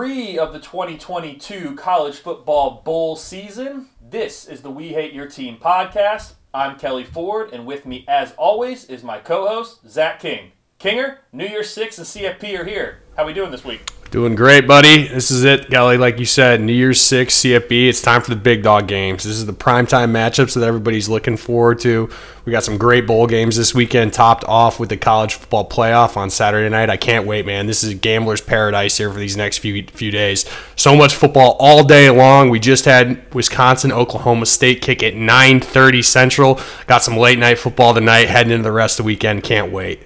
Three of the 2022 college football bowl season. This is the We Hate Your Team podcast. I'm Kelly Ford, and with me, as always, is my co-host Zach King. Kinger, New Year's Six and CFP are here. How we doing this week? Doing great, buddy. This is it, Kelly. Like you said, New Year's Six, CFB. It's time for the big dog games. This is the primetime matchups that everybody's looking forward to. We got some great bowl games this weekend, topped off with the college football playoff on Saturday night. I can't wait, man. This is a gambler's paradise here for these next few few days. So much football all day long. We just had Wisconsin, Oklahoma State kick at 9:30 Central. Got some late night football tonight. Heading into the rest of the weekend. Can't wait.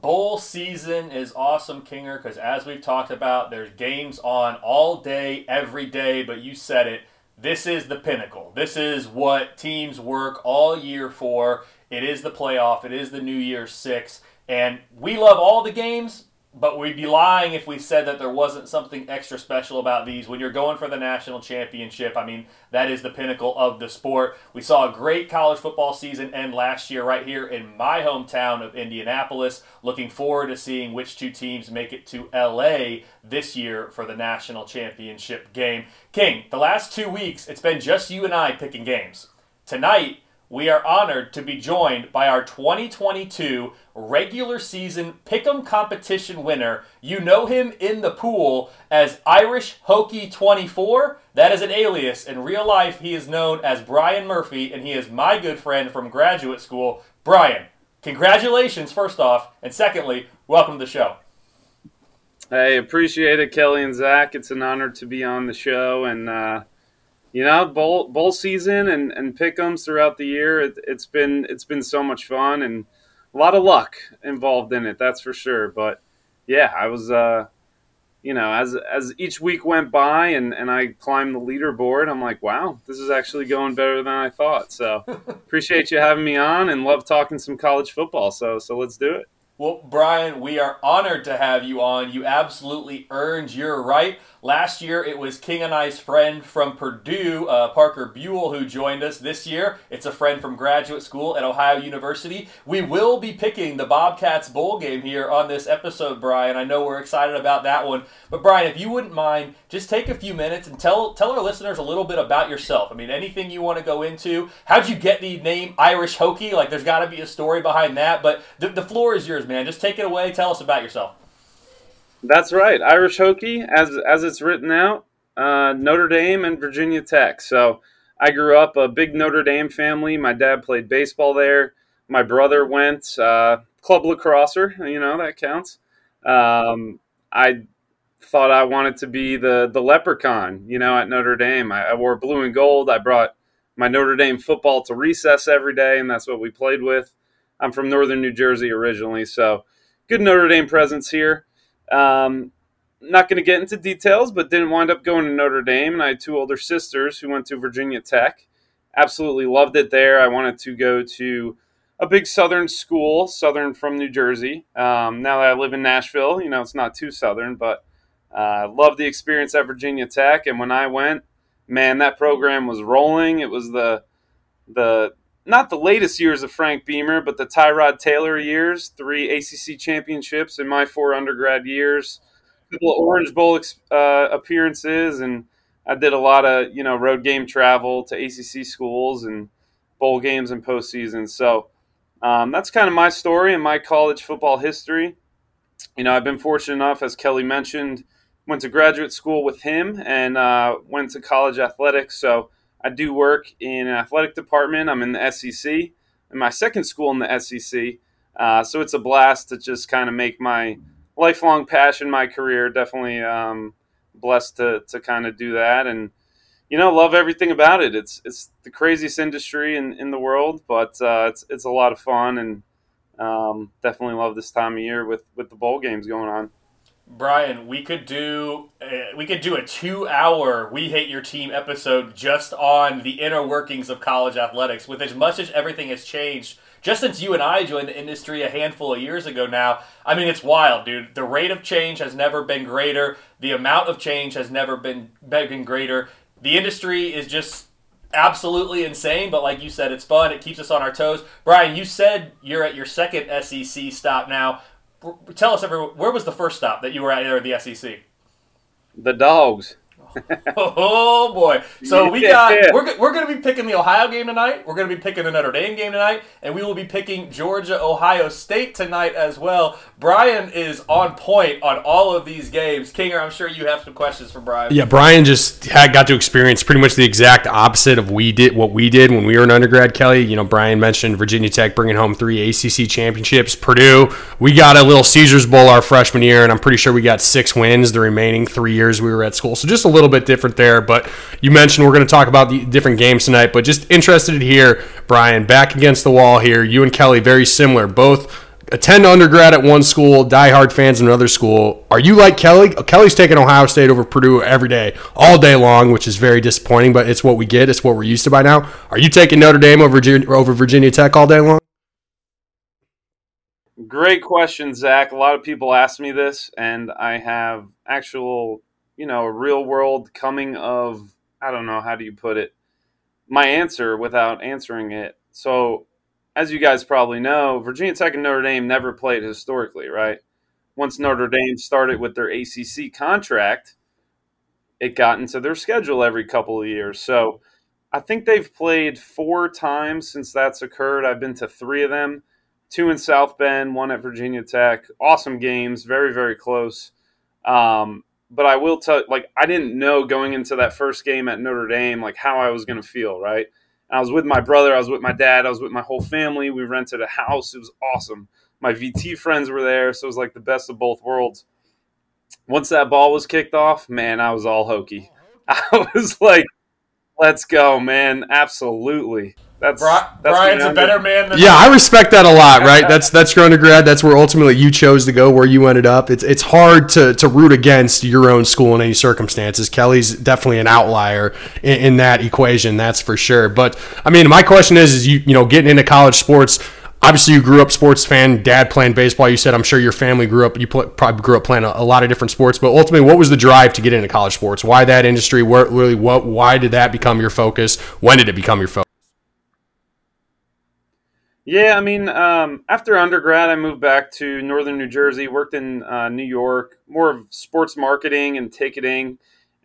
Bowl season is awesome, Kinger, because as we've talked about, there's games on all day, every day, but you said it. This is the pinnacle. This is what teams work all year for. It is the playoff, it is the New Year's Six. And we love all the games, but we'd be lying if we said that there wasn't something extra special about these. When you're going for the national championship, I mean, that is the pinnacle of the sport. We saw a great college football season end last year right here in my hometown of Indianapolis. Looking forward to seeing which two teams make it to LA this year for the national championship game. King, the last two weeks, it's been just you and I picking games. Tonight, we are honored to be joined by our 2022 regular season Pick'em competition winner. You know him in the pool as Irish Hokie 24. That is an alias. In real life, he is known as Brian Murphy, and he is my good friend from graduate school. Brian, congratulations, first off, and secondly, welcome to the show. Hey, appreciate it, Kelly and Zach. It's an honor to be on the show, and uh, you know, bowl bowl season and and pick'ems throughout the year. It, has been it's been so much fun and a lot of luck involved in it. That's for sure. But yeah, I was, uh, you know, as as each week went by and and I climbed the leaderboard, I'm like, wow, this is actually going better than I thought. So appreciate you having me on and love talking some college football. So so let's do it. Well, Brian, we are honored to have you on. You absolutely earned your right. Last year, it was King and I's friend from Purdue, uh, Parker Buell, who joined us. This year, it's a friend from graduate school at Ohio University. We will be picking the Bobcats bowl game here on this episode, Brian. I know we're excited about that one. But, Brian, if you wouldn't mind, just take a few minutes and tell, tell our listeners a little bit about yourself. I mean, anything you want to go into. How'd you get the name Irish Hokie? Like, there's got to be a story behind that. But the, the floor is yours, man. Just take it away. Tell us about yourself. That's right, Irish Hokie, as as it's written out, uh, Notre Dame and Virginia Tech. So I grew up a big Notre Dame family. My dad played baseball there. My brother went uh, club lacrosser. You know that counts. Um, I thought I wanted to be the the leprechaun. You know, at Notre Dame, I, I wore blue and gold. I brought my Notre Dame football to recess every day, and that's what we played with. I'm from northern New Jersey originally, so good Notre Dame presence here. Um, not going to get into details, but didn't wind up going to Notre Dame. And I had two older sisters who went to Virginia Tech. Absolutely loved it there. I wanted to go to a big southern school, southern from New Jersey. Um, now that I live in Nashville, you know, it's not too southern, but uh, loved the experience at Virginia Tech. And when I went, man, that program was rolling. It was the the not the latest years of Frank Beamer, but the Tyrod Taylor years, three ACC championships in my four undergrad years, a couple of Orange Bowl uh, appearances, and I did a lot of you know road game travel to ACC schools and bowl games and postseason. So um, that's kind of my story and my college football history. You know, I've been fortunate enough, as Kelly mentioned, went to graduate school with him and uh, went to college athletics. So I do work in an athletic department. I'm in the SEC, in my second school in the SEC. Uh, so it's a blast to just kind of make my lifelong passion my career. Definitely um, blessed to, to kind of do that and you know love everything about it. It's it's the craziest industry in, in the world, but uh, it's it's a lot of fun and um, definitely love this time of year with with the bowl games going on. Brian, we could do uh, we could do a two-hour "We Hate Your Team" episode just on the inner workings of college athletics. With as much as everything has changed just since you and I joined the industry a handful of years ago now, I mean it's wild, dude. The rate of change has never been greater. The amount of change has never been been greater. The industry is just absolutely insane, but like you said, it's fun. It keeps us on our toes. Brian, you said you're at your second SEC stop now tell us, everyone, where was the first stop that you were at there at the SEC? The dogs. oh boy! So we got we're, we're going to be picking the Ohio game tonight. We're going to be picking the Notre Dame game tonight, and we will be picking Georgia Ohio State tonight as well. Brian is on point on all of these games. Kinger, I'm sure you have some questions for Brian. Yeah, Brian just had got to experience pretty much the exact opposite of we did what we did when we were an undergrad. Kelly, you know, Brian mentioned Virginia Tech bringing home three ACC championships. Purdue, we got a little Caesars Bowl our freshman year, and I'm pretty sure we got six wins the remaining three years we were at school. So just a little bit different there. But you mentioned we're going to talk about the different games tonight, but just interested to hear Brian back against the wall here. You and Kelly very similar, both attend undergrad at one school, diehard fans in another school. Are you like Kelly? Kelly's taking Ohio State over Purdue every day, all day long, which is very disappointing, but it's what we get. It's what we're used to by now. Are you taking Notre Dame over Virginia, over Virginia Tech all day long? Great question, Zach. A lot of people ask me this, and I have actual, you know, a real world coming of, I don't know, how do you put it? My answer without answering it. So as you guys probably know, Virginia Tech and Notre Dame never played historically, right? Once Notre Dame started with their ACC contract, it got into their schedule every couple of years. So I think they've played four times since that's occurred. I've been to three of them two in South Bend, one at Virginia Tech. Awesome games, very, very close. Um, but I will tell, like, I didn't know going into that first game at Notre Dame, like, how I was going to feel, right? I was with my brother, I was with my dad, I was with my whole family. We rented a house. It was awesome. My VT friends were there, so it was like the best of both worlds. Once that ball was kicked off, man, I was all Hokie. I was like, let's go, man. Absolutely. That's, Bri- that's Brian's a better man than Yeah, I respect that a lot, right? that's that's your undergrad. That's where ultimately you chose to go, where you ended up. It's it's hard to, to root against your own school in any circumstances. Kelly's definitely an outlier in, in that equation, that's for sure. But I mean, my question is, is you you know getting into college sports obviously you grew up sports fan dad playing baseball you said i'm sure your family grew up you probably grew up playing a, a, lot of different sports but ultimately what was the drive to get into college sports why that industry where really what why did that become your focus when did it become your focus yeah, I mean, um, after undergrad, I moved back to northern New Jersey, worked in uh, New York, more of sports marketing and ticketing,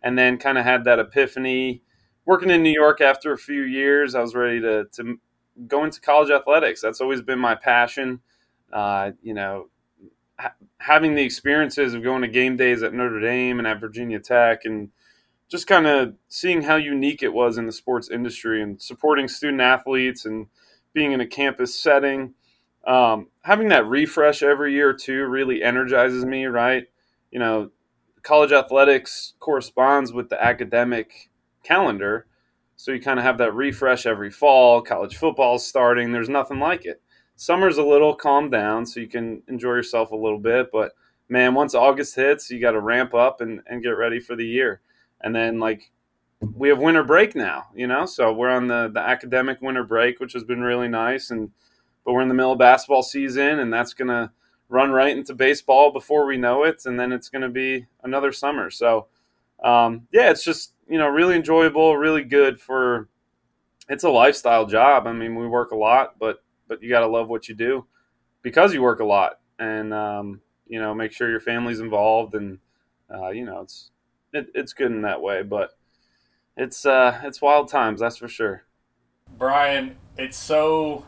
and then kind of had that epiphany. Working in New York after a few years, I was ready to, to go into college athletics. That's always been my passion. Uh, you know, ha- having the experiences of going to game days at Notre Dame and at Virginia Tech and just kind of seeing how unique it was in the sports industry and supporting student athletes and – being in a campus setting. Um, having that refresh every year too really energizes me, right? You know, college athletics corresponds with the academic calendar. So you kind of have that refresh every fall. College football is starting. There's nothing like it. Summer's a little calmed down, so you can enjoy yourself a little bit. But man, once August hits, you got to ramp up and, and get ready for the year. And then, like, we have winter break now, you know, so we're on the, the academic winter break, which has been really nice. And, but we're in the middle of basketball season and that's going to run right into baseball before we know it. And then it's going to be another summer. So, um, yeah, it's just, you know, really enjoyable, really good for, it's a lifestyle job. I mean, we work a lot, but, but you got to love what you do because you work a lot and, um, you know, make sure your family's involved and, uh, you know, it's, it, it's good in that way, but, it's uh, it's wild times, that's for sure. Brian, it's so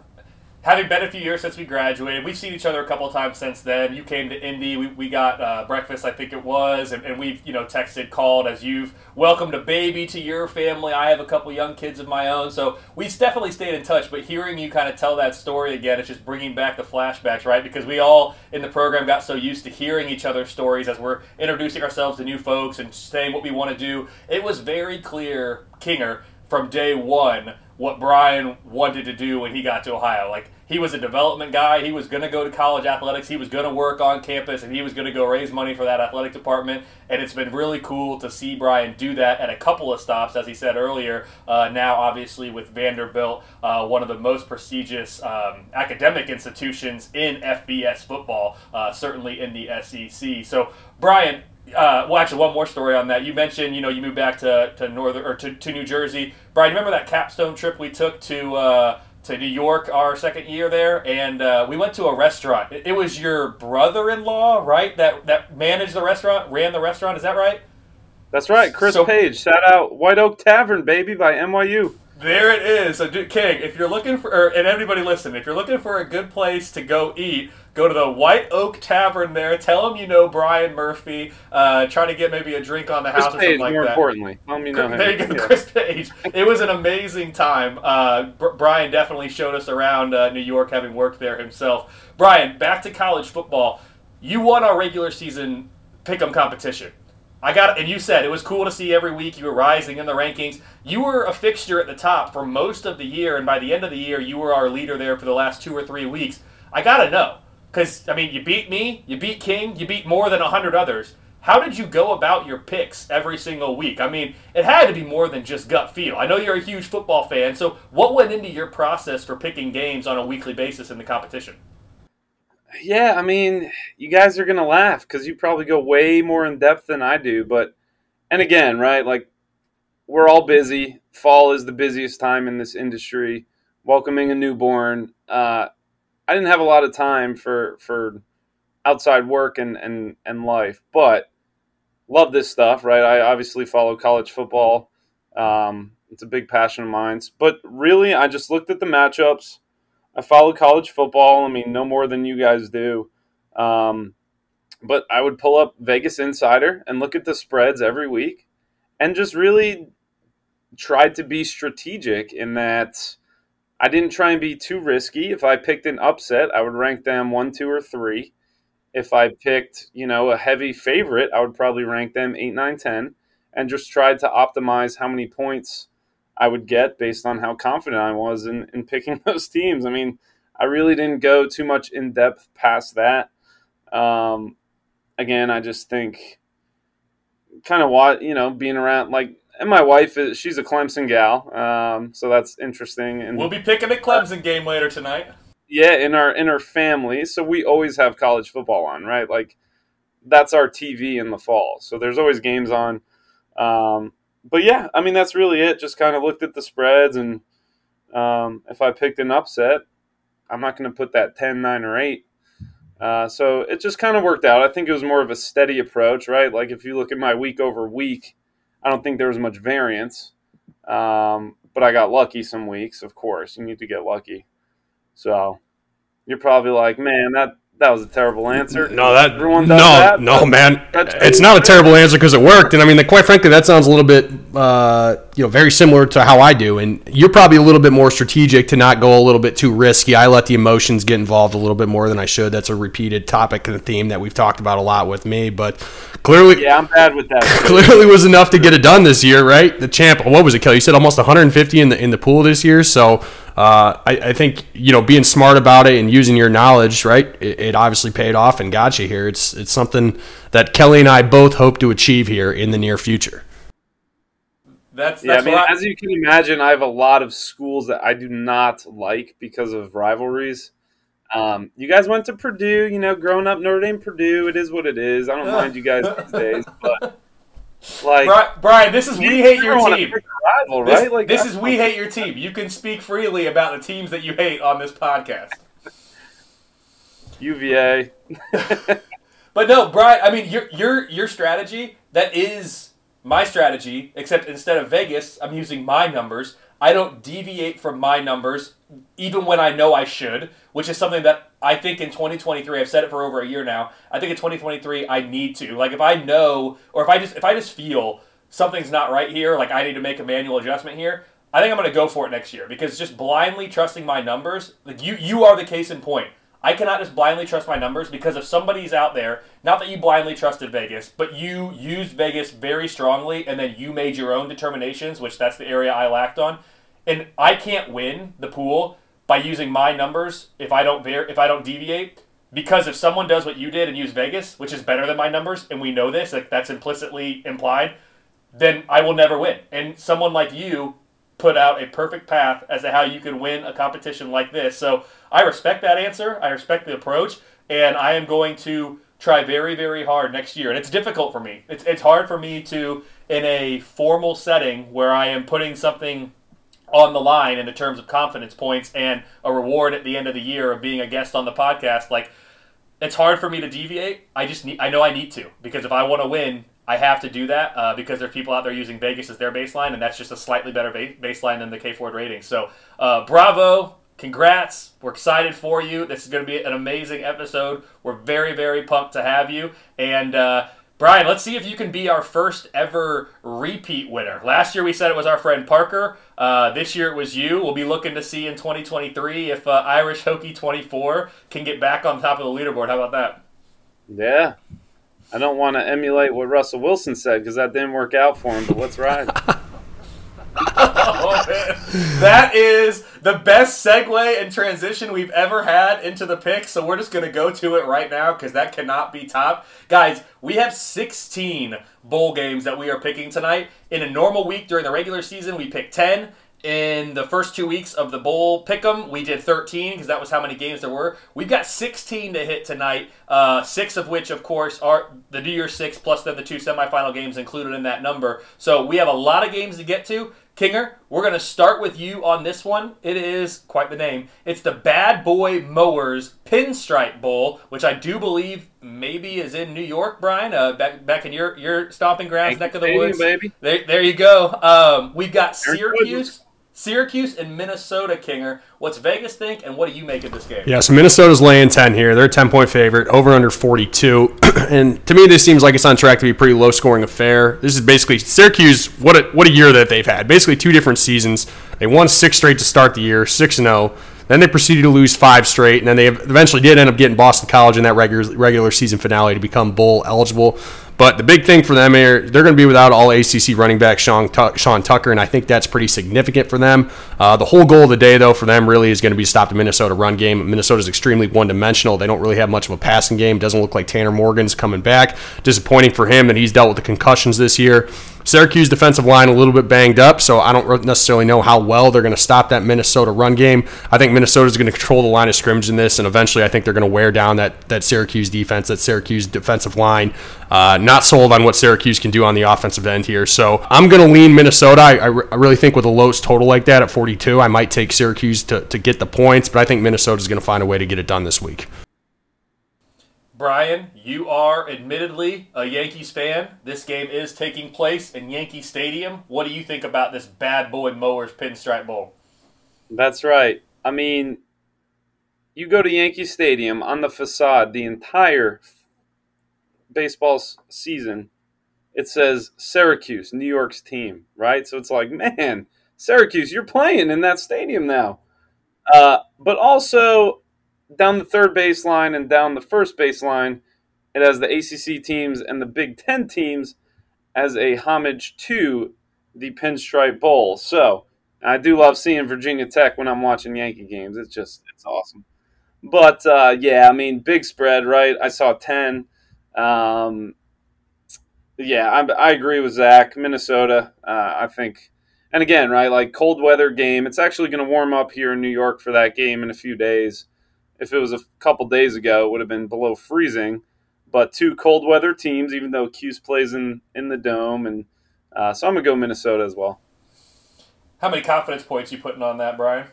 having been a few years since we graduated, we've seen each other a couple times since then. You came to Indy, we, we got uh, breakfast, I think it was, and, and we've you know texted, called as you've welcomed a baby to your family. I have a couple young kids of my own, so we've definitely stayed in touch. But hearing you kind of tell that story again, it's just bringing back the flashbacks, right? Because we all in the program got so used to hearing each other's stories as we're introducing ourselves to new folks and saying what we want to do. It was very clear, Kinger, from day one what Brian wanted to do when he got to Ohio. Like he was a development guy. He was going to go to college athletics. He was going to work on campus, and he was going to go raise money for that athletic department. And it's been really cool to see Brian do that at a couple of stops, as he said earlier. Uh, now, obviously, with Vanderbilt, uh, one of the most prestigious um, academic institutions in FBS football, uh, certainly in the SEC. So, Brian, uh, well, actually, one more story on that. You mentioned, you know, you moved back to, to northern or to, to New Jersey. Brian, remember that capstone trip we took to uh, to New York our second year there, and uh, we went to a restaurant. It, it was your brother-in-law, right? That that managed the restaurant, ran the restaurant. Is that right? That's right, Chris So- Page. Shout out White Oak Tavern, baby, by NYU. There it is. So, King, if you're looking for, or, and everybody listen, if you're looking for a good place to go eat, go to the White Oak Tavern there. Tell them you know Brian Murphy. Uh, try to get maybe a drink on the Chris house or Page, something like more that. importantly. Tell me know him. There you go, Yeah. Chris Page. It was an amazing time. Uh, Br- Brian definitely showed us around uh, New York, having worked there himself. Brian, back to college football. You won our regular season pick'em competition. I got, and you said it was cool to see every week you were rising in the rankings. You were a fixture at the top for most of the year, and by the end of the year, you were our leader there for the last two or three weeks. I gotta know, because I mean, you beat me, you beat King, you beat more than hundred others. How did you go about your picks every single week? I mean, it had to be more than just gut feel. I know you're a huge football fan, so what went into your process for picking games on a weekly basis in the competition? Yeah, I mean, you guys are gonna laugh because you probably go way more in depth than I do. But, and again, right? Like, we're all busy. Fall is the busiest time in this industry. Welcoming a newborn. Uh, I didn't have a lot of time for for outside work and and and life, but love this stuff. Right? I obviously follow college football. Um, it's a big passion of mine. But really, I just looked at the matchups. I follow college football. I mean, no more than you guys do. Um, but I would pull up Vegas Insider and look at the spreads every week and just really tried to be strategic in that I didn't try and be too risky. If I picked an upset, I would rank them one, two, or three. If I picked, you know, a heavy favorite, I would probably rank them eight, nine, ten, and just tried to optimize how many points I would get based on how confident I was in, in picking those teams. I mean, I really didn't go too much in depth past that. Um, again, I just think kind of what, you know, being around like, and my wife is, she's a Clemson gal. Um, so that's interesting. And We'll be picking a Clemson game later tonight. yeah, in our, in our family. So we always have college football on, right? Like that's our TV in the fall. So there's always games on. Um, but yeah, I mean that's really it. Just kind of looked at the spreads, and um, if I picked an upset, I'm not going to put that 10, 9, or 8. Uh, so it just kind of worked out. I think it was more of a steady approach, right? Like if you look at my week over week, I don't think there was much variance. Um, but I got lucky some weeks, of course. You need to get lucky. So you're probably like, man, that that was a terrible answer. No, that Everyone no, that, no, man. It's not a terrible answer because it worked, and I mean, quite frankly, that sounds a little bit, uh, you know, very similar to how I do. And you're probably a little bit more strategic to not go a little bit too risky. I let the emotions get involved a little bit more than I should. That's a repeated topic and theme that we've talked about a lot with me, but clearly, Yeah, I'm bad with that. clearly was enough to get it done this year, right? The champ, what was it, Kelly? You said almost 150 in the in the pool this year. So uh, I, I think you know being smart about it and using your knowledge, right? It, it obviously paid off and got you here. It's it's something that Kelly and I both hope to achieve here in the near future. That's Yeah, I mean, I, as you can imagine, I have a lot of schools that I do not like because of rivalries. Um, you guys went to Purdue, you know, growing up Notre Dame, Purdue. It is what it is. I don't mind you guys these days, but like, Brian, Brian, this is we hate your team. rival, This. Like this is we hate your team. You can speak freely about the teams that you hate on this podcast. UVA. But no, Brian. I mean, your your your strategy that is my strategy. Except instead of Vegas, I'm using my numbers. I don't deviate from my numbers, even when I know I should, which is something that I think in 2023. I've said it for over a year now. I think in 2023 I need to. Like if I know, or if I just if I just feel something's not right here, like I need to make a manual adjustment here. I think I'm going to go for it next year because just blindly trusting my numbers, like you, you are the case in point. I cannot just blindly trust my numbers because if somebody's out there, not that you blindly trusted Vegas, but you used Vegas very strongly and then you made your own determinations, which that's the area I lacked on. And I can't win the pool by using my numbers if I don't ver- if I don't deviate because if someone does what you did and use Vegas, which is better than my numbers, and we know this, like that's implicitly implied, then I will never win. And someone like you put out a perfect path as to how you can win a competition like this. So I respect that answer. I respect the approach, and I am going to try very, very hard next year. And it's difficult for me. It's, it's hard for me to, in a formal setting where I am putting something on the line in the terms of confidence points and a reward at the end of the year of being a guest on the podcast. Like, it's hard for me to deviate. I just need, I know I need to because if I want to win, I have to do that uh, because there's people out there using Vegas as their baseline, and that's just a slightly better ba- baseline than the K Ford rating. So, uh, bravo, congrats. We're excited for you. This is going to be an amazing episode. We're very, very pumped to have you. And uh, Brian, let's see if you can be our first ever repeat winner. Last year we said it was our friend Parker. Uh, this year it was you. We'll be looking to see in 2023 if uh, Irish Hokie 24 can get back on top of the leaderboard. How about that? Yeah. I don't want to emulate what Russell Wilson said because that didn't work out for him, but let's ride. oh, that is the best segue and transition we've ever had into the pick. So we're just going to go to it right now because that cannot be top. Guys, we have 16 bowl games that we are picking tonight. In a normal week during the regular season, we pick 10 in the first two weeks of the bowl pick'em, we did 13 because that was how many games there were. We've got 16 to hit tonight. Uh, six of which, of course, are the New Year Six plus then the two semifinal games included in that number. So we have a lot of games to get to. Kinger, we're going to start with you on this one. It is quite the name. It's the Bad Boy Mowers Pinstripe Bowl, which I do believe maybe is in New York, Brian, uh, back back in your your stomping grounds, neck of the woods. baby. There, there you go. Um, we've got Syracuse. Syracuse and Minnesota, Kinger. What's Vegas think, and what do you make of this game? Yeah, so Minnesota's laying 10 here. They're a 10 point favorite, over under 42. and to me, this seems like it's on track to be a pretty low scoring affair. This is basically Syracuse, what a, what a year that they've had. Basically, two different seasons. They won six straight to start the year, 6 0. Then they proceeded to lose five straight, and then they eventually did end up getting Boston College in that regular, regular season finale to become bowl eligible. But the big thing for them here, they're going to be without all ACC running back Sean, Sean Tucker, and I think that's pretty significant for them. Uh, the whole goal of the day, though, for them really is going to be to stop the Minnesota run game. Minnesota's extremely one dimensional. They don't really have much of a passing game. Doesn't look like Tanner Morgan's coming back. Disappointing for him that he's dealt with the concussions this year. Syracuse defensive line a little bit banged up, so I don't necessarily know how well they're going to stop that Minnesota run game. I think Minnesota is going to control the line of scrimmage in this, and eventually I think they're going to wear down that that Syracuse defense, that Syracuse defensive line. Uh, not sold on what Syracuse can do on the offensive end here, so I'm going to lean Minnesota. I, I, re- I, really think with a low total like that at 42, I might take Syracuse to, to get the points, but I think Minnesota is going to find a way to get it done this week. Brian, you are admittedly a Yankees fan. This game is taking place in Yankee Stadium. What do you think about this bad boy mowers pinstripe bowl? That's right. I mean, you go to Yankee Stadium on the facade, the entire baseball season, it says Syracuse, New York's team, right? So it's like, man, Syracuse, you're playing in that stadium now. Uh, but also, down the third baseline and down the first baseline, it has the ACC teams and the Big Ten teams as a homage to the Pinstripe Bowl. So I do love seeing Virginia Tech when I'm watching Yankee games. It's just it's awesome. But uh, yeah, I mean, big spread, right? I saw ten. Um, yeah, I, I, agree with Zach. Minnesota, uh, I think, and again, right, like cold weather game. It's actually going to warm up here in New York for that game in a few days if it was a couple days ago, it would have been below freezing. But two cold weather teams, even though Cuse plays in, in the dome, and uh, so I'm gonna go Minnesota as well. How many confidence points you putting on that, Brian?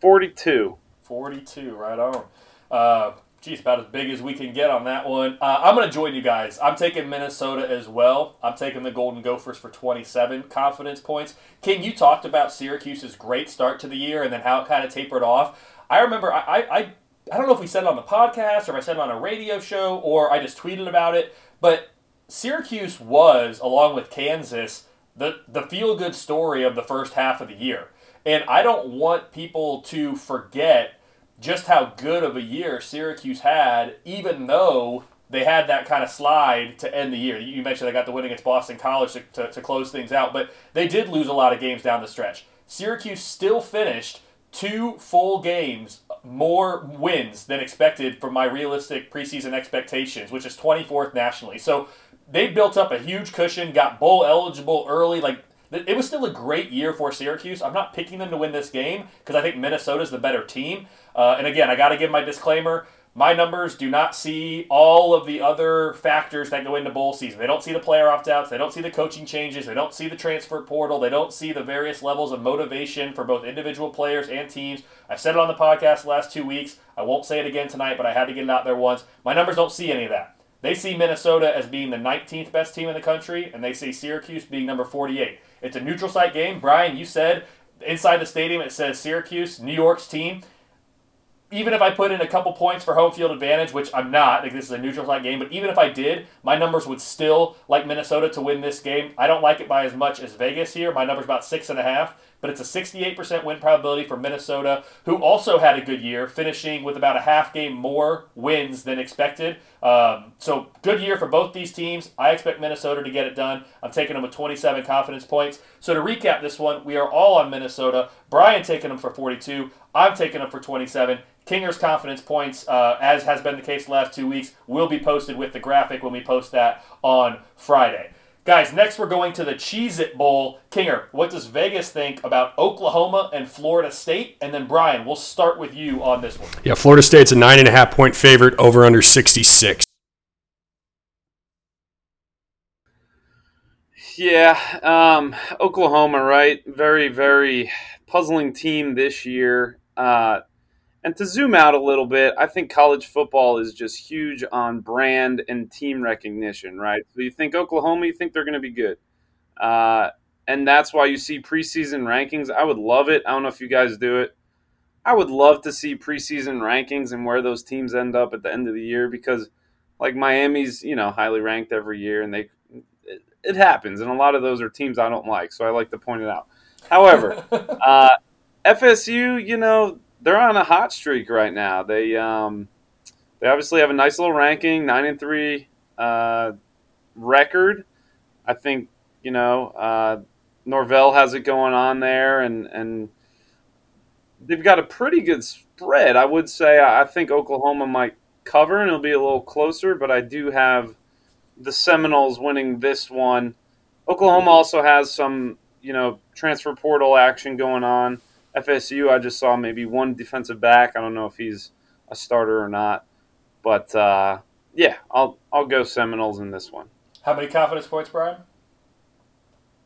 Forty-two. Forty-two, right on. Uh, geez, about as big as we can get on that one. Uh, I'm going to join you guys. I'm taking Minnesota as well. I'm taking the Golden Gophers for 27 confidence points. King, you talked about Syracuse's great start to the year and then how it kind of tapered off. I remember I, I, I don't know if we said it on the podcast or if I said it on a radio show or I just tweeted about it, but Syracuse was, along with Kansas, the, the feel good story of the first half of the year. And I don't want people to forget just how good of a year Syracuse had, even though they had that kind of slide to end the year. You mentioned they got the win against Boston College to, to, to close things out, but they did lose a lot of games down the stretch. Syracuse still finished two full games more wins than expected from my realistic preseason expectations, which is 24th nationally. So they built up a huge cushion, got bowl eligible early. Like it was still a great year for Syracuse. I'm not picking them to win this game because I think Minnesota's the better team. Uh, and again, I got to give my disclaimer. My numbers do not see all of the other factors that go into bowl season. They don't see the player opt outs, they don't see the coaching changes, they don't see the transfer portal, they don't see the various levels of motivation for both individual players and teams. I've said it on the podcast the last two weeks. I won't say it again tonight, but I had to get it out there once. My numbers don't see any of that. They see Minnesota as being the 19th best team in the country, and they see Syracuse being number 48. It's a neutral site game. Brian, you said inside the stadium it says Syracuse, New York's team. Even if I put in a couple points for home field advantage, which I'm not, like this is a neutral site game, but even if I did, my numbers would still like Minnesota to win this game. I don't like it by as much as Vegas here. My number's about six and a half but it's a 68% win probability for Minnesota, who also had a good year, finishing with about a half game more wins than expected. Um, so, good year for both these teams. I expect Minnesota to get it done. I'm taking them with 27 confidence points. So, to recap this one, we are all on Minnesota. Brian taking them for 42. I'm taking them for 27. Kinger's confidence points, uh, as has been the case the last two weeks, will be posted with the graphic when we post that on Friday. Guys, next we're going to the Cheez It Bowl. Kinger, what does Vegas think about Oklahoma and Florida State? And then Brian, we'll start with you on this one. Yeah, Florida State's a nine and a half point favorite, over under 66. Yeah, um, Oklahoma, right? Very, very puzzling team this year. Uh, and to zoom out a little bit, I think college football is just huge on brand and team recognition, right? So you think Oklahoma, you think they're going to be good. Uh, and that's why you see preseason rankings. I would love it. I don't know if you guys do it. I would love to see preseason rankings and where those teams end up at the end of the year because, like Miami's, you know, highly ranked every year, and they it, it happens, and a lot of those are teams I don't like, so I like to point it out. However, uh, FSU, you know, they're on a hot streak right now. They um, they obviously have a nice little ranking, nine and three uh, record. I think you know uh, Norvell has it going on there, and and they've got a pretty good spread. I would say I think Oklahoma might cover, and it'll be a little closer, but I do have the Seminoles winning this one. Oklahoma also has some you know transfer portal action going on. FSU, I just saw maybe one defensive back. I don't know if he's a starter or not, but uh, yeah, I'll I'll go Seminoles in this one. How many confidence points, Brian?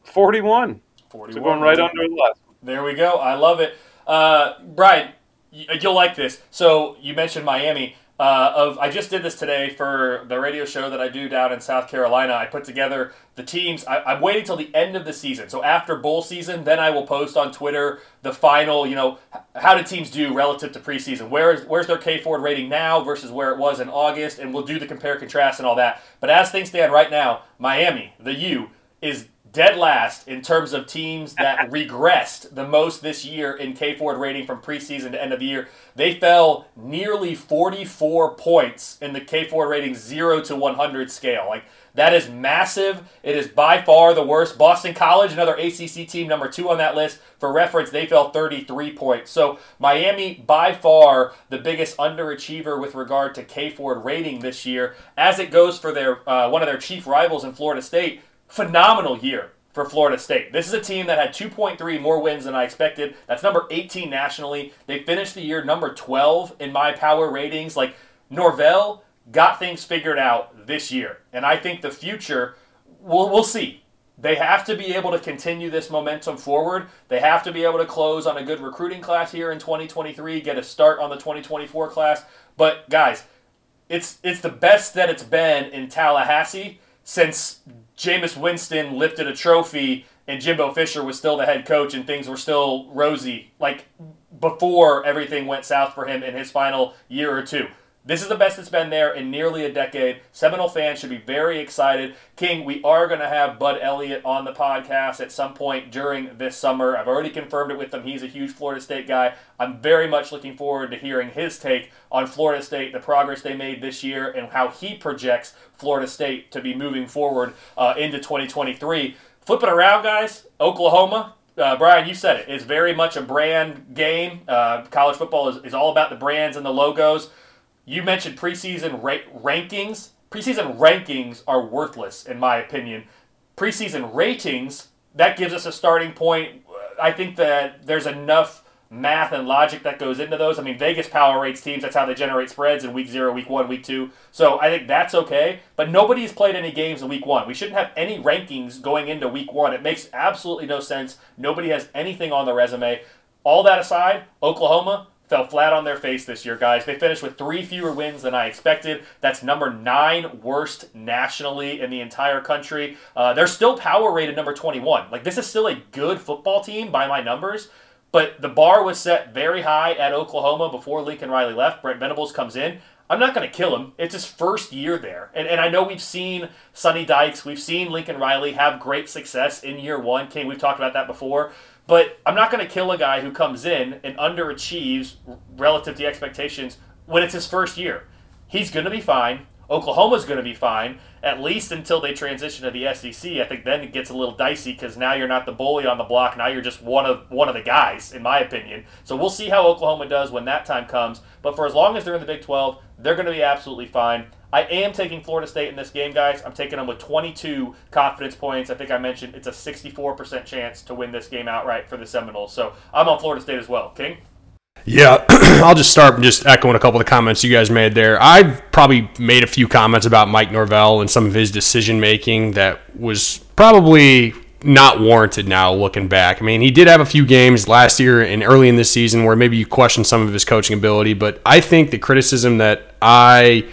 Forty-one. Forty-one. So going right under the last. There we go. I love it, uh, Brian. You'll like this. So you mentioned Miami uh, of I just did this today for the radio show that I do down in South Carolina. I put together the teams. I, am waiting till the end of the season. So after bowl season, then I will post on Twitter the final. You know, how did teams do relative to preseason? Where is where's their K Ford rating now versus where it was in August? And we'll do the compare contrast and all that. But as things stand right now, Miami, the U, is dead last in terms of teams that regressed the most this year in K Ford rating from preseason to end of the year. They fell nearly 44 points in the K Ford rating 0 to 100 scale. Like that is massive. It is by far the worst. Boston College, another ACC team, number two on that list. For reference, they fell 33 points. So Miami, by far the biggest underachiever with regard to K Ford rating this year. As it goes for their uh, one of their chief rivals in Florida State, phenomenal year for Florida State. This is a team that had 2.3 more wins than I expected. That's number 18 nationally. They finished the year number 12 in my power ratings. Like Norvell got things figured out this year. And I think the future we'll we'll see. They have to be able to continue this momentum forward. They have to be able to close on a good recruiting class here in 2023, get a start on the 2024 class. But guys, it's it's the best that it's been in Tallahassee since Jameis Winston lifted a trophy and Jimbo Fisher was still the head coach and things were still rosy, like before everything went south for him in his final year or two. This is the best it's been there in nearly a decade. Seminole fans should be very excited. King, we are going to have Bud Elliott on the podcast at some point during this summer. I've already confirmed it with him. He's a huge Florida State guy. I'm very much looking forward to hearing his take on Florida State, the progress they made this year, and how he projects Florida State to be moving forward uh, into 2023. Flip it around, guys. Oklahoma, uh, Brian, you said it. It's very much a brand game. Uh, college football is, is all about the brands and the logos you mentioned preseason ra- rankings. Preseason rankings are worthless, in my opinion. Preseason ratings, that gives us a starting point. I think that there's enough math and logic that goes into those. I mean, Vegas power rates teams. That's how they generate spreads in week zero, week one, week two. So I think that's okay. But nobody's played any games in week one. We shouldn't have any rankings going into week one. It makes absolutely no sense. Nobody has anything on the resume. All that aside, Oklahoma fell flat on their face this year, guys. They finished with three fewer wins than I expected. That's number nine worst nationally in the entire country. Uh, they're still power rated number 21. Like, this is still a good football team by my numbers. But the bar was set very high at Oklahoma before Lincoln Riley left. Brent Venables comes in. I'm not going to kill him. It's his first year there. And, and I know we've seen Sonny Dykes, we've seen Lincoln Riley have great success in year one. King, we've talked about that before. But I'm not going to kill a guy who comes in and underachieves relative to expectations when it's his first year. He's going to be fine. Oklahoma's going to be fine, at least until they transition to the SEC. I think then it gets a little dicey because now you're not the bully on the block. Now you're just one of one of the guys, in my opinion. So we'll see how Oklahoma does when that time comes. But for as long as they're in the Big 12, they're going to be absolutely fine. I am taking Florida State in this game, guys. I'm taking them with 22 confidence points. I think I mentioned it's a 64% chance to win this game outright for the Seminoles. So I'm on Florida State as well. King? Yeah, I'll just start just echoing a couple of the comments you guys made there. I've probably made a few comments about Mike Norvell and some of his decision making that was probably not warranted now looking back. I mean, he did have a few games last year and early in this season where maybe you question some of his coaching ability, but I think the criticism that I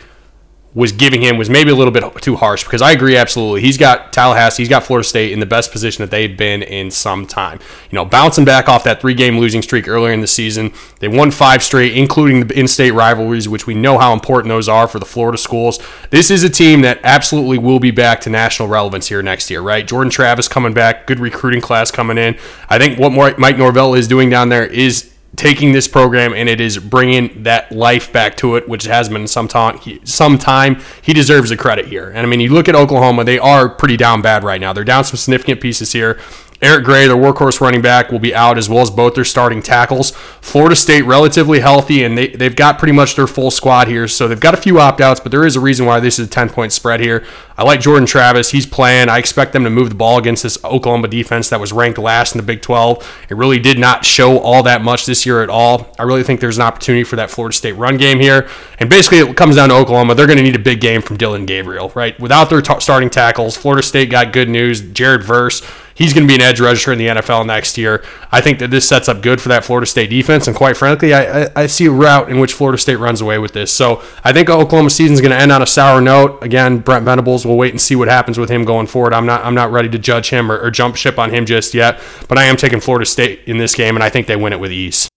was giving him was maybe a little bit too harsh because I agree absolutely. He's got Tallahassee, he's got Florida State in the best position that they've been in some time. You know, bouncing back off that three game losing streak earlier in the season, they won five straight, including the in state rivalries, which we know how important those are for the Florida schools. This is a team that absolutely will be back to national relevance here next year, right? Jordan Travis coming back, good recruiting class coming in. I think what Mike Norvell is doing down there is taking this program and it is bringing that life back to it, which has been some time. Some time he deserves the credit here. And I mean, you look at Oklahoma; they are pretty down bad right now. They're down some significant pieces here. Eric Gray, their workhorse running back, will be out as well as both their starting tackles. Florida State relatively healthy, and they, they've got pretty much their full squad here. So they've got a few opt outs, but there is a reason why this is a 10 point spread here. I like Jordan Travis. He's playing. I expect them to move the ball against this Oklahoma defense that was ranked last in the Big 12. It really did not show all that much this year at all. I really think there's an opportunity for that Florida State run game here. And basically, it comes down to Oklahoma. They're going to need a big game from Dillon Gabriel, right? Without their t- starting tackles, Florida State got good news. Jared Verse he's going to be an edge rusher in the NFL next year. I think that this sets up good for that Florida State defense, and quite frankly, I, I, I see a route in which Florida State runs away with this. So I think Oklahoma season is going to end on a sour note. Again, Brent Venables. We'll wait and see what happens with him going forward. I'm not I'm not ready to judge him or, or jump ship on him just yet, but I am taking Florida State in this game, and I think they win it with ease.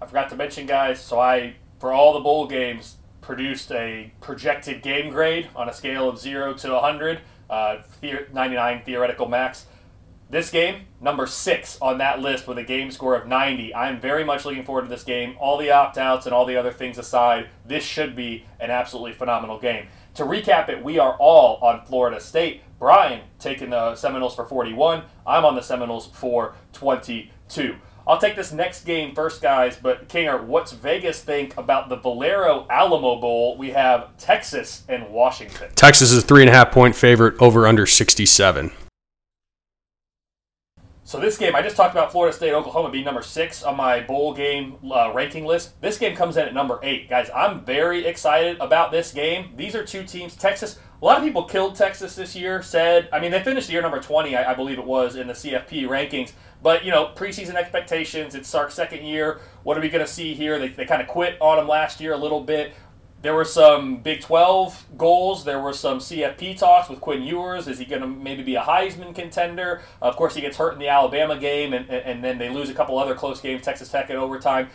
I forgot to mention, guys. So I for all the bowl games produced a projected game grade on a scale of zero to 100 uh, 99 theoretical max. This game, number six on that list with a game score of 90. I'm very much looking forward to this game. All the opt outs and all the other things aside, this should be an absolutely phenomenal game. To recap it, we are all on Florida State. Brian taking the Seminoles for 41. I'm on the Seminoles for 22. I'll take this next game first, guys. But Kinger, what's Vegas think about the Valero Alamo Bowl? We have Texas and Washington. Texas is a three and a half point favorite over under 67. So this game, I just talked about Florida State, Oklahoma being number six on my bowl game uh, ranking list. This game comes in at number eight, guys. I'm very excited about this game. These are two teams. Texas. A lot of people killed Texas this year. Said, I mean, they finished the year number 20, I, I believe it was, in the CFP rankings. But, you know, preseason expectations, it's Sark's second year. What are we going to see here? They, they kind of quit on him last year a little bit. There were some Big 12 goals. There were some CFP talks with Quinn Ewers. Is he going to maybe be a Heisman contender? Of course, he gets hurt in the Alabama game, and, and then they lose a couple other close games, Texas Tech in overtime.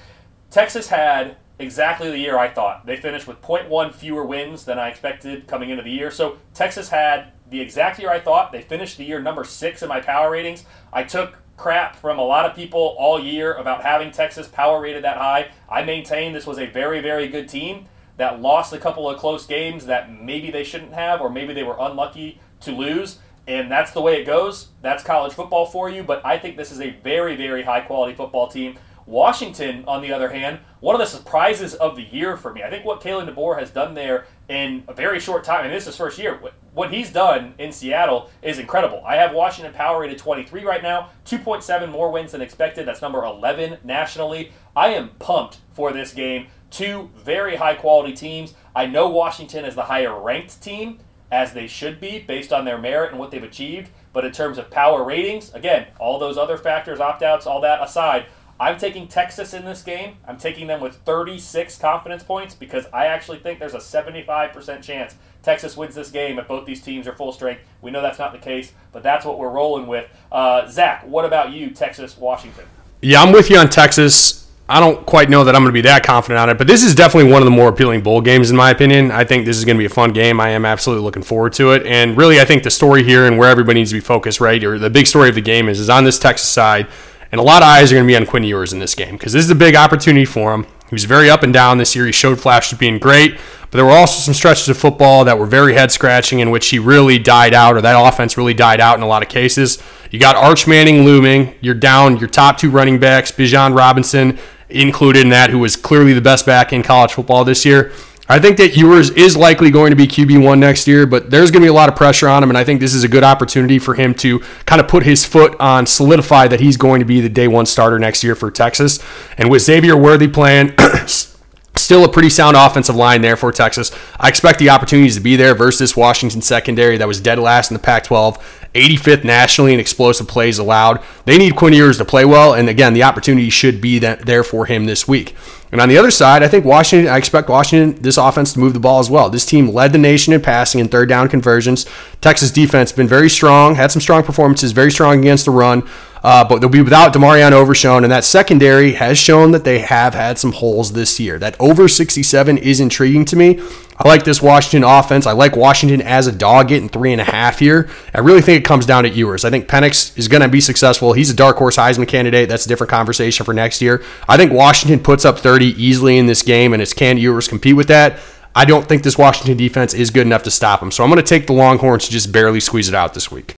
Texas had exactly the year I thought. They finished with 0.1 fewer wins than I expected coming into the year. So Texas had the exact year I thought. They finished the year number six in my power ratings. I took crap from a lot of people all year about having Texas power rated that high. I maintain this was a very, very good team that lost a couple of close games that maybe they shouldn't have, or maybe they were unlucky to lose. And that's the way it goes. That's college football for you. But I think this is a very, very high quality football team. Washington, on the other hand, one of the surprises of the year for me. I think what Kalen DeBoer has done there in a very short time, and this is his first year, what he's done in Seattle is incredible. I have Washington power rated 23 right now, 2.7 more wins than expected. That's number 11 nationally. I am pumped for this game. Two very high quality teams. I know Washington is the higher ranked team, as they should be based on their merit and what they've achieved. But in terms of power ratings, again, all those other factors, opt outs, all that aside, I'm taking Texas in this game. I'm taking them with 36 confidence points because I actually think there's a 75% chance Texas wins this game if both these teams are full strength. We know that's not the case, but that's what we're rolling with. Uh, Zach, what about you, Texas, Washington? Yeah, I'm with you on Texas. I don't quite know that I'm going to be that confident on it, but this is definitely one of the more appealing bowl games in my opinion. I think this is going to be a fun game. I am absolutely looking forward to it. And really, I think the story here and where everybody needs to be focused, right, or the big story of the game is, is on this Texas side. And a lot of eyes are going to be on Quinn Ewers in this game because this is a big opportunity for him. He was very up and down this year. He showed flashes of being great, but there were also some stretches of football that were very head scratching in which he really died out, or that offense really died out in a lot of cases. You got Arch Manning looming. You're down your top two running backs, Bijan Robinson included in that, who was clearly the best back in college football this year. I think that Ewers is likely going to be QB1 next year, but there's going to be a lot of pressure on him, and I think this is a good opportunity for him to kind of put his foot on, solidify that he's going to be the day one starter next year for Texas. And with Xavier Worthy playing, Still a pretty sound offensive line there for Texas. I expect the opportunities to be there versus Washington secondary that was dead last in the Pac 12, 85th nationally in explosive plays allowed. They need Quinn Ewers to play well, and again, the opportunity should be there for him this week. And on the other side, I think Washington, I expect Washington, this offense to move the ball as well. This team led the nation in passing and third down conversions. Texas defense been very strong, had some strong performances, very strong against the run. Uh, but they'll be without DeMarvion Overshown, and that secondary has shown that they have had some holes this year. That over 67 is intriguing to me. I like this Washington offense. I like Washington as a dog getting three and a half here. I really think it comes down to Ewers. I think Penix is going to be successful. He's a dark horse Heisman candidate. That's a different conversation for next year. I think Washington puts up 30 easily in this game, and it's can Ewers compete with that? I don't think this Washington defense is good enough to stop him. So I'm going to take the Longhorns to just barely squeeze it out this week.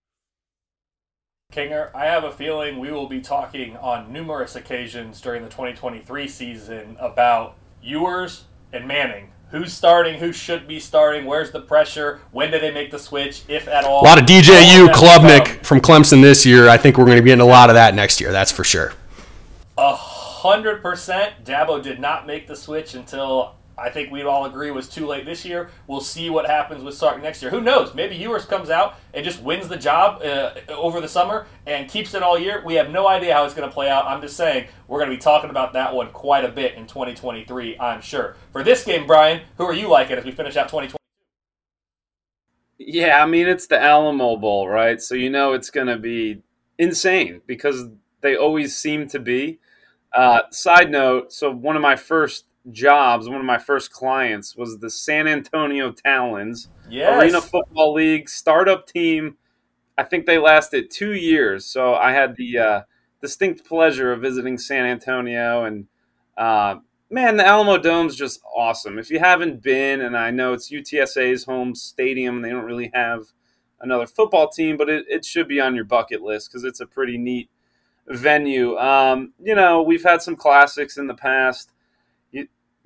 Kinger, I have a feeling we will be talking on numerous occasions during the 2023 season about Ewers and Manning. Who's starting? Who should be starting? Where's the pressure? When did they make the switch, if at all? A lot of DJU Klubnik from Clemson this year. I think we're going to be getting a lot of that next year. That's for sure. A hundred percent. Dabo did not make the switch until I think we'd all agree was too late this year. We'll see what happens with Sark next year. Who knows? Maybe Ewers comes out and just wins the job uh, over the summer and keeps it all year. We have no idea how it's going to play out. I'm just saying we're going to be talking about that one quite a bit in 2023, I'm sure. For this game, Brian, who are you liking as we finish out 2020? Yeah, I mean, it's the Alamo Bowl, right? So you know it's going to be insane because they always seem to be. Uh, side note so one of my first jobs, one of my first clients was the San Antonio Talons yes. Arena Football League startup team. I think they lasted two years, so I had the uh, distinct pleasure of visiting San Antonio. And uh, man, the Alamodome's just awesome. If you haven't been, and I know it's UTSA's home stadium, they don't really have another football team, but it, it should be on your bucket list because it's a pretty neat venue. Um, you know, we've had some classics in the past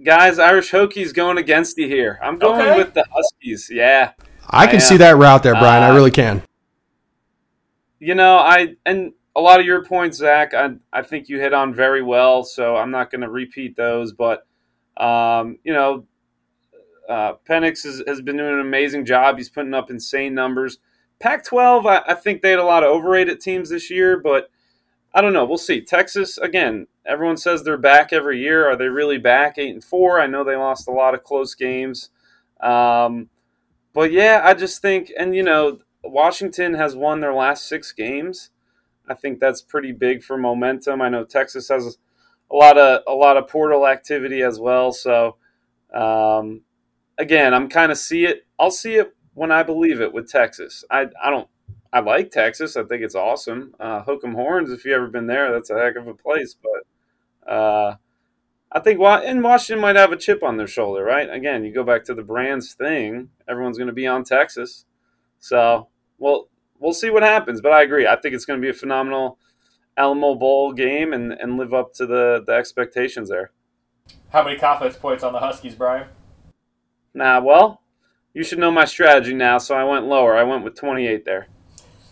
guys, Irish Hokies going against you here. I'm going okay. with the Huskies. Yeah, I can I see that route there, Brian. Uh, I really can. You know, I and a lot of your points, Zach. I I think you hit on very well. So I'm not going to repeat those, but um, you know, uh, Penix has, has been doing an amazing job. He's putting up insane numbers. Pac-12, I, I think they had a lot of overrated teams this year, but I don't know. We'll see. Texas again. Everyone says they're back every year. Are they really back? Eight and four. I know they lost a lot of close games, um, but yeah, I just think, and you know, Washington has won their last six games. I think that's pretty big for momentum. I know Texas has a lot of a lot of portal activity as well. So um, again, I'm kind of see it. I'll see it when I believe it with Texas. I I don't I like Texas. I think it's awesome. Uh, Hook'em Horns, if you've ever been there, that's a heck of a place. But uh, I think and Washington might have a chip on their shoulder, right? Again, you go back to the brands thing. Everyone's going to be on Texas, so well, we'll see what happens. But I agree. I think it's going to be a phenomenal Alamo Bowl game and, and live up to the, the expectations there. How many confidence points on the Huskies, Brian? Nah, well, you should know my strategy now, so I went lower. I went with 28 there.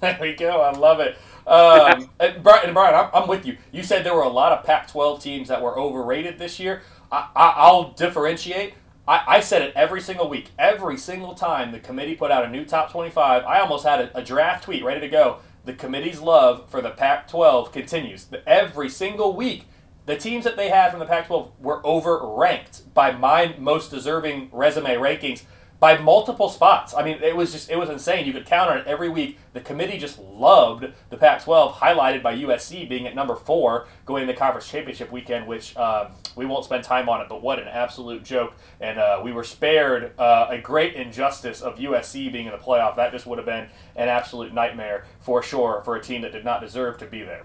There we go. I love it. Um, and Brian, I'm, with you. You said there were a lot of Pac-12 teams that were overrated this year. I, will differentiate. I, I, said it every single week. Every single time the committee put out a new top 25, I almost had a, a draft tweet ready to go. The committee's love for the Pac 12 continues. Every single week, the teams that they had from the Pac 12 were overranked by my most deserving resume rankings by multiple spots. I mean, it was just it was insane. You could count on it every week. The committee just loved the Pac-12, highlighted by USC being at number four going into conference championship weekend, which um, we won't spend time on it. But what an absolute joke! And uh, we were spared uh, a great injustice of USC being in the playoff. That just would have been an absolute nightmare for sure for a team that did not deserve to be there.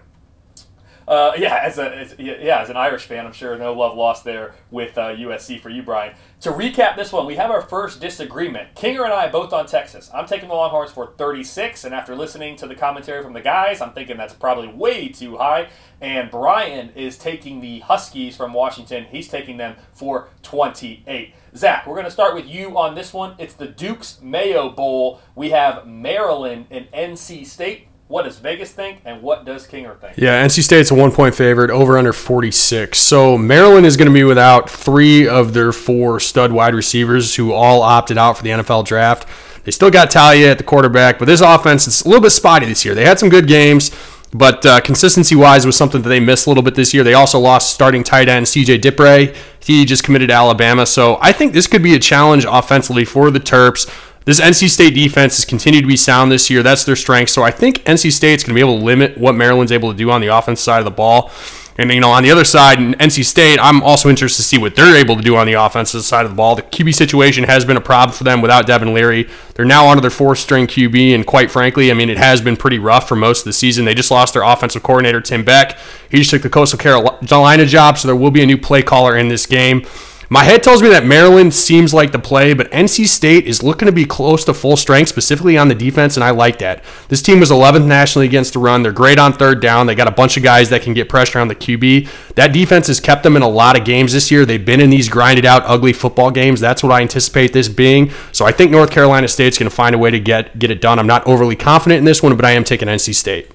Uh, yeah, as a as, yeah, as an Irish fan, I'm sure no love lost there with uh, USC for you, Brian. To recap this one, we have our first disagreement. Kinger and I both on Texas. I'm taking the Longhorns for 36, and after listening to the commentary from the guys, I'm thinking that's probably way too high. And Brian is taking the Huskies from Washington. He's taking them for 28. Zach, we're going to start with you on this one. It's the Duke's Mayo Bowl. We have Maryland and NC State. What does Vegas think, and what does Kinger think? Yeah, NC State's a one point favorite, over under 46. So Maryland is going to be without three of their four stud wide receivers who all opted out for the NFL draft. They still got Taulia at the quarterback, but this offense is a little bit spotty this year. They had some good games, but uh, consistency wise was something that they missed a little bit this year. They also lost starting tight end CJ Dippre. He just committed to Alabama. So I think this could be a challenge offensively for the Terps. This NC State defense has continued to be sound this year. That's their strength. So I think NC State's going to be able to limit what Maryland's able to do on the offense side of the ball. And you know, on the other side, in NC State, I'm also interested to see what they're able to do on the offensive side of the ball. The QB situation has been a problem for them without Devin Leary. They're now onto their fourth string QB, and quite frankly, I mean, it has been pretty rough for most of the season. They just lost their offensive coordinator Tim Beck. He just took the Coastal Carolina job, so there will be a new play caller in this game. My head tells me that Maryland seems like the play, but NC State is looking to be close to full strength, specifically on the defense, and I like that. This team was 11th nationally against the run. They're great on third down. They got a bunch of guys that can get pressure on the QB. That defense has kept them in a lot of games this year. They've been in these grinded out, ugly football games. That's what I anticipate this being. So I think North Carolina State's going to find a way to get get it done. I'm not overly confident in this one, but I am taking NC State.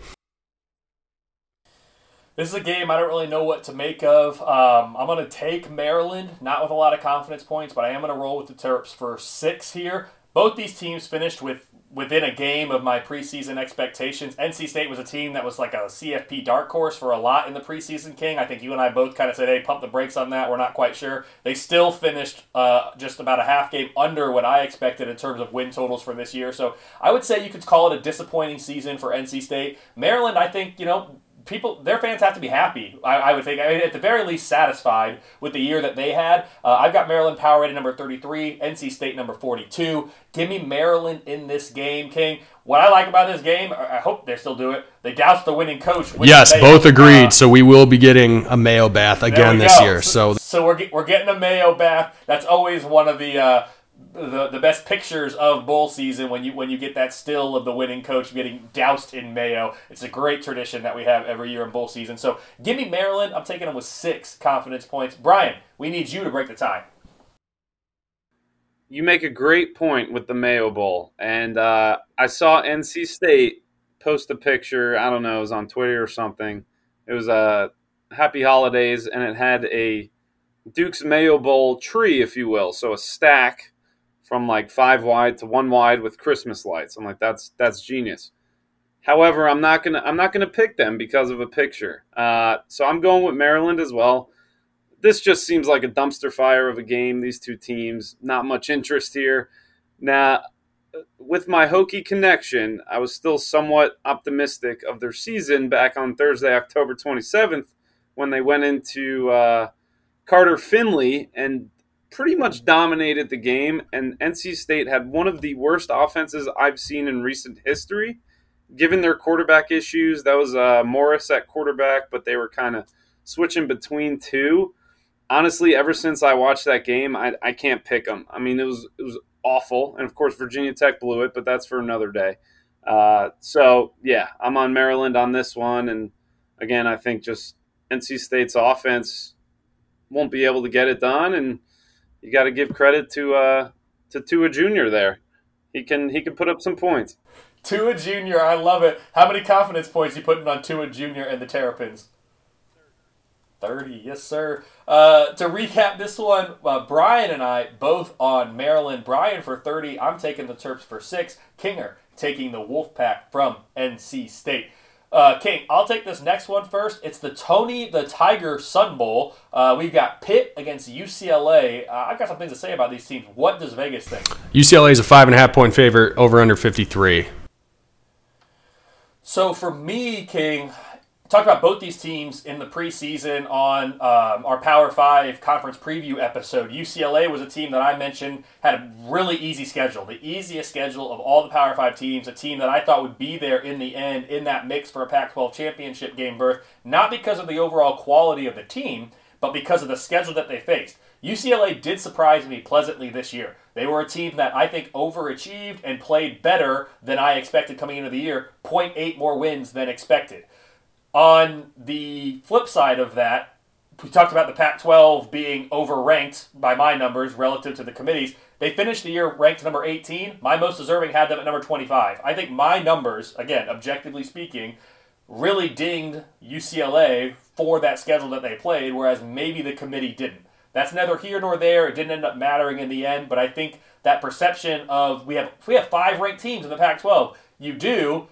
This is a game I don't really know what to make of. Um, I'm going to take Maryland, not with a lot of confidence points, but I am going to roll with the Terps for six here. Both these teams finished with within a game of my preseason expectations. NC State was a team that was like a CFP dark horse for a lot in the preseason, King. I think you and I both kind of said, hey, pump the brakes on that. We're not quite sure. They still finished uh, just about a half game under what I expected in terms of win totals for this year. So I would say you could call it a disappointing season for NC State. Maryland, I think, you know, people, their fans have to be happy. I, I would think, I mean, at the very least, satisfied with the year that they had. Uh, I've got Maryland power rated number 33, NC State number 42. Give me Maryland in this game, King. What I like about this game, I hope they still do it. They doused the winning coach. yes, both agreed. Uh, so we will be getting a Mayo bath again this year. So, so we're we're getting a Mayo bath. That's always one of the. Uh, the, the best pictures of bowl season when you when you get that still of the winning coach getting doused in mayo. It's a great tradition that we have every year in bowl season. So give me Maryland. I'm taking them with six confidence points. Brian, we need you to break the tie. You make a great point with the Mayo Bowl, and uh, I saw NC State post a picture. I don't know, it was on Twitter or something. It was a uh, Happy Holidays, and it had a Duke's Mayo Bowl tree, if you will, so a stack from like five wide to one wide with Christmas lights. I'm like, that's that's genius. However, I'm not gonna I'm not gonna pick them because of a picture. Uh, so I'm going with Maryland as well. This just seems like a dumpster fire of a game. These two teams, not much interest here. Now, with my Hokie connection, I was still somewhat optimistic of their season back on Thursday, October 27th, when they went into uh, Carter Finley and pretty much dominated the game, and NC State had one of the worst offenses I've seen in recent history. Given their quarterback issues, that was uh, Morris at quarterback, but they were kind of switching between two. Honestly, ever since I watched that game, I, I can't pick them. I mean, it was it was awful, and of course Virginia Tech blew it, but that's for another day. Uh, so yeah, I'm on Maryland on this one, and again, I think just NC State's offense won't be able to get it done, and you got to give credit to uh, to Tua Junior there. He can he can put up some points. Tua Junior, I love it. How many confidence points you putting on Tua Junior and the Terrapins? 30, yes, sir. Uh, to recap this one, uh, Brian and I both on Maryland. Brian for 30. I'm taking the Terps for 6. Kinger taking the Wolfpack from NC State. Uh, King, I'll take this next one first. It's the Tony the Tiger Sun Bowl. Uh, we've got Pitt against UCLA. Uh, I've got some things to say about these teams. What does Vegas think? UCLA is a five and a half point favorite, over under 53. So for me, King, talked about both these teams in the preseason on um, our Power Five conference preview episode. UCLA was a team that I mentioned had a really easy schedule, the easiest schedule of all the Power Five teams. A team that I thought would be there in the end in that mix for a Pac-12 championship game berth, not because of the overall quality of the team, but because of the schedule that they faced. UCLA did surprise me pleasantly this year. They were a team that I think overachieved and played better than I expected coming into the year. 0.8 more wins than expected. On the flip side of that, we talked about the Pac 12 being overranked by my numbers relative to the committees. They finished the year ranked number 18. My most deserving had them at number 25. I think my numbers, again, objectively speaking, really dinged UCLA for that schedule that they played, whereas maybe the committee didn't. That's neither here nor there. It didn't end up mattering in the end, but I think that perception of we have we have five ranked teams in the Pac-12. You do,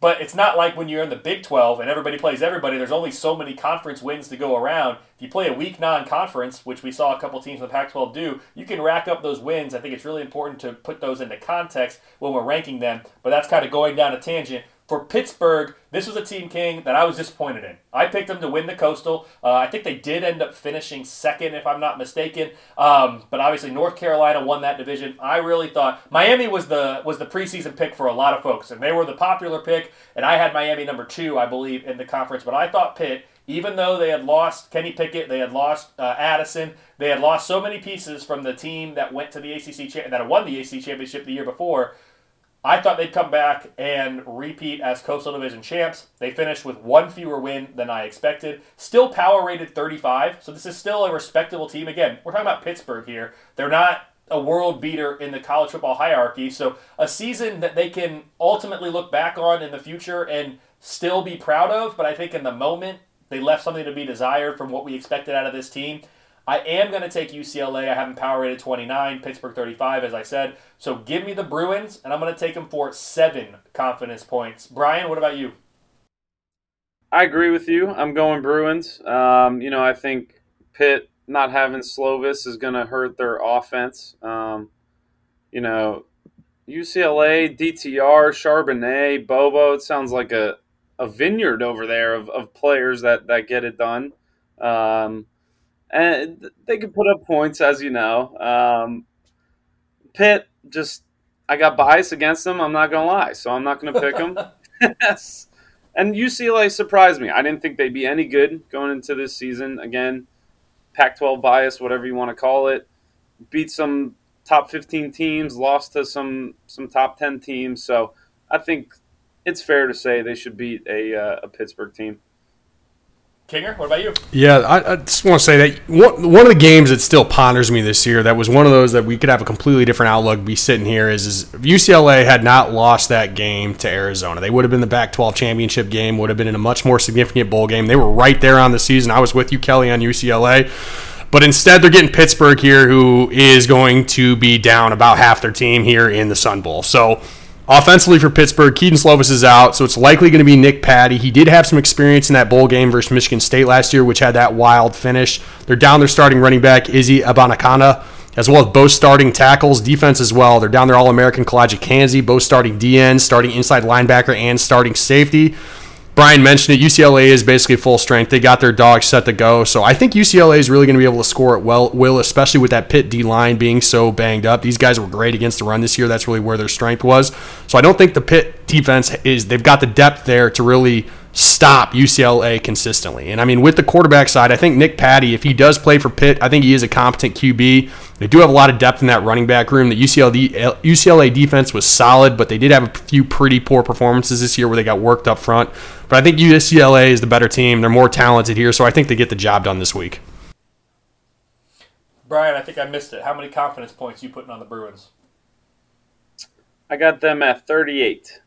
but it's not like when you're in the Big 12 and everybody plays everybody. There's only so many conference wins to go around. If you play a weak non-conference, which we saw a couple teams in the Pac-12 do, you can rack up those wins. I think it's really important to put those into context when we're ranking them. But that's kind of going down a tangent for Pittsburgh, this was a team king that I was disappointed in. I picked them to win the Coastal. Uh, I think they did end up finishing second, if I'm not mistaken. Um, but obviously, North Carolina won that division. I really thought Miami was the was the preseason pick for a lot of folks, and they were the popular pick. And I had Miami number two, I believe, in the conference. But I thought Pitt, even though they had lost Kenny Pickett, they had lost uh, Addison, they had lost so many pieces from the team that went to the ACC cha- that won the ACC championship the year before I thought they'd come back and repeat as Coastal Division champs. They finished with one fewer win than I expected. Still power rated 35, so this is still a respectable team. Again, we're talking about Pittsburgh here. They're not a world beater in the college football hierarchy, so a season that they can ultimately look back on in the future and still be proud of. But I think in the moment, they left something to be desired from what we expected out of this team. I am going to take UCLA. I have them power rated 29, Pittsburgh 35, as I said. So give me the Bruins, and I'm going to take them for seven confidence points. Brian, what about you? I agree with you. I'm going Bruins. Um, you know, I think Pitt not having Slovis is going to hurt their offense. Um, you know, UCLA, DTR, Charbonnet, Bobo. It sounds like a, a vineyard over there of, of players that, that get it done. Um, and they can put up points, as you know. Um, Pitt, just I got bias against them. I'm not gonna lie, so I'm not gonna pick them. yes. And UCLA surprised me. I didn't think they'd be any good going into this season. Again, Pac-12 bias, whatever you want to call it. Beat some top 15 teams, lost to some some top 10 teams. So I think it's fair to say they should beat a, uh, a Pittsburgh team. Kinger, what about you? Yeah, I, I, just want to say that one, one of the games that still ponders me this year, that was one of those that we could have a completely different outlook, be sitting here, is, is UCLA had not lost that game to Arizona. They would have been the Pac 12 championship game, would have been in a much more significant bowl game. They were right there on the season. I was with you, Kelly, on UCLA. But instead, they're getting Pittsburgh here, who is going to be down about half their team here in the Sun Bowl. So Offensively for Pittsburgh, Kedon Slovis is out, so it's likely going to be Nick Patti. He did have some experience in that bowl game versus Michigan State last year, which had that wild finish. They're down their starting running back, Izzy Abanikanda, as well as both starting tackles, defense as well. They're down their All American Calijah Kancey, both starting DN, starting inside linebacker, and starting safety. Brian mentioned it. UCLA is basically full strength. They got their dogs set to go. So I think UCLA is really going to be able to score it well, will, especially with that Pitt D line being so banged up. These guys were great against the run this year. That's really where their strength was. So I don't think the Pitt defense is, they've got the depth there to really stop UCLA consistently. And I mean, with the quarterback side, I think Nick Patti, if he does play for Pitt, I think he is a competent QB. They do have a lot of depth in that running back room. The UCLA, UCLA defense was solid, but they did have a few pretty poor performances this year where they got worked up front. But I think UCLA is the better team. They're more talented here, so I think they get the job done this week. Brian, I think I missed it. How many confidence points you putting on the Bruins? I got them at 38.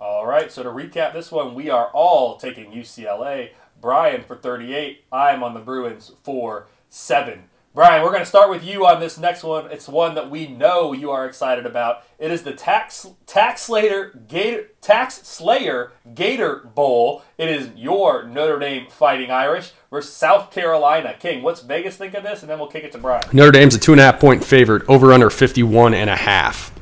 All right, so to recap this one, we are all taking UCLA. Brian for 38. I'm on the Bruins for 7. Brian, we're going to start with you on this next one. It's one that we know you are excited about. It is the Tax Tax Slayer Gator Tax Slayer Gator Bowl. It is your Notre Dame Fighting Irish versus South Carolina King. What's Vegas think of this? And then we'll kick it to Brian. Notre Dame's a two and a half point favorite, over under 51 and a half.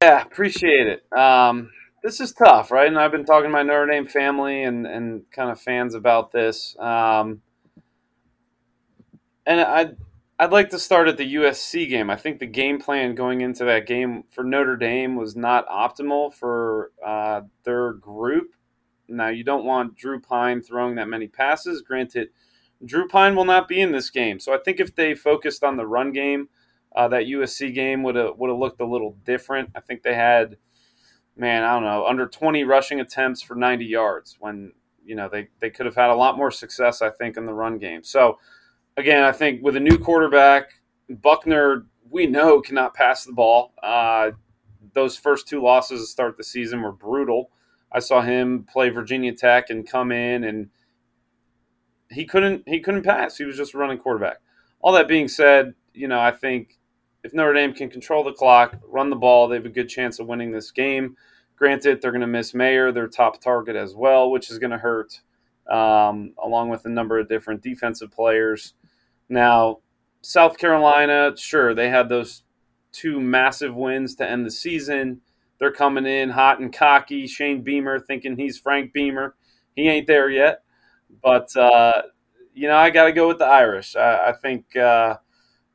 Yeah, appreciate it. Um, this is tough, right? And I've been talking to my Notre Dame family and, and kind of fans about this. Um, and I'd, I'd like to start at the USC game. I think the game plan going into that game for Notre Dame was not optimal for uh, their group. Now, you don't want Drew Pyne throwing that many passes. Granted, Drew Pyne will not be in this game. So I think if they focused on the run game, uh, that USC game would have would have looked a little different. I think they had, man, I don't know, under 20 rushing attempts for 90 yards when you know they, they could have had a lot more success. I think in the run game. So again, I think with a new quarterback, Buckner, we know cannot pass the ball. Uh, those first two losses to start the season were brutal. I saw him play Virginia Tech and come in and he couldn't he couldn't pass. He was just running quarterback. All that being said, you know, I think if Notre Dame can control the clock, run the ball, they have a good chance of winning this game. Granted, they're going to miss Mayer, their top target as well, which is going to hurt, um, along with a number of different defensive players. Now, South Carolina, sure, they had those two massive wins to end the season. They're coming in hot and cocky. Shane Beamer thinking he's Frank Beamer. He ain't there yet. But, uh, you know, I got to go with the Irish. I, I think uh,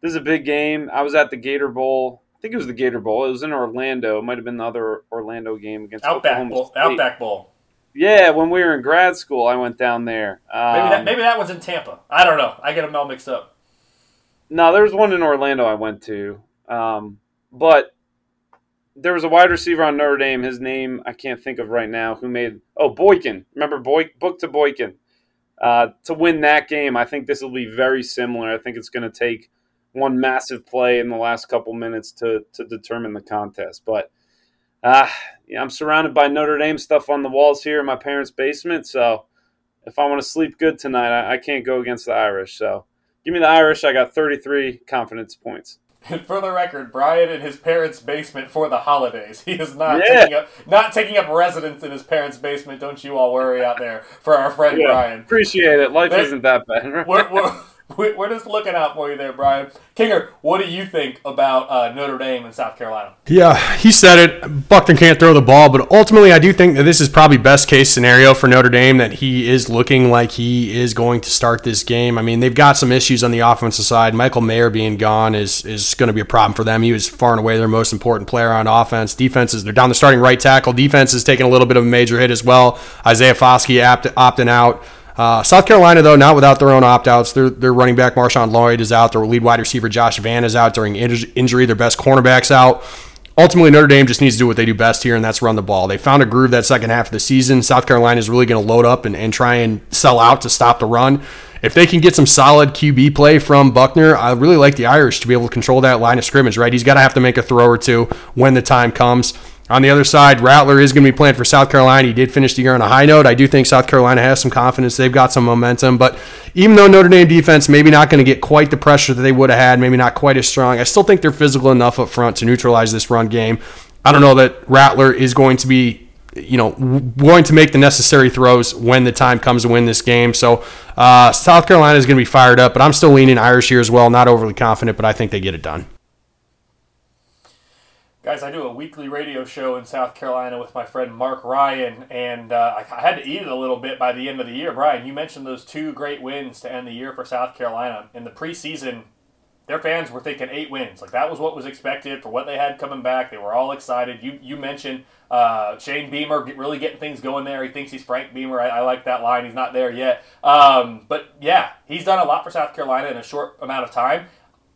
this is a big game. I was at the Gator Bowl. I think it was the Gator Bowl. It was in Orlando. It might have been the other Orlando game against Outback Oklahoma Bowl. State. Outback Bowl. Yeah, when we were in grad school, I went down there. Um, Maybe that maybe that one's in Tampa. I don't know. I get them all mixed up. No, there was one in Orlando I went to, um, but there was a wide receiver on Notre Dame. His name I can't think of right now. Who made? Oh, Boykin. Remember Boy Book to Boykin uh, to win that game. I think this will be very similar. I think it's going to take one massive play in the last couple minutes to to determine the contest. But uh, yeah, I'm surrounded by Notre Dame stuff on the walls here in my parents' basement. So if I want to sleep good tonight, I, I can't go against the Irish. So give me the Irish. I got 33 confidence points. And For the record, Brian in his parents' basement for the holidays. He is not Yeah. taking up not taking up residence in his parents' basement. Don't you all worry out there for our friend Yeah, Brian. Appreciate it. Life Hey. isn't that bad. We're, we're, we're we're just looking out for you there, Brian. Kinger, what do you think about uh, Notre Dame and South Carolina? Yeah, he said it. Buckner can't throw the ball, but ultimately, I do think that this is probably best case scenario for Notre Dame. That he is looking like he is going to start this game. I mean, they've got some issues on the offensive side. Michael Mayer being gone is is going to be a problem for them. He was far and away their most important player on offense. Defenses, they're down the starting right tackle. Defense is taking a little bit of a major hit as well. Isaiah Foskey opt, opting out. Uh, South Carolina, though, not without their own opt outs. Their, their running back, Marshawn Lloyd, is out. Their lead wide receiver, Josh Vann, is out during inj- injury. Their best cornerback's out. Ultimately, Notre Dame just needs to do what they do best here, and that's run the ball. They found a groove that second half of the season. South Carolina is really going to load up and, and try and sell out to stop the run. If they can get some solid QB play from Buckner, I really like the Irish to be able to control that line of scrimmage, right? He's got to have to make a throw or two when the time comes. On the other side, Rattler is going to be playing for South Carolina. He did finish the year on a high note. I do think South Carolina has some confidence. They've got some momentum. But even though Notre Dame defense maybe not going to get quite the pressure that they would have had, maybe not quite as strong, I still think they're physical enough up front to neutralize this run game. I don't know that Rattler is going to be, you know, going to make the necessary throws when the time comes to win this game. So uh, South Carolina is going to be fired up, but I'm still leaning Irish here as well. Not overly confident, but I think they get it done. Guys, I do a weekly radio show in South Carolina with my friend Mark Ryan, and uh, I, had to eat it a little bit by the end of the year. Brian, you mentioned those two great wins to end the year for South Carolina. In the preseason, their fans were thinking eight wins. Like that was what was expected for what they had coming back. They were all excited. You you mentioned uh, Shane Beamer really getting things going there. He thinks he's Frank Beamer. I, I like that line. He's not there yet. Um, but yeah, he's done a lot for South Carolina in a short amount of time.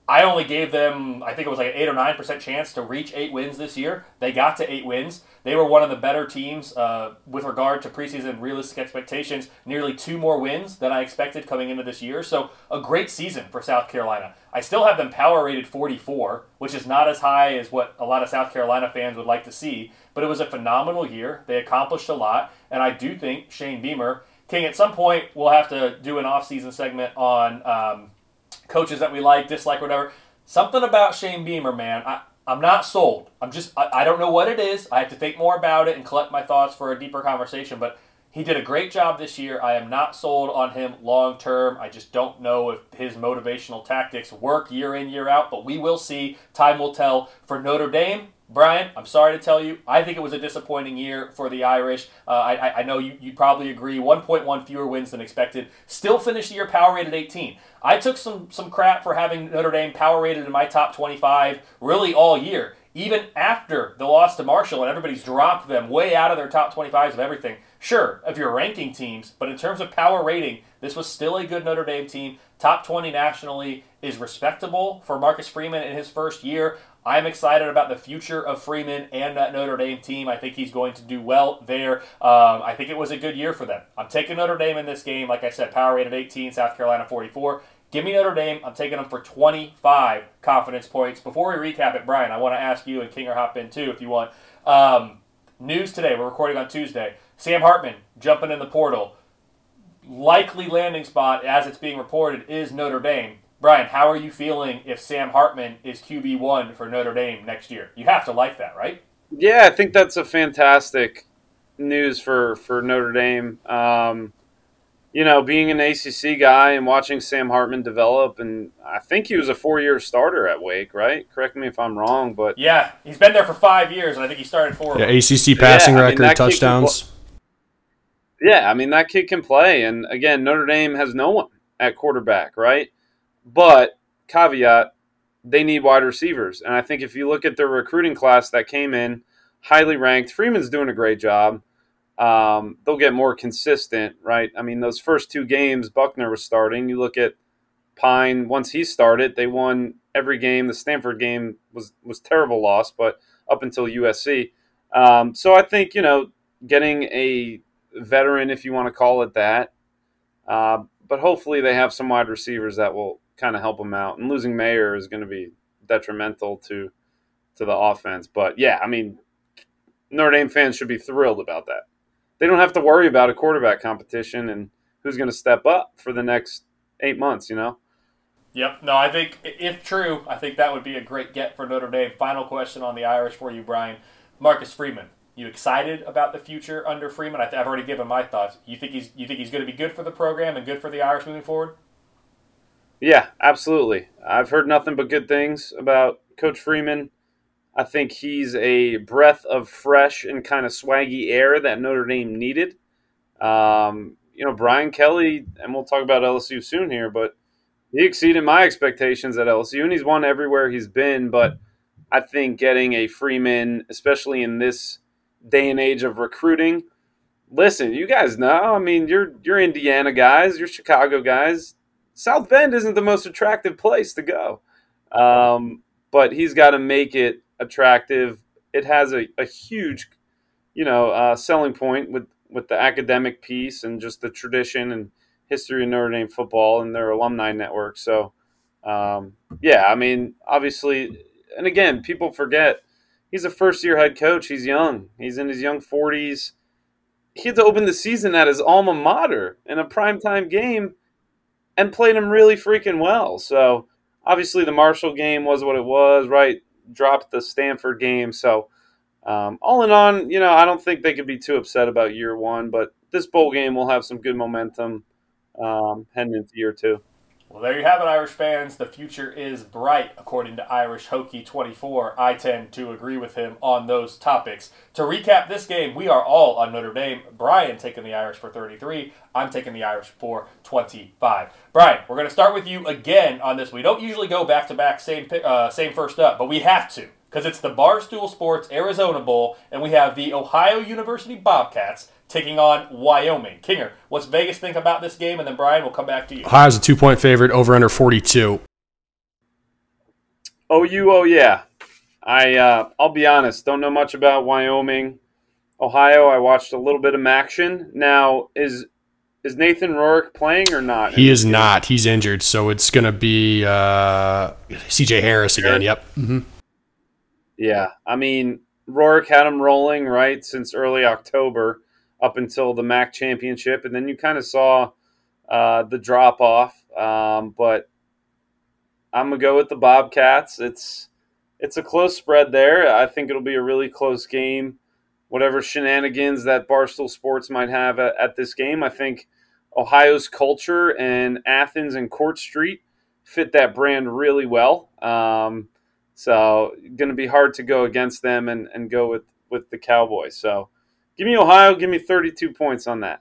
I only gave them, I think it was like an 8 or 9% chance to reach eight wins this year. They got to eight wins. They were one of the better teams uh, with regard to preseason realistic expectations. Nearly two more wins than I expected coming into this year. So, a great season for South Carolina. I still have them power rated 44, which is not as high as what a lot of South Carolina fans would like to see. But it was a phenomenal year. They accomplished a lot. And I do think Shane Beamer, King, at some point, we'll have to do an off-season segment on. Um, coaches that we like, dislike, whatever. Something about Shane Beamer, man. I, I'm not sold. I'm just, I, I don't know what it is. I have to think more about it and collect my thoughts for a deeper conversation. But he did a great job this year. I am not sold on him long term. I just don't know if his motivational tactics work year in, year out, but we will see. Time will tell. For Notre Dame, Brian, I'm sorry to tell you, I think it was a disappointing year for the Irish. Uh, I, I, know you, you probably agree. 1.1 fewer wins than expected. Still finished the year power rated 18. I took some, some crap for having Notre Dame power rated in my top 25 really all year. Even after the loss to Marshall and everybody's dropped them way out of their top 25s of everything. Sure, if you're ranking teams, but in terms of power rating, this was still a good Notre Dame team. Top 20 nationally is respectable for Marcus Freeman in his first year. I'm excited about the future of Freeman and that Notre Dame team. I think he's going to do well there. Um, I think it was a good year for them. I'm taking Notre Dame in this game. Like I said, power rated 18, South Carolina 44. Give me Notre Dame. I'm taking them for 25 confidence points. Before we recap it, Brian, I want to ask you and King or hop in too if you want. Um, news today. We're recording on Tuesday. Sam Hartman jumping in the portal. Likely landing spot, as it's being reported, is Notre Dame. Brian, how are you feeling if Sam Hartman is QB one for Notre Dame next year? You have to like that, right? Yeah, I think that's a fantastic news for for Notre Dame. Um, you know, being an ACC guy and watching Sam Hartman develop, and I think he was a four year starter at Wake, right? Correct me if I'm wrong, but yeah, he's been there for five years, and I think he started four. Yeah, ACC passing yeah, record, I mean, touchdowns. Yeah, I mean that kid can play, and again, Notre Dame has no one at quarterback, right? But caveat, they need wide receivers. And I think if you look at their recruiting class that came in, highly ranked, Freeman's doing a great job. Um, they'll get more consistent, right? I mean, those first two games Buckner was starting. You look at Pyne, Once he started, they won every game. The Stanford game was was terrible loss, but up until USC. Um, so I think you know getting a veteran, if you want to call it that, uh, but hopefully they have some wide receivers that will kind of help them out. And losing Mayer is going to be detrimental to to the offense. But yeah, I mean, Notre Dame fans should be thrilled about that. They don't have to worry about a quarterback competition and who's going to step up for the next eight months. You know. Yep. No, I think if true, I think that would be a great get for Notre Dame. Final question on the Irish for you, Brian. Marcus Freeman. You excited about the future under Freeman? I've already given my thoughts. You think he's you think he's going to be good for the program and good for the Irish moving forward? Yeah, absolutely. I've heard nothing but good things about Coach Freeman. I think he's a breath of fresh and kind of swaggy air that Notre Dame needed. Um, you know, Brian Kelly, and we'll talk about LSU soon here, but he exceeded my expectations at LSU, and he's won everywhere he's been. But I think getting a Freeman, especially in this day and age of recruiting, listen, you guys know. I mean, you're you're Indiana guys, you're Chicago guys. South Bend isn't the most attractive place to go. Um, but he's got to make it attractive. It has a, a huge, you know, uh, selling point with, with the academic piece and just the tradition and history of Notre Dame football and their alumni network. So, um, yeah, I mean, obviously, and again, people forget he's a first year head coach. He's young, he's in his young 40s. He had to open the season at his alma mater in a primetime game and played him really freaking well. So obviously the Marshall game was what it was, right? Dropped the Stanford game. So um, all in all, you know, I don't think they could be too upset about year one, but this bowl game will have some good momentum um, heading into year two. Well, there you have it, Irish fans. The future is bright, according to Irish Hokie 24. I tend to agree with him on those topics. To recap this game, we are all on Notre Dame. Brian taking the Irish for 33. I'm taking the Irish for 25. Brian, we're going to start with you again on this. We don't usually go back to back, same uh, same first up, but we have to because it's the Barstool Sports Arizona Bowl, and we have the Ohio University Bobcats taking on Wyoming. Kinger, what's Vegas think about this game? And then Brian, we'll come back to you. Ohio's a two point favorite, over under 42. Oh, you, oh, yeah. I, uh, I'll be honest, don't know much about Wyoming. Ohio, I watched a little bit of action. Now, is is Nathan Rourke playing or not? He is not. He's injured, so it's going to be uh, C.J. Harris again. Yep. Mm-hmm. Yeah, I mean, Rourke had him rolling right since early October up until the MAC championship, and then you kind of saw uh, the drop off. Um, but I'm gonna go with the Bobcats. It's it's a close spread there. I think it'll be a really close game. Whatever shenanigans that Barstool Sports might have at, at this game, I think Ohio's culture and Athens and Court Street fit that brand really well. Um, so going to be hard to go against them and, and go with, with the Cowboys. So Give me Ohio. Give me 32 points on that.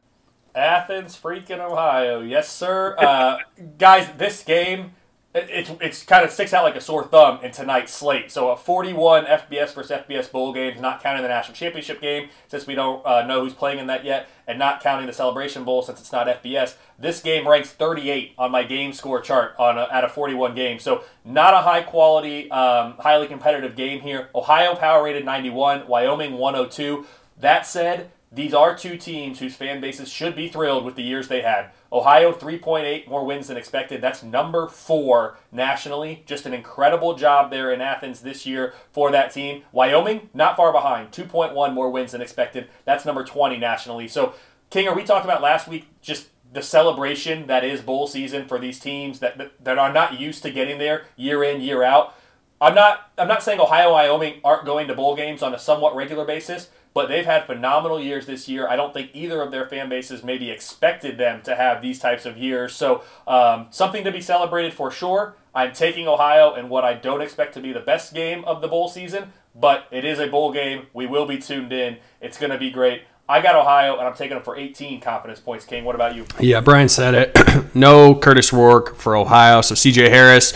Athens, freaking Ohio. Yes, sir. Uh, guys, this game, it's it's kind of sticks out like a sore thumb in tonight's slate. So a 41 FBS versus FBS bowl game, not counting the national championship game since we don't uh, know who's playing in that yet, and not counting the Celebration Bowl since it's not FBS. This game ranks 38 on my game score chart on a 41 game. So not a high quality, um, highly competitive game here. Ohio power rated 91, Wyoming 102. That said, these are two teams whose fan bases should be thrilled with the years they had. Ohio, 3.8 more wins than expected. That's number four nationally. Just an incredible job there in Athens this year for that team. Wyoming, not far behind, 2.1 more wins than expected. That's number 20 nationally. So, Kinger, we talked about last week just the celebration that is bowl season for these teams that, that, that are not used to getting there year in, year out. I'm not I'm not saying Ohio, Wyoming aren't going to bowl games on a somewhat regular basis, but they've had phenomenal years this year. I don't think either of their fan bases maybe expected them to have these types of years. So, um, something to be celebrated for sure. I'm taking Ohio in what I don't expect to be the best game of the bowl season, but it is a bowl game. We will be tuned in. It's going to be great. I got Ohio, and I'm taking them for 18 confidence points. King, what about you? Yeah, Brian said it. no Kurtis Rourke for Ohio, so CJ Harris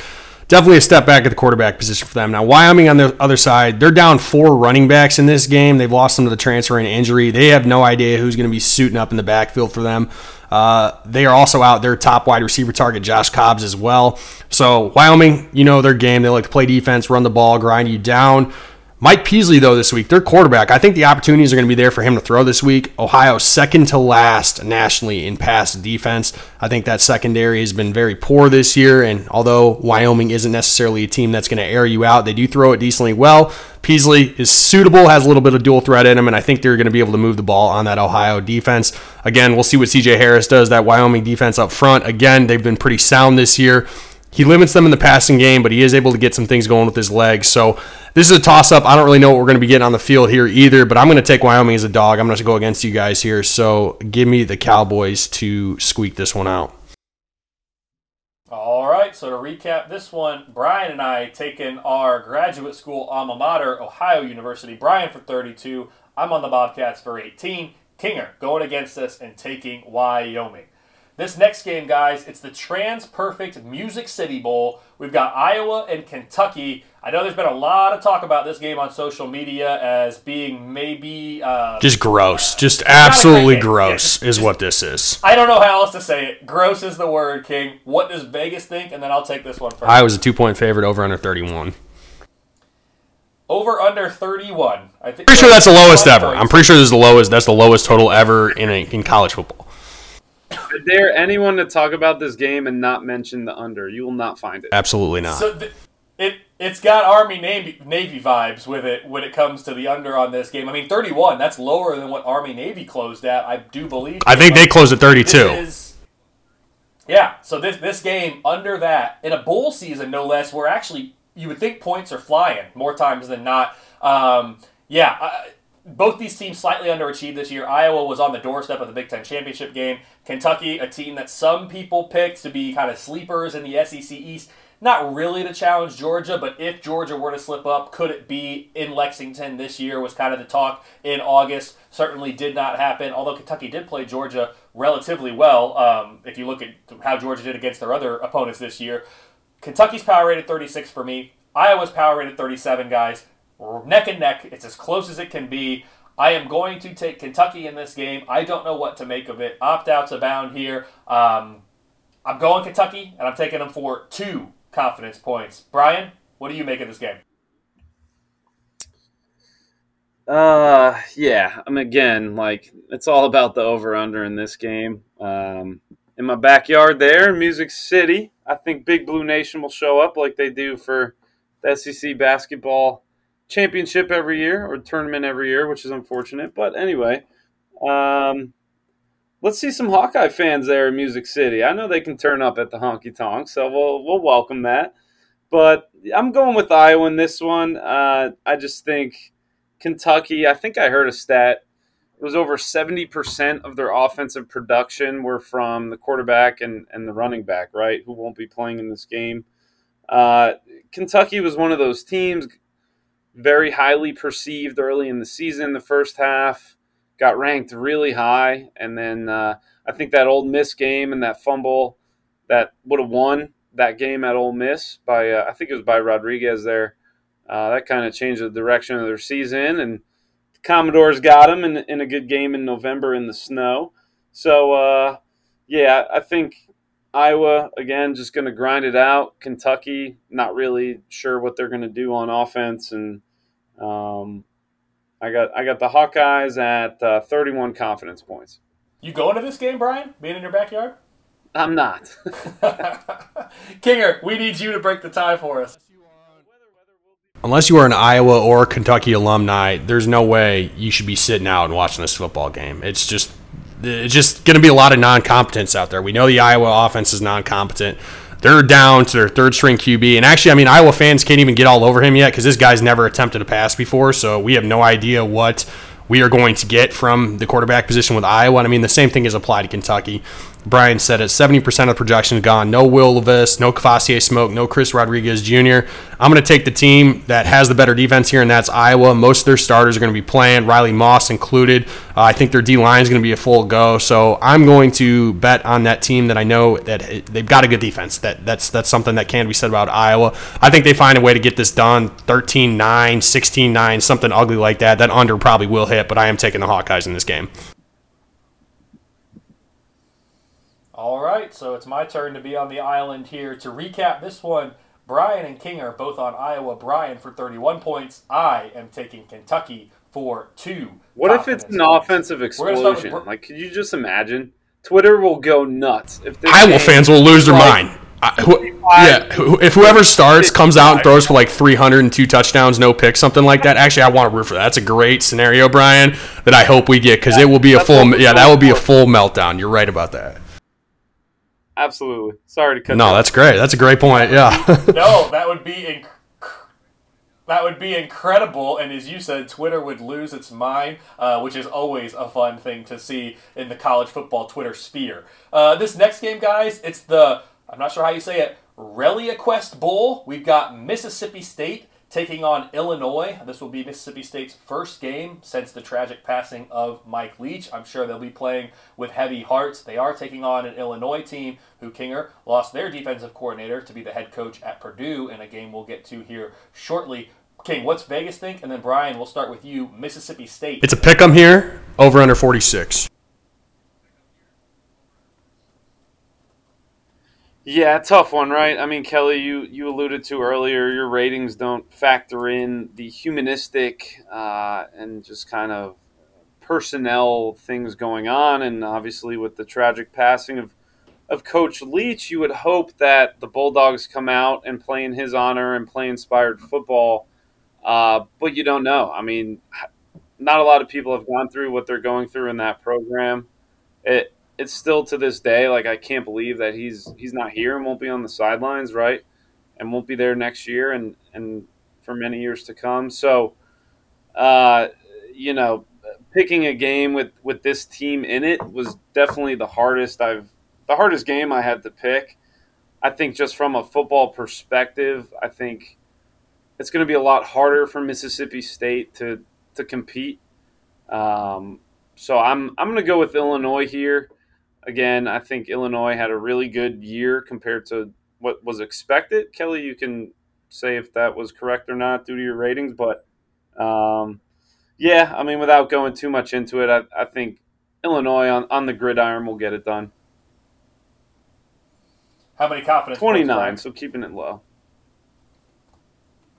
definitely a step back at the quarterback position for them. Now, Wyoming on the other side, they're down four running backs in this game. They've lost them to the transfer and injury. They have no idea who's going to be suiting up in the backfield for them. Uh, they are also out their top wide receiver target, Josh Cobbs, as well. So, Wyoming, you know their game. They like to play defense, run the ball, grind you down. Mike Peasley, though, this week, their quarterback, I think the opportunities are going to be there for him to throw this week. Ohio, second to last nationally in pass defense. I think that secondary has been very poor this year. And although Wyoming isn't necessarily a team that's going to air you out, they do throw it decently well. Peasley is suitable, has a little bit of dual threat in him, and I think they're going to be able to move the ball on that Ohio defense. Again, we'll see what CJ Harris does, that Wyoming defense up front. Again, they've been pretty sound this year. He limits them in the passing game, but he is able to get some things going with his legs. So this is a toss up. I don't really know what we're going to be getting on the field here either, but I'm going to take Wyoming as a dog. I'm going to go against you guys here. So give me the Cowboys to squeak this one out. All right, so to recap this one, Brian and I taking our graduate school alma mater, Ohio University. Brian for 32. I'm on the Bobcats for 18. Kinger going against us and taking Wyoming. This next game, guys, it's the TransPerfect Music City Bowl. We've got Iowa and Kentucky. I know there's been a lot of talk about this game on social media as being maybe uh, just gross, just absolutely gross yeah, is what this is. I don't know how else to say it. Gross is the word, King. What does Vegas think? And then I'll take this one first. I was a two point favorite over under 31. Over under 31. I think. Pretty sure that's the lowest ever. I'm pretty sure this is the lowest. That's the lowest total ever in a, in college football. Is there anyone to talk about this game and not mention the under? You will not find it. Absolutely not. So th- it it's got Army Navy Navy vibes with it when it comes to the under on this game. I mean, 31. That's lower than what Army Navy closed at. I do believe. I think they closed at 32. Yeah. So this this game under that in a bowl season, no less, where actually you would think points are flying more times than not. Um, yeah. I, both these teams slightly underachieved this year. Iowa was on the doorstep of the Big Ten championship game. Kentucky, a team that some people picked to be kind of sleepers in the SEC East. Not really to challenge Georgia, but if Georgia were to slip up, could it be in Lexington this year? Was kind of the talk in August. Certainly did not happen, although Kentucky did play Georgia relatively well. Um, if you look at how Georgia did against their other opponents this year, Kentucky's power rated 36 for me. Iowa's power rated 37, guys. Neck and neck. It's as close as it can be. I am going to take Kentucky in this game. I don't know what to make of it. Opt outs abound here. Um, I'm going Kentucky, and I'm taking them for two confidence points. Brian, what do you make of this game? Uh, yeah. I'm again like it's all about the over under in this game. Um, in my backyard there, Music City, I think Big Blue Nation will show up like they do for the SEC basketball championship every year or tournament every year, which is unfortunate. But anyway, um, let's see some Hawkeye fans there in Music City. I know they can turn up at the honky tonk, so we'll we'll welcome that. But I'm going with Iowa in this one. Uh, I just think Kentucky. I think I heard a stat. It was over 70% of their offensive production were from the quarterback and, and the running back, right? Who won't be playing in this game. Uh, Kentucky was one of those teams very highly perceived early in the season, the first half got ranked really high, and then uh, I think that Ole Miss game and that fumble that would have won that game at Ole Miss by uh, I think it was by Rodriguez there. Uh, that kind of changed the direction of their season, and the Commodores got them in, in a good game in November in the snow. So uh, yeah, I think Iowa again just going to grind it out. Kentucky not really sure what they're going to do on offense, and um, I got I got the Hawkeyes at uh, 31 confidence points. You going to this game, Brian? Being in your backyard? I'm not. Kinger, we need you to break the tie for us. Unless you are an Iowa or Kentucky alumni, there's no way you should be sitting out and watching this football game. It's just it's just going to be a lot of non-competence out there. We know the Iowa offense is non-competent. They're down to their third string QB. And actually, I mean, Iowa fans can't even get all over him yet because this guy's never attempted a pass before. So we have no idea what we are going to get from the quarterback position with Iowa. And I mean, the same thing is applied to Kentucky. Brian said it 70% of the projection is gone. No Will Levis, no Kavosiey Smoke, no Chris Rodriguez Jr. I'm going to take the team that has the better defense here, and that's Iowa. Most of their starters are going to be playing, Riley Moss included. Uh, I think their D line is going to be a full go. So I'm going to bet on that team that I know that it, they've got a good defense. That That's that's something that can be said about Iowa. I think they find a way to get this done 13 9, 16 9, something ugly like that. That under probably will hit, but I am taking the Hawkeyes in this game. All right, so it's my turn to be on the island here. To recap this one, Brian and King are both on Iowa. Brian for 31 points. I am taking Kentucky for two. What if it's an points. offensive explosion? With, like, could you just imagine? Twitter will go nuts if Iowa fans will lose their like, mind. I, who, yeah, if whoever starts comes out and throws for like 302 touchdowns, no picks, something like that. Actually, I want to root for that. That's a great scenario, Brian, that I hope we get because yeah, it will be a full. Yeah, that will be a full meltdown. You're right about that. Absolutely. Sorry to cut. No, that's great. That's a great point. Yeah. no, that would be inc- that would be incredible. And as you said, Twitter would lose its mind, uh, which is always a fun thing to see in the college football Twitter sphere. Uh, this next game, guys, it's the I'm not sure how you say it. ReliaQuest Bowl. We've got Mississippi State taking on Illinois. This will be Mississippi State's first game since the tragic passing of Mike Leach. I'm sure they'll be playing with heavy hearts. They are taking on an Illinois team who Kinger lost their defensive coordinator to be the head coach at Purdue in a game we'll get to here shortly. King, what's Vegas think? And then Brian, we'll start with you. Mississippi State. It's a pick 'em here. Over under 46. Yeah, tough one, right? I mean, Kelly, you you alluded to earlier, your ratings don't factor in the humanistic uh, and just kind of personnel things going on, and obviously with the tragic passing of of Coach Leach, you would hope that the Bulldogs come out and play in his honor and play inspired football, uh, but you don't know. I mean, not a lot of people have gone through what they're going through in that program. It it's still to this day like I can't believe that he's he's not here and won't be on the sidelines, right? And won't be there next year and and for many years to come. So, uh, you know, picking a game with with this team in it was definitely the hardest I've the hardest game I had to pick. I think just from a football perspective, I think it's going to be a lot harder for Mississippi State to to compete. Um, so I'm I'm going to go with Illinois here. Again, I think Illinois had a really good year compared to what was expected. Kelly, you can say if that was correct or not due to your ratings, but um, yeah, I mean, without going too much into it, I, I think Illinois on, on the gridiron will get it done. How many confidence? 29, so keeping it low.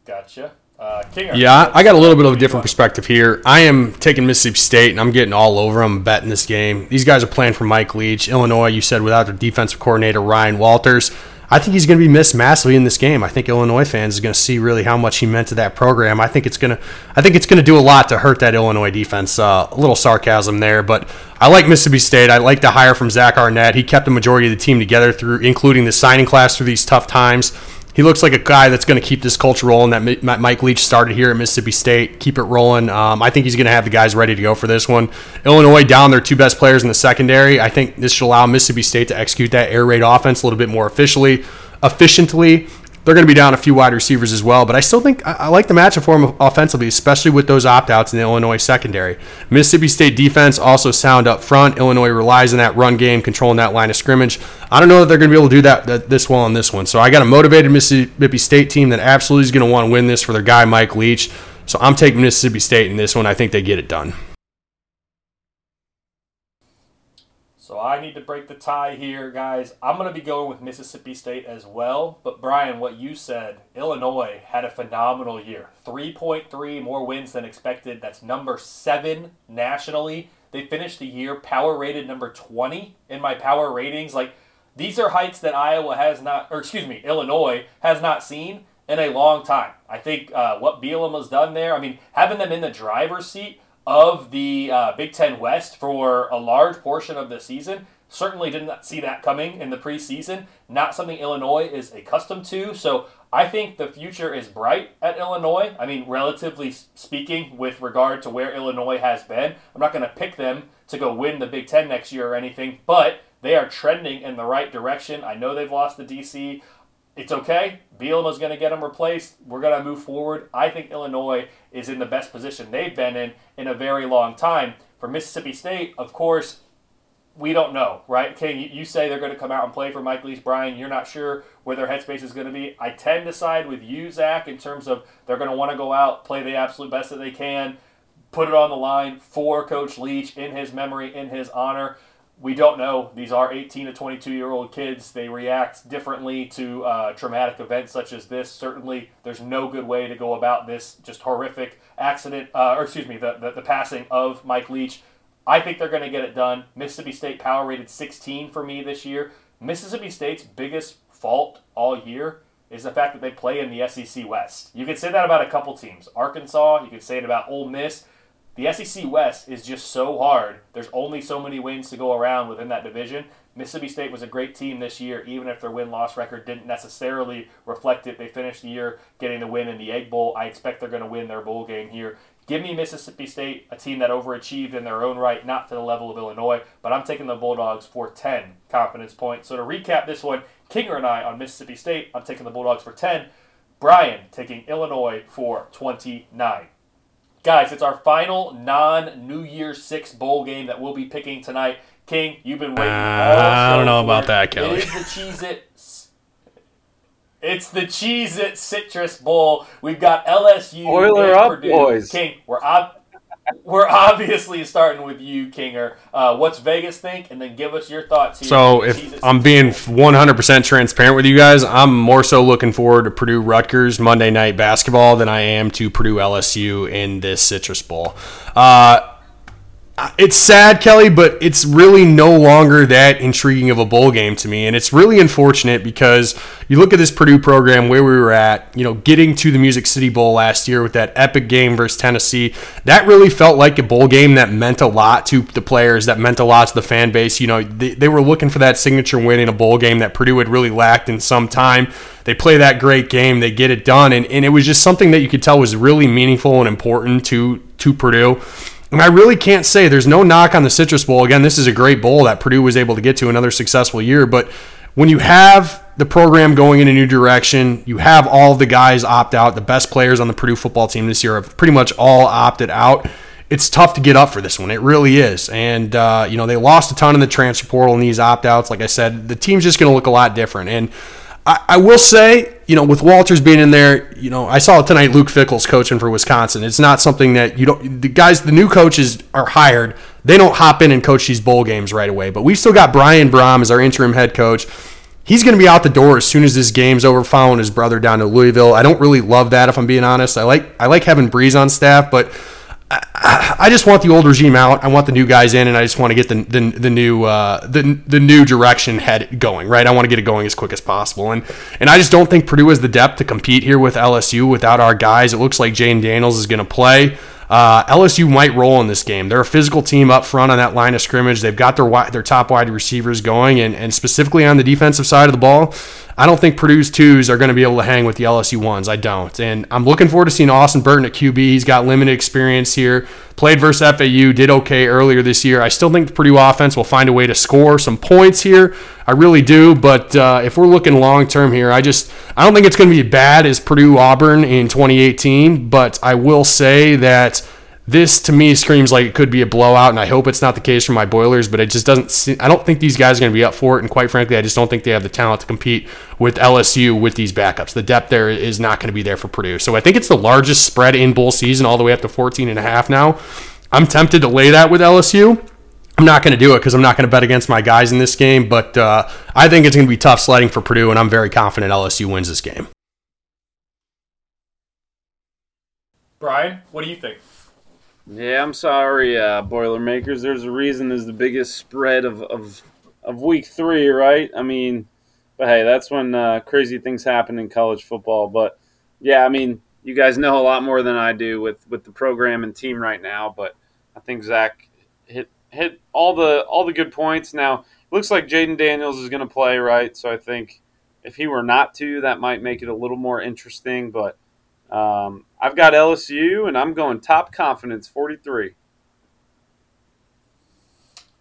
Gotcha. Uh, yeah, I got a little bit of a different perspective here. I am taking Mississippi State, and I'm getting all over them, betting this game. These guys are playing for Mike Leach. Illinois, you said, without their defensive coordinator, Ryan Walters. I think he's going to be missed massively in this game. I think Illinois fans is going to see really how much he meant to that program. I think it's going to, I think it's going to do a lot to hurt that Illinois defense. Uh, a little sarcasm there, but I like Mississippi State. I like the hire from Zach Arnett. He kept the majority of the team together through, including the signing class through these tough times he looks like a guy that's going to keep this culture rolling that Mike Leach started here at Mississippi State. Keep it rolling. Um, I think he's going to have the guys ready to go for this one. Illinois down their two best players in the secondary. I think this should allow Mississippi State to execute that air raid offense a little bit more officially, efficiently. They're going to be down a few wide receivers as well, but I still think I, like the matchup for them offensively, especially with those opt outs in the Illinois secondary. Mississippi State defense also sound up front. Illinois relies on that run game, controlling that line of scrimmage. I don't know that they're going to be able to do that, that this well on this one. So I got a motivated Mississippi State team that absolutely is going to want to win this for their guy, Mike Leach. So I'm taking Mississippi State in this one. I think they get it done. I need to break the tie here, guys. I'm going to be going with Mississippi State as well. But Brian, what you said, Illinois had a phenomenal year. 3.3 more wins than expected. That's number seven nationally. They finished the year power rated number 20 in my power ratings. Like, these are heights that Iowa has not, or excuse me, Illinois has not seen in a long time. I think uh, what Bielema has done there, I mean, having them in the driver's seat of the uh, Big Ten West for a large portion of the season. Certainly didn't see that coming in the preseason. Not something Illinois is accustomed to. So I think the future is bright at Illinois. I mean, relatively speaking, with regard to where Illinois has been. I'm not going to pick them to go win the Big Ten next year or anything, but they are trending in the right direction. I know they've lost the DC it's okay. Bielema's going to get them replaced. We're going to move forward. I think Illinois is in the best position they've been in in a very long time. For Mississippi State, of course, we don't know, right? You, you say they're going to come out and play for Mike Leach. Brian, you're not sure where their headspace is going to be. I tend to side with you, Zach, in terms of they're going to want to go out, play the absolute best that they can, put it on the line for Coach Leach in his memory, in his honor we don't know. These are 18 to 22 year old kids. They react differently to uh, traumatic events such as this. Certainly, there's no good way to go about this just horrific accident, uh, or excuse me, the, the, the passing of Mike Leach. I think they're going to get it done. Mississippi State power rated 16 for me this year. Mississippi State's biggest fault all year is the fact that they play in the SEC West. You could say that about a couple teams. Arkansas, you could say it about Ole Miss. The SEC West is just so hard. There's only so many wins to go around within that division. Mississippi State was a great team this year, even if their win loss record didn't necessarily reflect it. They finished the year getting the win in the Egg Bowl. I expect they're going to win their bowl game here. Give me Mississippi State, a team that overachieved in their own right, not to the level of Illinois, but I'm taking the Bulldogs for 10 confidence points. So to recap this one, Kinger and I on Mississippi State, I'm taking the Bulldogs for 10. Brian taking Illinois for 29. Guys, it's our final non New Year Six bowl game that we'll be picking tonight. King, you've been waiting. Uh, I don't know about that, Kelly. It is the Cheez It. It's the Cheez It Citrus Bowl. We've got LSU. Oiler up, Purdue. boys. King, we're up we're obviously starting with you, Kinger. Uh, what's Vegas think? And then give us your thoughts here. So, if I'm being 100% transparent with you guys, I'm more so looking forward to Purdue Rutgers Monday night basketball than I am to Purdue LSU in this Citrus Bowl. Uh, it's sad, Kelly, but it's really no longer that intriguing of a bowl game to me. And it's really unfortunate because you look at this Purdue program where we were at, you know, getting to the Music City Bowl last year with that epic game versus Tennessee. That really felt like a bowl game that meant a lot to the players, that meant a lot to the fan base. You know, they, they were looking for that signature win in a bowl game that Purdue had really lacked in some time. They play that great game, they get it done. And, and it was just something that you could tell was really meaningful and important to, to Purdue. And I really can't say there's no knock on the Citrus Bowl. Again, this is a great bowl that Purdue was able to get to another successful year. But when you have the program going in a new direction, you have all the guys opt out. The best players on the Purdue football team this year have pretty much all opted out. It's tough to get up for this one. It really is. And, uh, you know, they lost a ton in the transfer portal and these opt outs. Like I said, the team's just going to look a lot different. And, I, I, will say, you know, with Walters being in there, you know, I saw tonight Luke Fickell's coaching for Wisconsin. It's not something that you don't. The guys, the new coaches are hired. They don't hop in and coach these bowl games right away. But we've still got Brian Brohm as our interim head coach. He's going to be out the door as soon as this game's over, following his brother down to Louisville. I don't really love that, if I'm being honest. I like I like having Breeze on staff, but I just want the old regime out. I want the new guys in, and I just want to get the the, the new uh, the the new direction head going. Right, I want to get it going as quick as possible, and and I just don't think Purdue has the depth to compete here with LSU without our guys. It looks like Jayden Daniels is going to play. Uh, LSU might roll in this game. They're a physical team up front on that line of scrimmage. They've got their their top wide receivers going, and, and specifically on the defensive side of the ball, I don't think Purdue's twos are going to be able to hang with the LSU ones. I don't. And I'm looking forward to seeing Austin Burton at QB. He's got limited experience here. Played versus FAU, did okay earlier this year. I still think the Purdue offense will find a way to score some points here. I really do. But uh, if we're looking long term here, I just I don't think it's going to be bad as Purdue Auburn in 2018. But I will say that this to me screams like it could be a blowout, and I hope it's not the case for my Boilers. But it just doesn't. See, I don't think these guys are going to be up for it, and quite frankly, I just don't think they have the talent to compete with LSU with these backups. The depth there is not going to be there for Purdue. So I think it's the largest spread in bowl season, all the way up to 14 and a half now. I'm tempted to lay that with LSU. I'm not going to do it because I'm not going to bet against my guys in this game, but uh, I think it's going to be tough sledding for Purdue, and I'm very confident LSU wins this game. Brian, what do you think? Yeah, I'm sorry, uh, Boilermakers. There's a reason there's the biggest spread of, of, of week three, right? I mean, but hey, that's when uh, crazy things happen in college football. But yeah, I mean, you guys know a lot more than I do with, with the program and team right now. But I think Zach hit hit all the all the good points. Now looks like Jayden Daniels is going to play, right? So I think if he were not to, that might make it a little more interesting. But um, I've got LSU, and I'm going top confidence 43.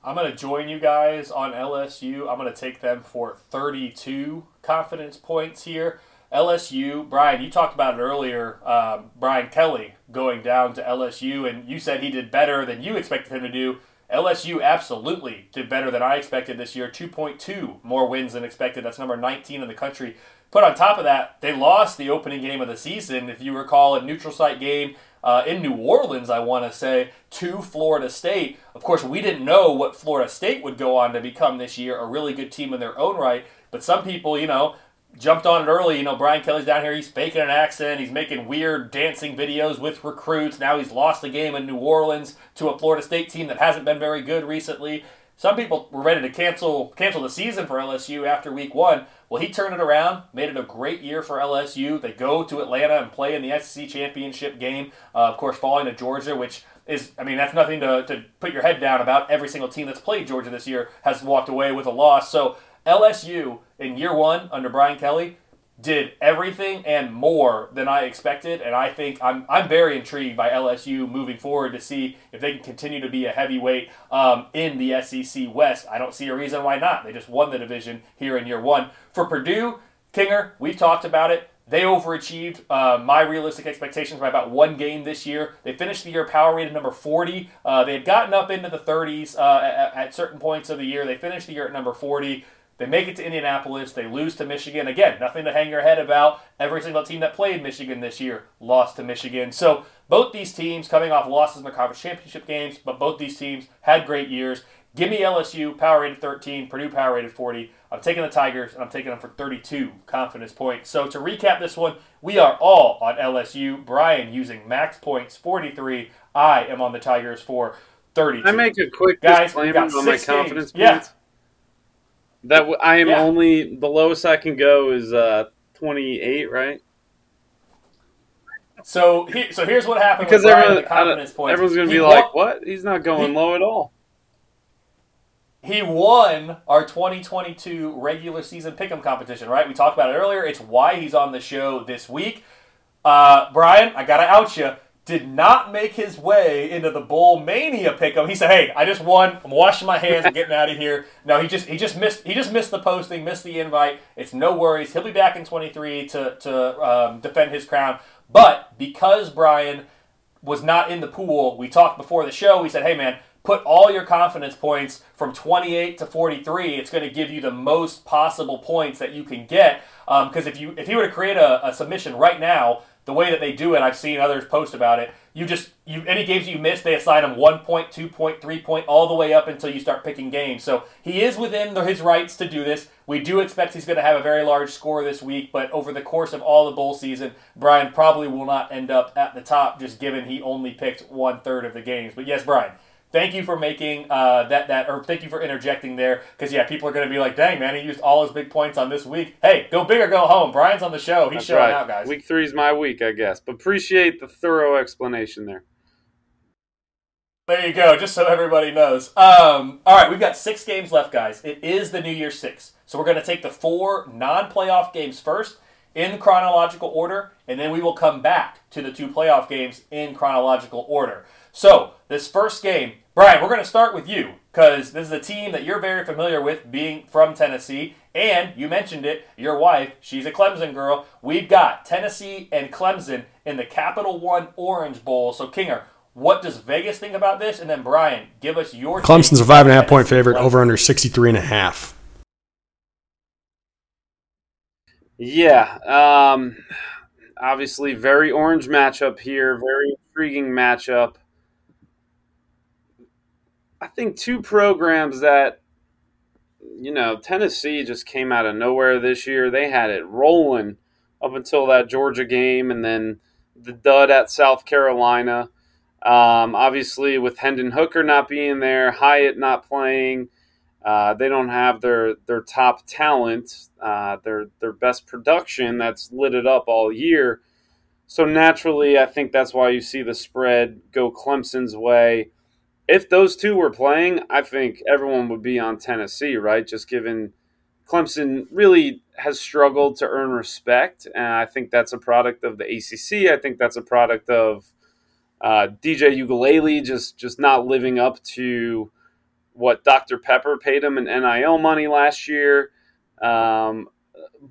I'm going to join you guys on LSU. I'm going to take them for 32 confidence points here. LSU, Brian, you talked about it earlier. Um, Brian Kelly going down to LSU, and you said he did better than you expected him to do. LSU absolutely did better than I expected this year. 2.2 more wins than expected. That's number 19 in the country. But on top of that, they lost the opening game of the season. If you recall, a neutral site game uh, in New Orleans, I want to say, to Florida State. Of course, we didn't know what Florida State would go on to become this year, a really good team in their own right. But some people, you know, jumped on it early. You know, Brian Kelly's down here. He's faking an accent. He's making weird dancing videos with recruits. Now he's lost a game in New Orleans to a Florida State team that hasn't been very good recently. Some people were ready to cancel cancel the season for LSU after week one. Well, he turned it around, made it a great year for LSU. They go to Atlanta and play in the SEC championship game, uh, of course, falling to Georgia, which is, I mean, that's nothing to, to put your head down about. Every single team that's played Georgia this year has walked away with a loss. So LSU in year one under Brian Kelly did everything and more than I expected, and I think I'm I'm very intrigued by LSU moving forward to see if they can continue to be a heavyweight um, in the SEC West. I don't see a reason why not. They just won the division here in year one. For Purdue, Kinger, we've talked about it. They overachieved uh, my realistic expectations by about one game this year. They finished the year power rated number 40. Uh, they had gotten up into the 30s uh, at, at certain points of the year. They finished the year at number 40. They make it to Indianapolis. They lose to Michigan. Again, nothing to hang your head about. Every single team that played Michigan this year lost to Michigan. So both these teams coming off losses in the conference championship games, but both these teams had great years. Give me LSU, power rated 13, Purdue power rated 40. I'm taking the Tigers, and I'm taking them for 32 confidence points. So to recap this one, we are all on LSU. Brian using max points 43. I am on the Tigers for 32. I make a quick Guys, disclaimer on my confidence games. points. Yeah. That I am yeah. only the lowest I can go is uh, 28, right? So he, so here's what happened because everyone, everyone's going to be won, like, "What? He's not going he, low at all." He won our 2022 regular season pick'em competition, right? We talked about it earlier. It's why he's on the show this week. Uh, Brian, I gotta out you. Did not make his way into the Bowl Mania pick'em. He said, "Hey, I just won. I'm washing my hands. I'm getting out of here." No, he just he just missed he just missed the posting, missed the invite. It's no worries. He'll be back in 23 to to um, defend his crown. But because Brian was not in the pool, we talked before the show. We said, "Hey, man." Put all your confidence points from 28 to 43. It's going to give you the most possible points that you can get. Because um, if you if he were to create a, a submission right now, the way that they do it, I've seen others post about it. You just you any games you miss, they assign him one point, two point, three point, all the way up until you start picking games. So he is within the, his rights to do this. We do expect he's going to have a very large score this week, but over the course of all the bowl season, Brian probably will not end up at the top, just given he only picked one third of the games. But yes, Brian, thank you for making uh, that that or thank you for interjecting there because yeah people are going to be like dang man he used all his big points on this week. Hey go big or go home. Brian's on the show. He's That's showing right. out guys. Week three is my week, I guess. But appreciate the thorough explanation there. there you go just so everybody knows. Um, all right we've got six games left guys. It is the new Year six. So we're going to take the four non-playoff games first in chronological order and then we will come back to the two playoff games in chronological order. So this first game Brian, we're going to start with you because this is a team that you're very familiar with being from Tennessee. And you mentioned it, your wife, she's a Clemson girl. We've got Tennessee and Clemson in the Capital One Orange Bowl. So, Kinger, what does Vegas think about this? And then, Brian, give us your Clemson's a five and a half point favorite, Clemson. over under 63 and a half. Yeah. Um, obviously, very orange matchup here. Very intriguing matchup. I think two programs that, you know, Tennessee just came out of nowhere this year. They had it rolling up until that Georgia game and then the dud at South Carolina. Um, obviously, with Hendon Hooker not being there, Hyatt not playing, uh, they don't have their their top talent, uh, their their best production that's lit it up all year. So naturally, I think that's why you see the spread go Clemson's way. If those two were playing, I think everyone would be on Tennessee, right? Just given Clemson really has struggled to earn respect, and I think that's a product of the ACC. I think that's a product of uh, DJ Uiagalelei just just not living up to what Dr. Pepper paid him in NIL money last year. Um,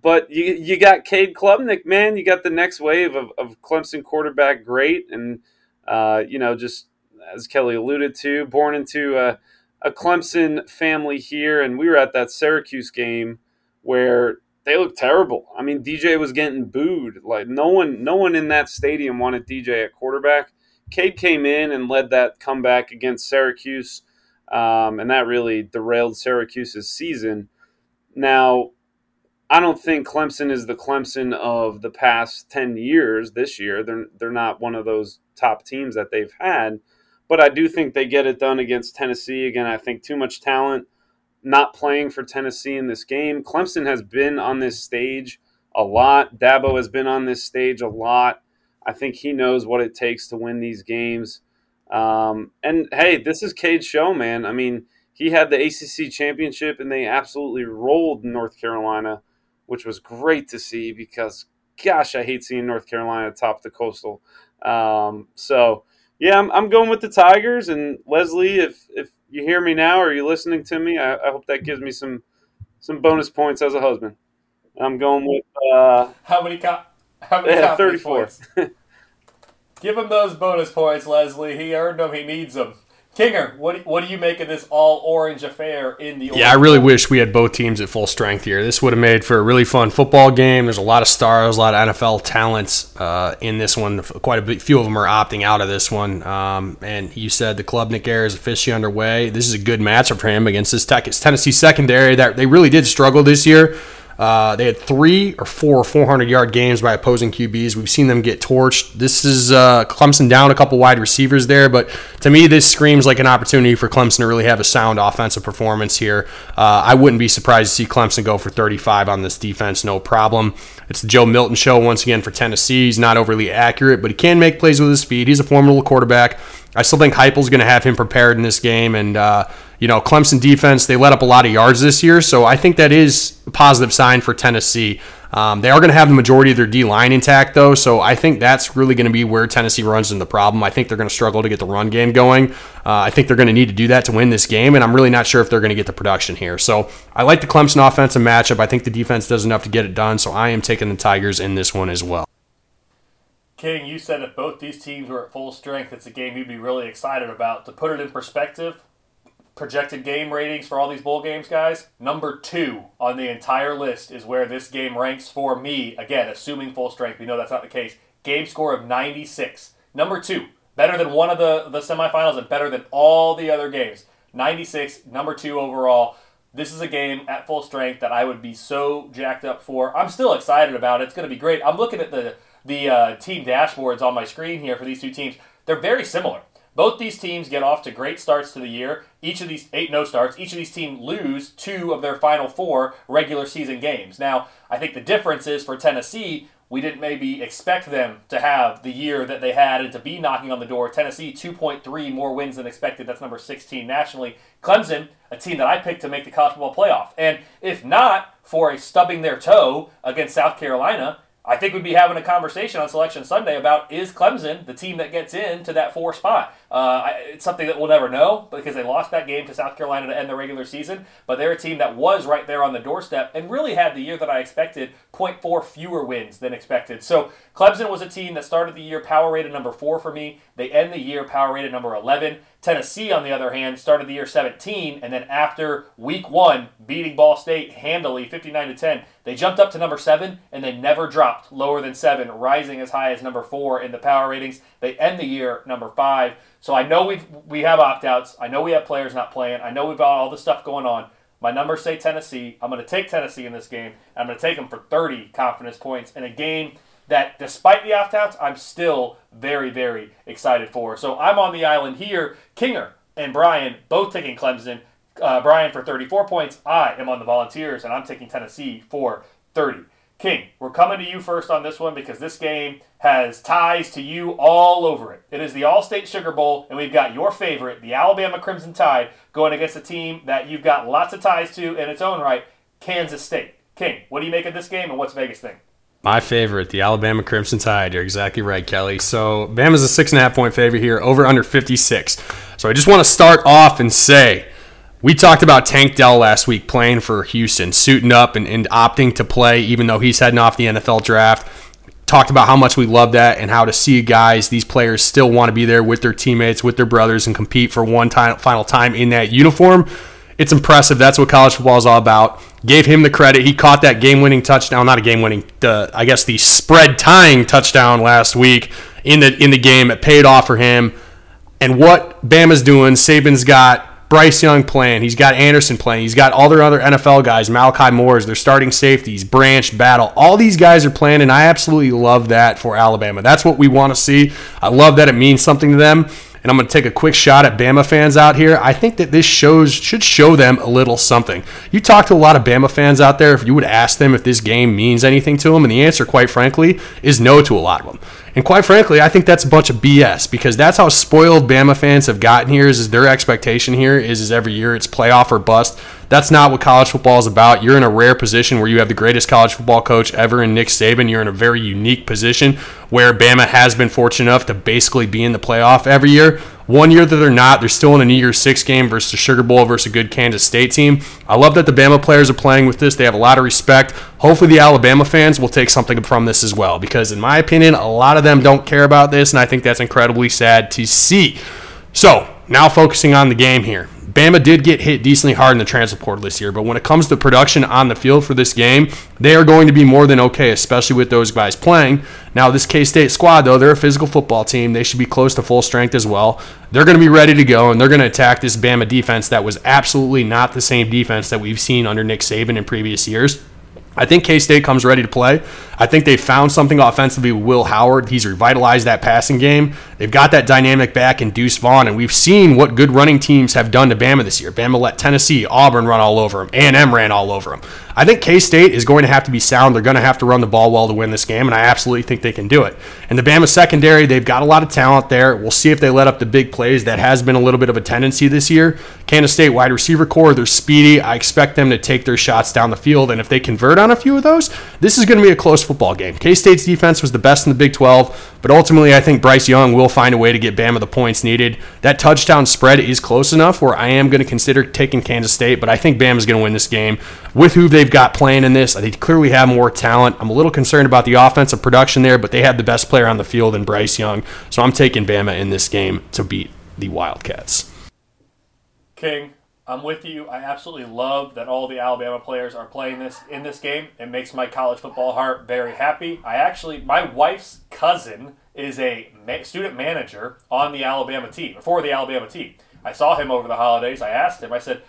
but you you got Cade Klubnik, man. You got the next wave of, of Clemson quarterback, great, and uh, you know just as Kelly alluded to, born into a, a Clemson family here, and we were at that Syracuse game where they looked terrible. I mean, DJ was getting booed. Like no one, no one in that stadium wanted DJ at quarterback. Cade came in and led that comeback against Syracuse, um, and that really derailed Syracuse's season. Now, I don't think Clemson is the Clemson of the past ten years. This year, they're they're not one of those top teams that they've had, but I do think they get it done against Tennessee. Again, I think too much talent not playing for Tennessee in this game. Clemson has been on this stage a lot. Dabo has been on this stage a lot. I think he knows what it takes to win these games. Um, and hey, this is Cade's show, man. I mean, he had the ACC championship and they absolutely rolled North Carolina, which was great to see because, gosh, I hate seeing North Carolina top the coastal. Um, so, yeah, I'm, I'm going with the Tigers. And Leslie, if if you hear me now or you're listening to me, I, I hope that gives me some some bonus points as a husband. I'm going with uh, How many? Co- how many? yeah, 34. points? Give him those bonus points, Leslie. He earned them. He needs them. Kinger, what do, what do you make of this all orange affair in the? Yeah, I really wish we had both teams at full strength here. This would have made for a really fun football game. There's a lot of stars, a lot of NFL talents uh, in this one. Quite a bit, few of them are opting out of this one. Um, and you said the Klubnik Air is officially underway. This is a good matchup for him against this Tech- Tennessee secondary that they really did struggle this year. Uh, they had three or four 400 yard games by opposing QBs. We've seen them get torched. This is uh, Clemson down a couple wide receivers there, but to me, this screams like an opportunity for Clemson to really have a sound offensive performance here. Uh, I wouldn't be surprised to see Clemson go for 35 on this defense, no problem. It's the Joe Milton show once again for Tennessee. He's not overly accurate, but he can make plays with his speed. He's a formidable quarterback. I still think Heupel's going to have him prepared in this game, and uh, you know, Clemson defense, they let up a lot of yards this year, so I think that is a positive sign for Tennessee. Um, they are going to have the majority of their D line intact, though, so I think that's really going to be where Tennessee runs into the problem. I think they're going to struggle to get the run game going. Uh, I think they're going to need to do that to win this game, and I'm really not sure if they're going to get the production here. So I like the Clemson offensive matchup. I think the defense does enough to get it done, so I am taking the Tigers in this one as well. King, you said if both these teams were at full strength, it's a game you'd be really excited about. To put it in perspective, projected game ratings for all these bowl games, guys, number two on the entire list is where this game ranks for me. Again, assuming full strength, we know that's not the case. Game score of 96. Number two, better than one of the, the semifinals and better than all the other games. 96, number two overall. This is a game at full strength that I would be so jacked up for. I'm still excited about it. It's going to be great. I'm looking at the the uh, team dashboards on my screen here for these two teams. They're very similar. Both these teams get off to great starts to the year. Each of these eight no starts, each of these teams lose two of their final four regular season games. Now, I think the difference is for Tennessee, we didn't maybe expect them to have the year that they had and to be knocking on the door. Tennessee, 2.3 more wins than expected. That's number 16 nationally. Clemson, a team that I picked to make the college football playoff. And if not for a stubbing their toe against South Carolina, I think we'd be having a conversation on Selection Sunday about is Clemson the team that gets into that four spot? Uh, it's something that we'll never know because they lost that game to South Carolina to end the regular season, but they're a team that was right there on the doorstep and really had the year that I expected 0.4 fewer wins than expected. So Clemson was a team that started the year power rated number four for me. They end the year power rated number 11. Tennessee, on the other hand, started the year 17, and then after week one, beating Ball State handily, 59 to 10, they jumped up to number seven, and they never dropped lower than seven, rising as high as number four in the power ratings. They end the year number five. So I know we we have opt outs. I know we have players not playing. I know we've got all this stuff going on. My numbers say Tennessee. I'm going to take Tennessee in this game. I'm going to take them for 30 confidence points in a game that, despite the opt outs, I'm still very, very excited for. So I'm on the island here. Kinger and Brian both taking Clemson. Uh, Brian for 34 points. I am on the Volunteers, and I'm taking Tennessee for 30. King, we're coming to you first on this one because this game has ties to you all over it. It is the Allstate Sugar Bowl, and we've got your favorite, the Alabama Crimson Tide, going against a team that you've got lots of ties to in its own right, Kansas State. King, what do you make of this game, and what's Vegas think? My favorite, the Alabama Crimson Tide. You're exactly right, Kelly. So Bama's a six and a half point favorite here, over under 56. So I just want to start off and say we talked about Tank Dell last week playing for Houston, suiting up and, and opting to play, even though he's heading off the NFL draft. Talked about how much we love that and how to see guys, these players still want to be there with their teammates, with their brothers, and compete for one time, final time in that uniform it's impressive. That's what college football is all about. Gave him the credit. He caught that game-winning touchdown, not a game-winning, the I guess the spread-tying touchdown last week in the in the game. It paid off for him. And what Bama's doing, Saban's got Bryce Young playing. He's got Anderson playing. He's got all their other NFL guys, Malachi Moore's, their starting safeties, Branch, Battle. All these guys are playing, and I absolutely love that for Alabama. That's what we want to see. I love that it means something to them and I'm going to take a quick shot at Bama fans out here. I think that this shows should show them a little something. You talk to a lot of Bama fans out there, if you would ask them if this game means anything to them, and the answer, quite frankly, is no to a lot of them. And quite frankly, I think that's a bunch of BS because that's how spoiled Bama fans have gotten here. Is, is their expectation here is, is every year it's playoff or bust. That's not what college football is about. You're in a rare position where you have the greatest college football coach ever in Nick Saban. You're in a very unique position where Bama has been fortunate enough to basically be in the playoff every year. One year that they're not, they're still in a New Year's Six game versus the Sugar Bowl versus a good Kansas State team. I love that the Bama players are playing with this. They have a lot of respect. Hopefully, the Alabama fans will take something from this as well, because in my opinion, a lot of them don't care about this, and I think that's incredibly sad to see. So, now focusing on the game here. Bama did get hit decently hard in the transfer portal this year, but when it comes to production on the field for this game, they are going to be more than okay, especially with those guys playing. Now, this K State squad, though, they're a physical football team. They should be close to full strength as well. They're going to be ready to go, and they're going to attack this Bama defense that was absolutely not the same defense that we've seen under Nick Saban in previous years. I think K State comes ready to play. I think they found something offensively with Will Howard. He's revitalized that passing game. They've got that dynamic back in Deuce Vaughn, and we've seen what good running teams have done to Bama this year. Bama let Tennessee, Auburn run all over them. A&M ran all over them. I think K State is going to have to be sound. They're going to have to run the ball well to win this game, and I absolutely think they can do it. And the Bama secondary, they've got a lot of talent there. We'll see if they let up the big plays. That has been a little bit of a tendency this year. Kansas State wide receiver core, they're speedy. I expect them to take their shots down the field, and if they convert on a few of those, this is going to be a close football game. K State's defense was the best in the Big 12, but ultimately, I think Bryce Young will find a way to get Bama the points needed. That touchdown spread is close enough where I am going to consider taking Kansas State, but I think Bama's going to win this game with who they've got playing in this. They clearly have more talent. I'm a little concerned about the offensive production there, but they have the best player on the field in Bryce Young. So I'm taking Bama in this game to beat the Wildcats. King, I'm with you. I absolutely love that all the Alabama players are playing this in this game. It makes my college football heart very happy. I actually, my wife's cousin is a student manager on the Alabama team, for the Alabama team. I saw him over the holidays. I asked him, I said,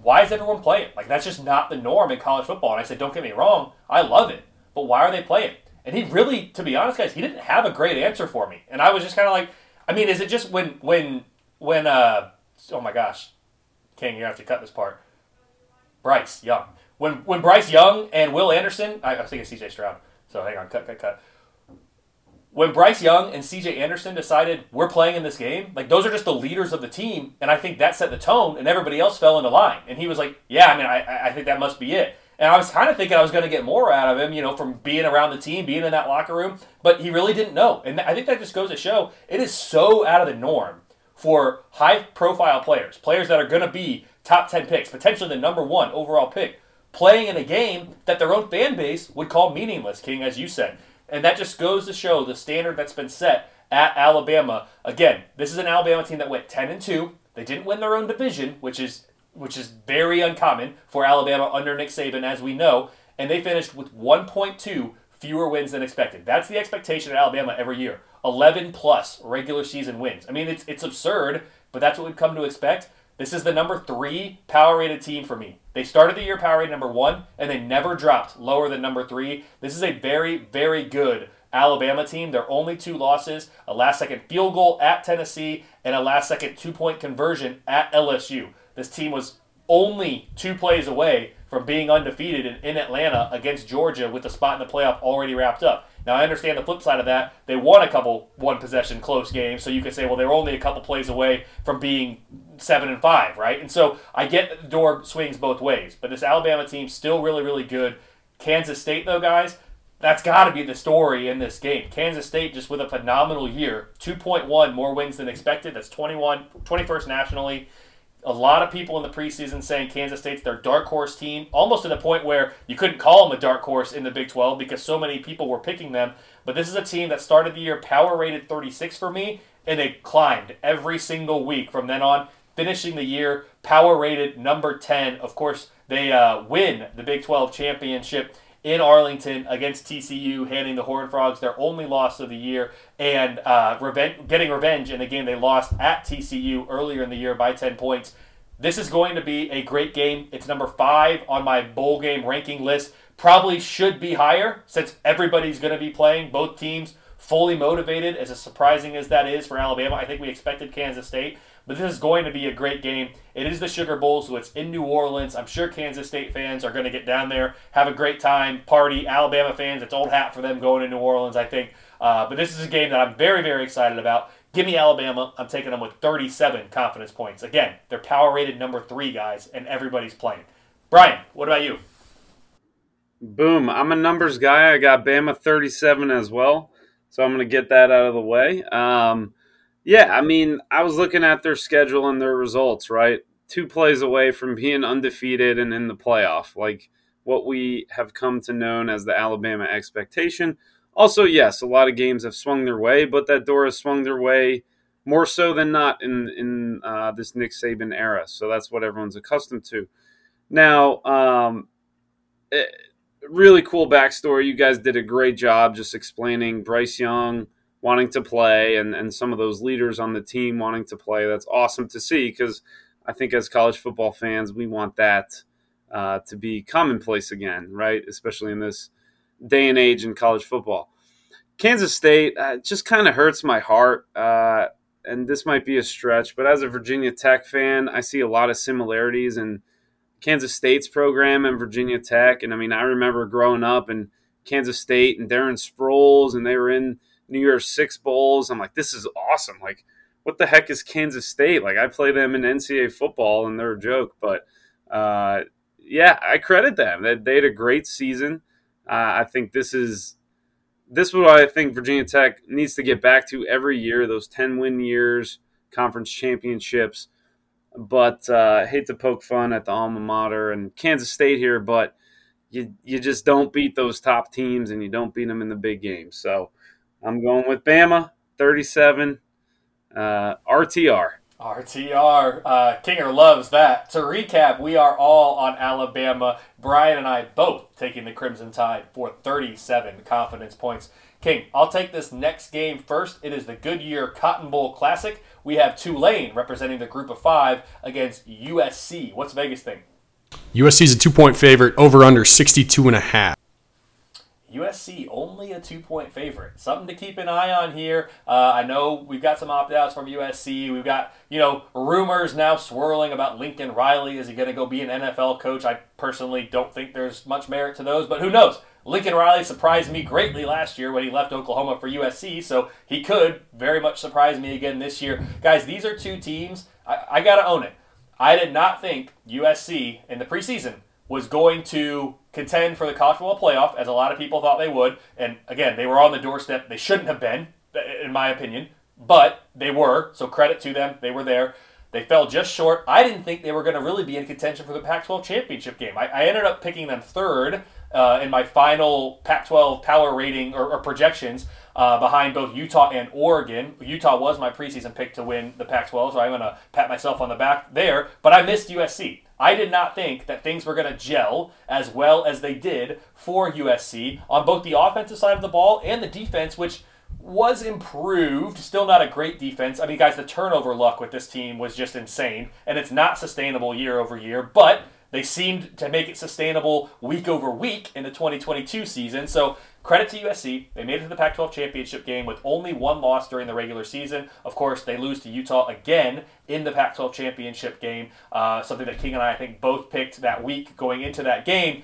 why is everyone playing? Like that's just not the norm in college football. And I said, don't get me wrong, I love it, but why are they playing? And he really, to be honest, guys, he didn't have a great answer for me. And I was just kind of like, I mean, is it just when when when uh oh my gosh, King, you have to cut this part. Bryce Young. When when Bryce Young and Will Anderson, I, I was thinking C.J. Stroud. So hang on, cut, cut, cut when Bryce Young and CJ Anderson decided we're playing in this game, like those are just the leaders of the team, and I think that set the tone, and everybody else fell into line. And he was like, "Yeah, I mean, I, I think that must be it." And I was kind of thinking I was going to get more out of him, you know, from being around the team, being in that locker room, but he really didn't know. And I think that just goes to show it is so out of the norm for high-profile players, players that are going to be top ten picks, potentially the number one overall pick, playing in a game that their own fan base would call meaningless. King, as you said. And that just goes to show the standard that's been set at Alabama. Again, this is an Alabama team that went 10 and 2. They didn't win their own division, which is which is very uncommon for Alabama under Nick Saban, as we know. And they finished with 1.2 fewer wins than expected. That's the expectation at Alabama every year. 11 plus regular season wins. I mean, it's it's absurd, but that's what we've come to expect. This is the number three power rated team for me. They started the year power rated number one, and they never dropped lower than number three. This is a very, very good Alabama team. Their only two losses a last second field goal at Tennessee and a last second two point conversion at LSU. This team was only two plays away from being undefeated in, in Atlanta against Georgia with the spot in the playoff already wrapped up. Now I understand the flip side of that. They won a couple one possession close games, so you could say, well, they were only a couple plays away from being seven and five, right? And so I get that the door swings both ways, but this Alabama team still really, really good. Kansas State, though, guys, that's got to be the story in this game. Kansas State just with a phenomenal year, 2.1 more wins than expected. That's 21, 21st nationally a lot of people in the preseason saying Kansas State's their dark horse team, almost to the point where you couldn't call them a dark horse in the Big 12 because so many people were picking them. But this is a team that started the year power rated 36 for me, and they climbed every single week from then on, finishing the year power rated number 10. Of course, they uh, win the Big 12 championship in Arlington against TCU, handing the Horned Frogs their only loss of the year and uh, revenge, getting revenge in a game they lost at TCU earlier in the year by 10 points. This is going to be a great game. It's number five on my bowl game ranking list. Probably should be higher since everybody's going to be playing. Both teams fully motivated, as surprising as that is for Alabama. I think we expected Kansas State. But this is going to be a great game. It is the Sugar Bowl, so it's in New Orleans. I'm sure Kansas State fans are going to get down there, have a great time, party. Alabama fans, it's old hat for them going to New Orleans, I think. Uh, but this is a game that I'm very, very excited about. Give me Alabama. I'm taking them with 37 confidence points. Again, they're power rated number three, guys, and everybody's playing. Brian, what about you? Boom. I'm a numbers guy. I got Bama 37 as well. So I'm going to get that out of the way. Um, yeah, I mean, I was looking at their schedule and their results, right? Two plays away from being undefeated and in the playoff, like what we have come to known as the Alabama expectation. Also, yes, a lot of games have swung their way, but that door has swung their way more so than not in in uh, this Nick Saban era. So that's what everyone's accustomed to. Now, um, it, eh, really cool backstory. You guys did a great job just explaining Bryce Young wanting to play and, and some of those leaders on the team wanting to play. That's awesome to see because I think as college football fans, we want that uh, to be commonplace again, right? Especially in this day and age in college football. Kansas State uh, just kind of hurts my heart. Uh, and this might be a stretch, but as a Virginia Tech fan, I see a lot of similarities in Kansas State's program and Virginia Tech. And I mean, I remember growing up in Kansas State and Darren Sproles, and they were in New Year's Six Bowls. I'm like, this is awesome. Like, what the heck is Kansas State? Like, I play them in NCAA football, and they're a joke. But uh, yeah, I credit them. They, they had a great season. Uh, I think this is this is what I think Virginia Tech needs to get back to every year. Those ten win years, conference championships. But uh, hate to poke fun at the alma mater and Kansas State here, but you you just don't beat those top teams and you don't beat them in the big games. So I'm going with Bama, 37, uh, RTR. RTR. Uh, Kinger loves that. To recap, we are all on Alabama. Brian and I both taking the Crimson Tide for 37 confidence points. King, I'll take this next game first. It is the Goodyear Cotton Bowl Classic. We have Tulane representing the group of five against USC. What's Vegas think? USC is a two point favorite, over under 62 and a half. USC only a two point favorite. Something to keep an eye on here. Uh, I know we've got some opt outs from USC. We've got, you know, rumors now swirling about Lincoln Riley. Is he going to go be an NFL coach? I personally don't think there's much merit to those, but who knows? Lincoln Riley surprised me greatly last year when he left Oklahoma for USC, so he could very much surprise me again this year. Guys, these are two teams. I, I got to own it. I did not think USC in the preseason was going to contend for the college football playoff, as a lot of people thought they would. And again, they were on the doorstep. They shouldn't have been, in my opinion, but they were. So credit to them. They were there. They fell just short. I didn't think they were going to really be in contention for the Pac 12 championship game. I, I, ended up picking them third uh, in my final Pac 12 power rating or, or projections. Uh, behind both Utah and Oregon. Utah was my preseason pick to win the Pac 12, so I'm going to pat myself on the back there. But I missed USC. I did not think that things were going to gel as well as they did for USC on both the offensive side of the ball and the defense, which was improved. Still not a great defense. I mean, guys, the turnover luck with this team was just insane, and it's not sustainable year over year, but they seemed to make it sustainable week over week in the 2022 season. So Credit to USC. They made it to the Pac 12 championship game with only one loss during the regular season. Of course, they lose to Utah again in the Pac 12 championship game, uh, something that King and I, I think, both picked that week going into that game.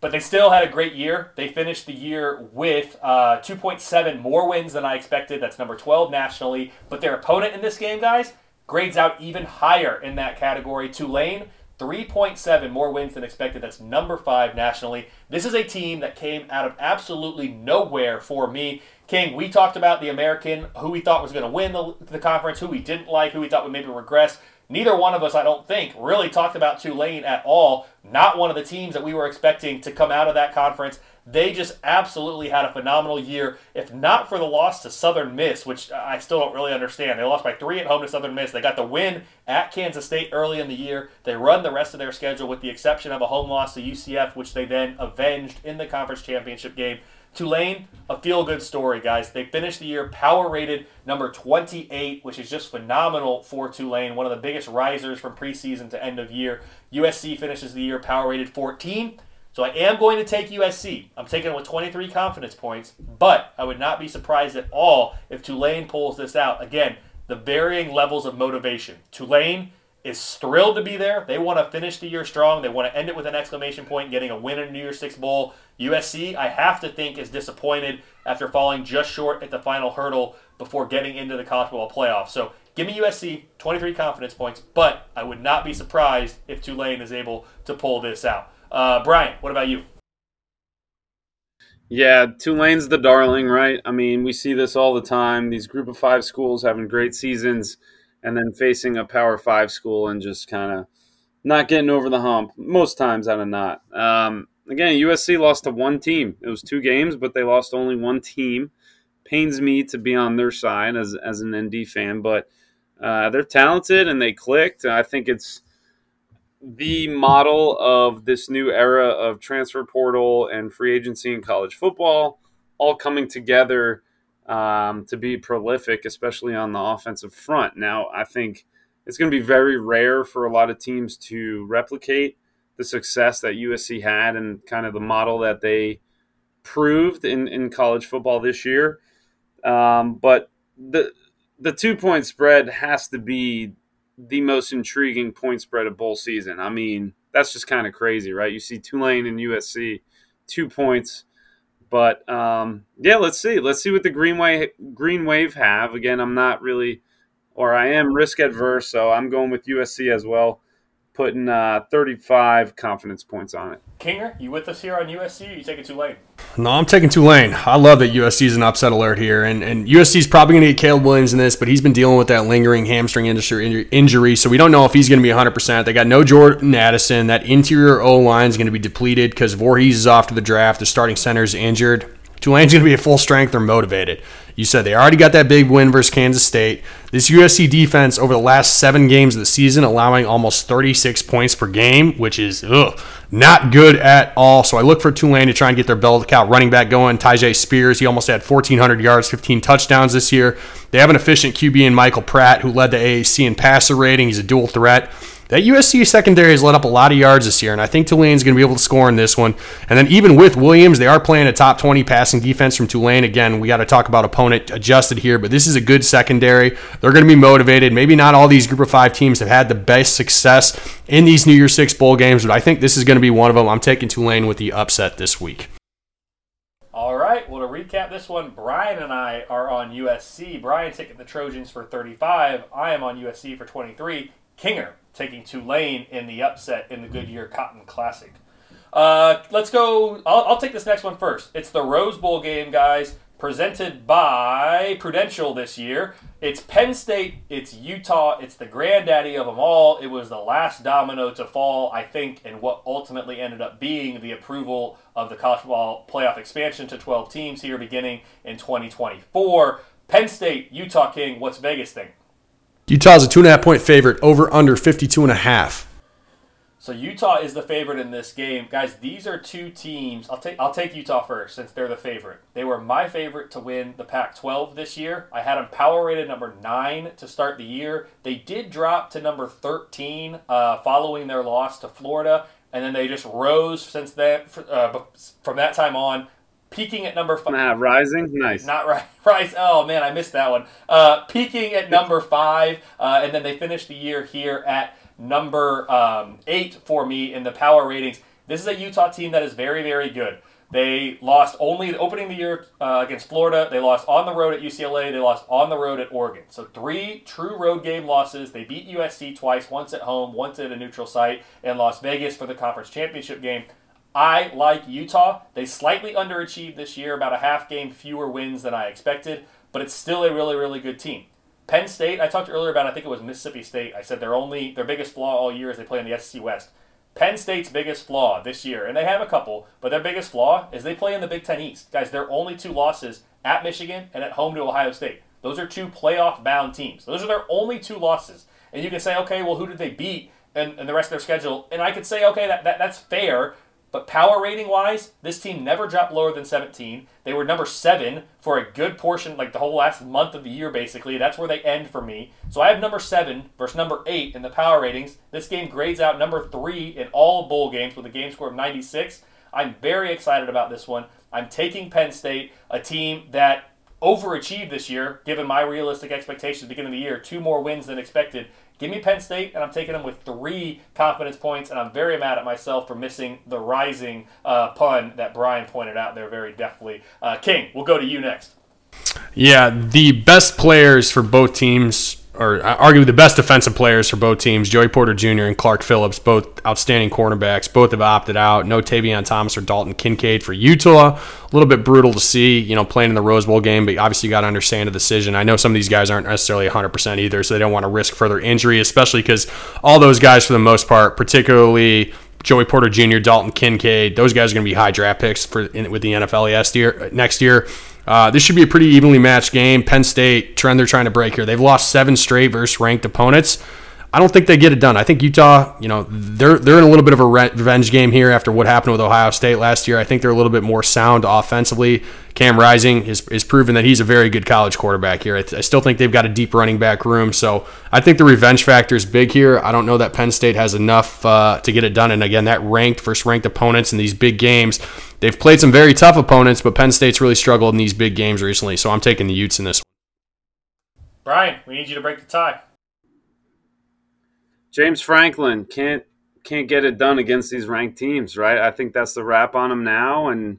But they still had a great year. They finished the year with uh, 2.7 more wins than I expected. That's number 12 nationally. But their opponent in this game, guys, grades out even higher in that category. Tulane 3.7 more wins than expected. That's number five nationally. This is a team that came out of absolutely nowhere for me. King, we talked about the American, who we thought was going to win the, the conference, who we didn't like, who we thought would maybe regress. Neither one of us, I don't think, really talked about Tulane at all. Not one of the teams that we were expecting to come out of that conference. They just absolutely had a phenomenal year. If not for the loss to Southern Miss, which I still don't really understand, they lost by three at home to Southern Miss. They got the win at Kansas State early in the year. They run the rest of their schedule with the exception of a home loss to UCF, which they then avenged in the conference championship game. Tulane, a feel good story, guys. They finished the year power rated number 28, which is just phenomenal for Tulane, one of the biggest risers from preseason to end of year. USC finishes the year power rated 14. So I am going to take USC. I'm taking it with 23 confidence points, but I would not be surprised at all if Tulane pulls this out. Again, the varying levels of motivation. Tulane is thrilled to be there. They want to finish the year strong. They want to end it with an exclamation point, getting a win in New Year's Six Bowl. USC, I have to think, is disappointed after falling just short at the final hurdle before getting into the college football playoff. So give me USC, 23 confidence points, but I would not be surprised if Tulane is able to pull this out. Uh, Brian, what about you? Yeah, Tulane's the darling, right? I mean, we see this all the time. These group of five schools having great seasons and then facing a power five school and just kind of not getting over the hump, most times out of not. Um, again, USC lost to one team. It was two games, but they lost only one team. Pains me to be on their side as, as an ND fan, but uh, they're talented and they clicked. I think it's the model of this new era of transfer portal and free agency in college football all coming together um, to be prolific, especially on the offensive front. Now, I think it's going to be very rare for a lot of teams to replicate the success that USC had and kind of the model that they proved in, in college football this year. Um, but the the two point spread has to be the most intriguing point spread of bowl season. I mean, that's just kind of crazy, right? You see Tulane and USC, two points. But um, yeah, let's see. Let's see what the Green Wave, Green Wave have. Again, I'm not really, or I am risk adverse, so I'm going with USC as well putting uh, 35 confidence points on it. Kinger, you with us here on USC? Or you taking Tulane? No, I'm taking Tulane. I love that USC is an upset alert here, and and USC is probably going to get Caleb Williams in this, but he's been dealing with that lingering hamstring injury, so we don't know if he's going to be 100. percent They got no Jordan Addison. That interior O line is going to be depleted because Vorhees is off to the draft. The starting center is injured. Tulane's going to be at full strength. They're motivated. You said they already got that big win versus Kansas State. This USC defense over the last seven games of the season, allowing almost 36 points per game, which is ugh, not good at all. So I look for Tulane to try and get their bell cow running back going. Tyjae Spears, he almost had 1,400 yards, 15 touchdowns this year. They have an efficient QB in Michael Pratt, who led the AAC in passer rating. He's a dual threat. That USC secondary has let up a lot of yards this year, and I think Tulane's going to be able to score in this one. And then even with Williams, they are playing a top 20 passing defense from Tulane. Again, we got to talk about opponent adjusted here, but this is a good secondary. They're going to be motivated. Maybe not all these Group of Five teams have had the best success in these New Year's Six bowl games, but I think this is going to be one of them. I'm taking Tulane with the upset this week. All right. Well, to recap this one, Brian and I are on USC. Brian taking the Trojans for 35. I am on USC for 23. Kinger taking Tulane in the upset in the Goodyear Cotton Classic. Uh, let's go. I'll, I'll, take this next one first. It's the Rose Bowl game, guys, presented by Prudential this year. It's Penn State, it's Utah, it's the granddaddy of them all. It was the last domino to fall, I think, and what ultimately ended up being the approval of the college football playoff expansion to 12 teams here beginning in 2024. Penn State, Utah King, what's Vegas think? Utah's a two and a half point favorite, over under 52 and a half. So Utah is the favorite in this game, guys. These are two teams. I'll take I'll take Utah first since they're the favorite. They were my favorite to win the Pac-12 this year. I had them power rated number nine to start the year. They did drop to number 13 uh, following their loss to Florida, and then they just rose since then uh, from that time on peaking at number five. Nah, rising, nice. Not right, rise. Oh man, I missed that one. Uh, peaking at number five, uh, and then they finished the year here at number um, eight for me in the power ratings. This is a Utah team that is very, very good. They lost only opening the year uh, against Florida. They lost on the road at UCLA. They lost on the road at Oregon. So three true road game losses. They beat USC twice, once at home, once at a neutral site, and Las Vegas for the conference championship game. I like Utah. They slightly underachieved this year, about a half game fewer wins than I expected, but it's still a really, really good team. Penn State, I talked earlier about, I think it was Mississippi State. I said their only, their biggest flaw all year is they play in the SEC West. Penn State's biggest flaw this year, and they have a couple, but their biggest flaw is they play in the Big Ten East. Guys, their only two losses at Michigan and at home to Ohio State. Those are two playoff bound teams. Those are their only two losses. And you can say, okay, well, who did they beat and, and the rest of their schedule? And I could say, okay, that, that that's fair, but power rating wise, this team never dropped lower than 17. They were number seven for a good portion, like the whole last month of the year, basically. That's where they end for me. So I have number seven versus number eight in the power ratings. This game grades out number three in all bowl games with a game score of 96. I'm very excited about this one. I'm taking Penn State, a team that overachieved this year, given my realistic expectations at the beginning of the year. Two more wins than expected. Give me Penn State, and I'm taking them with three confidence points, and I'm very mad at myself for missing the rising uh, pun that Brian pointed out there very deftly. Uh, King, we'll go to you next. Yeah, the best players for both teams or uh, arguably the best defensive players for both teams, Joey Porter Jr. and Clark Phillips, both outstanding cornerbacks. Both have opted out. No Tavion Thomas or Dalton Kincaid for Utah. A little bit brutal to see, you know, playing in the Rose Bowl game, but obviously you got to understand the decision. I know some of these guys aren't necessarily 100% either, so they don't want to risk further injury, especially because all those guys, for the most part, particularly Joey Porter Jr., Dalton Kincaid, those guys are going to be high draft picks for in, with the NFL year, next year. Uh, this should be a pretty evenly matched game. Penn State trend they're trying to break here. They've lost seven straight versus ranked opponents. I don't think they get it done. I think Utah, you know, they're they're in a little bit of a revenge game here after what happened with Ohio State last year. I think they're a little bit more sound offensively. Cam Rising is, is proven that he's a very good college quarterback here. I, I still think they've got a deep running back room, so I think the revenge factor is big here. I don't know that Penn State has enough uh, to get it done. And again, that ranked versus ranked opponents in these big games, They've played some very tough opponents, but Penn State's really struggled in these big games recently, so I'm taking the Utes in this one. Brian, we need you to break the tie. James Franklin can't can't get it done against these ranked teams, right? I think that's the rap on him now, and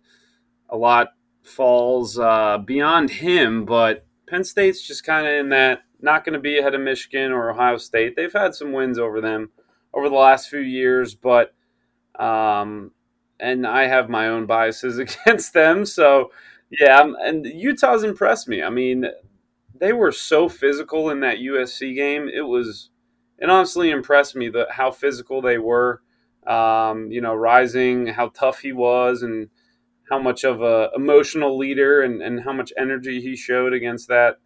a lot falls uh, beyond him. But Penn State's just kind of in that not going to be ahead of Michigan or Ohio State. They've had some wins over them over the last few years, but um, and I have my own biases against them. So yeah, and Utah's impressed me. I mean, they were so physical in that USC game. It was it honestly impressed me that how physical they were. Um, you know, Rising, how tough he was, and how much of a emotional leader and, and how much energy he showed against that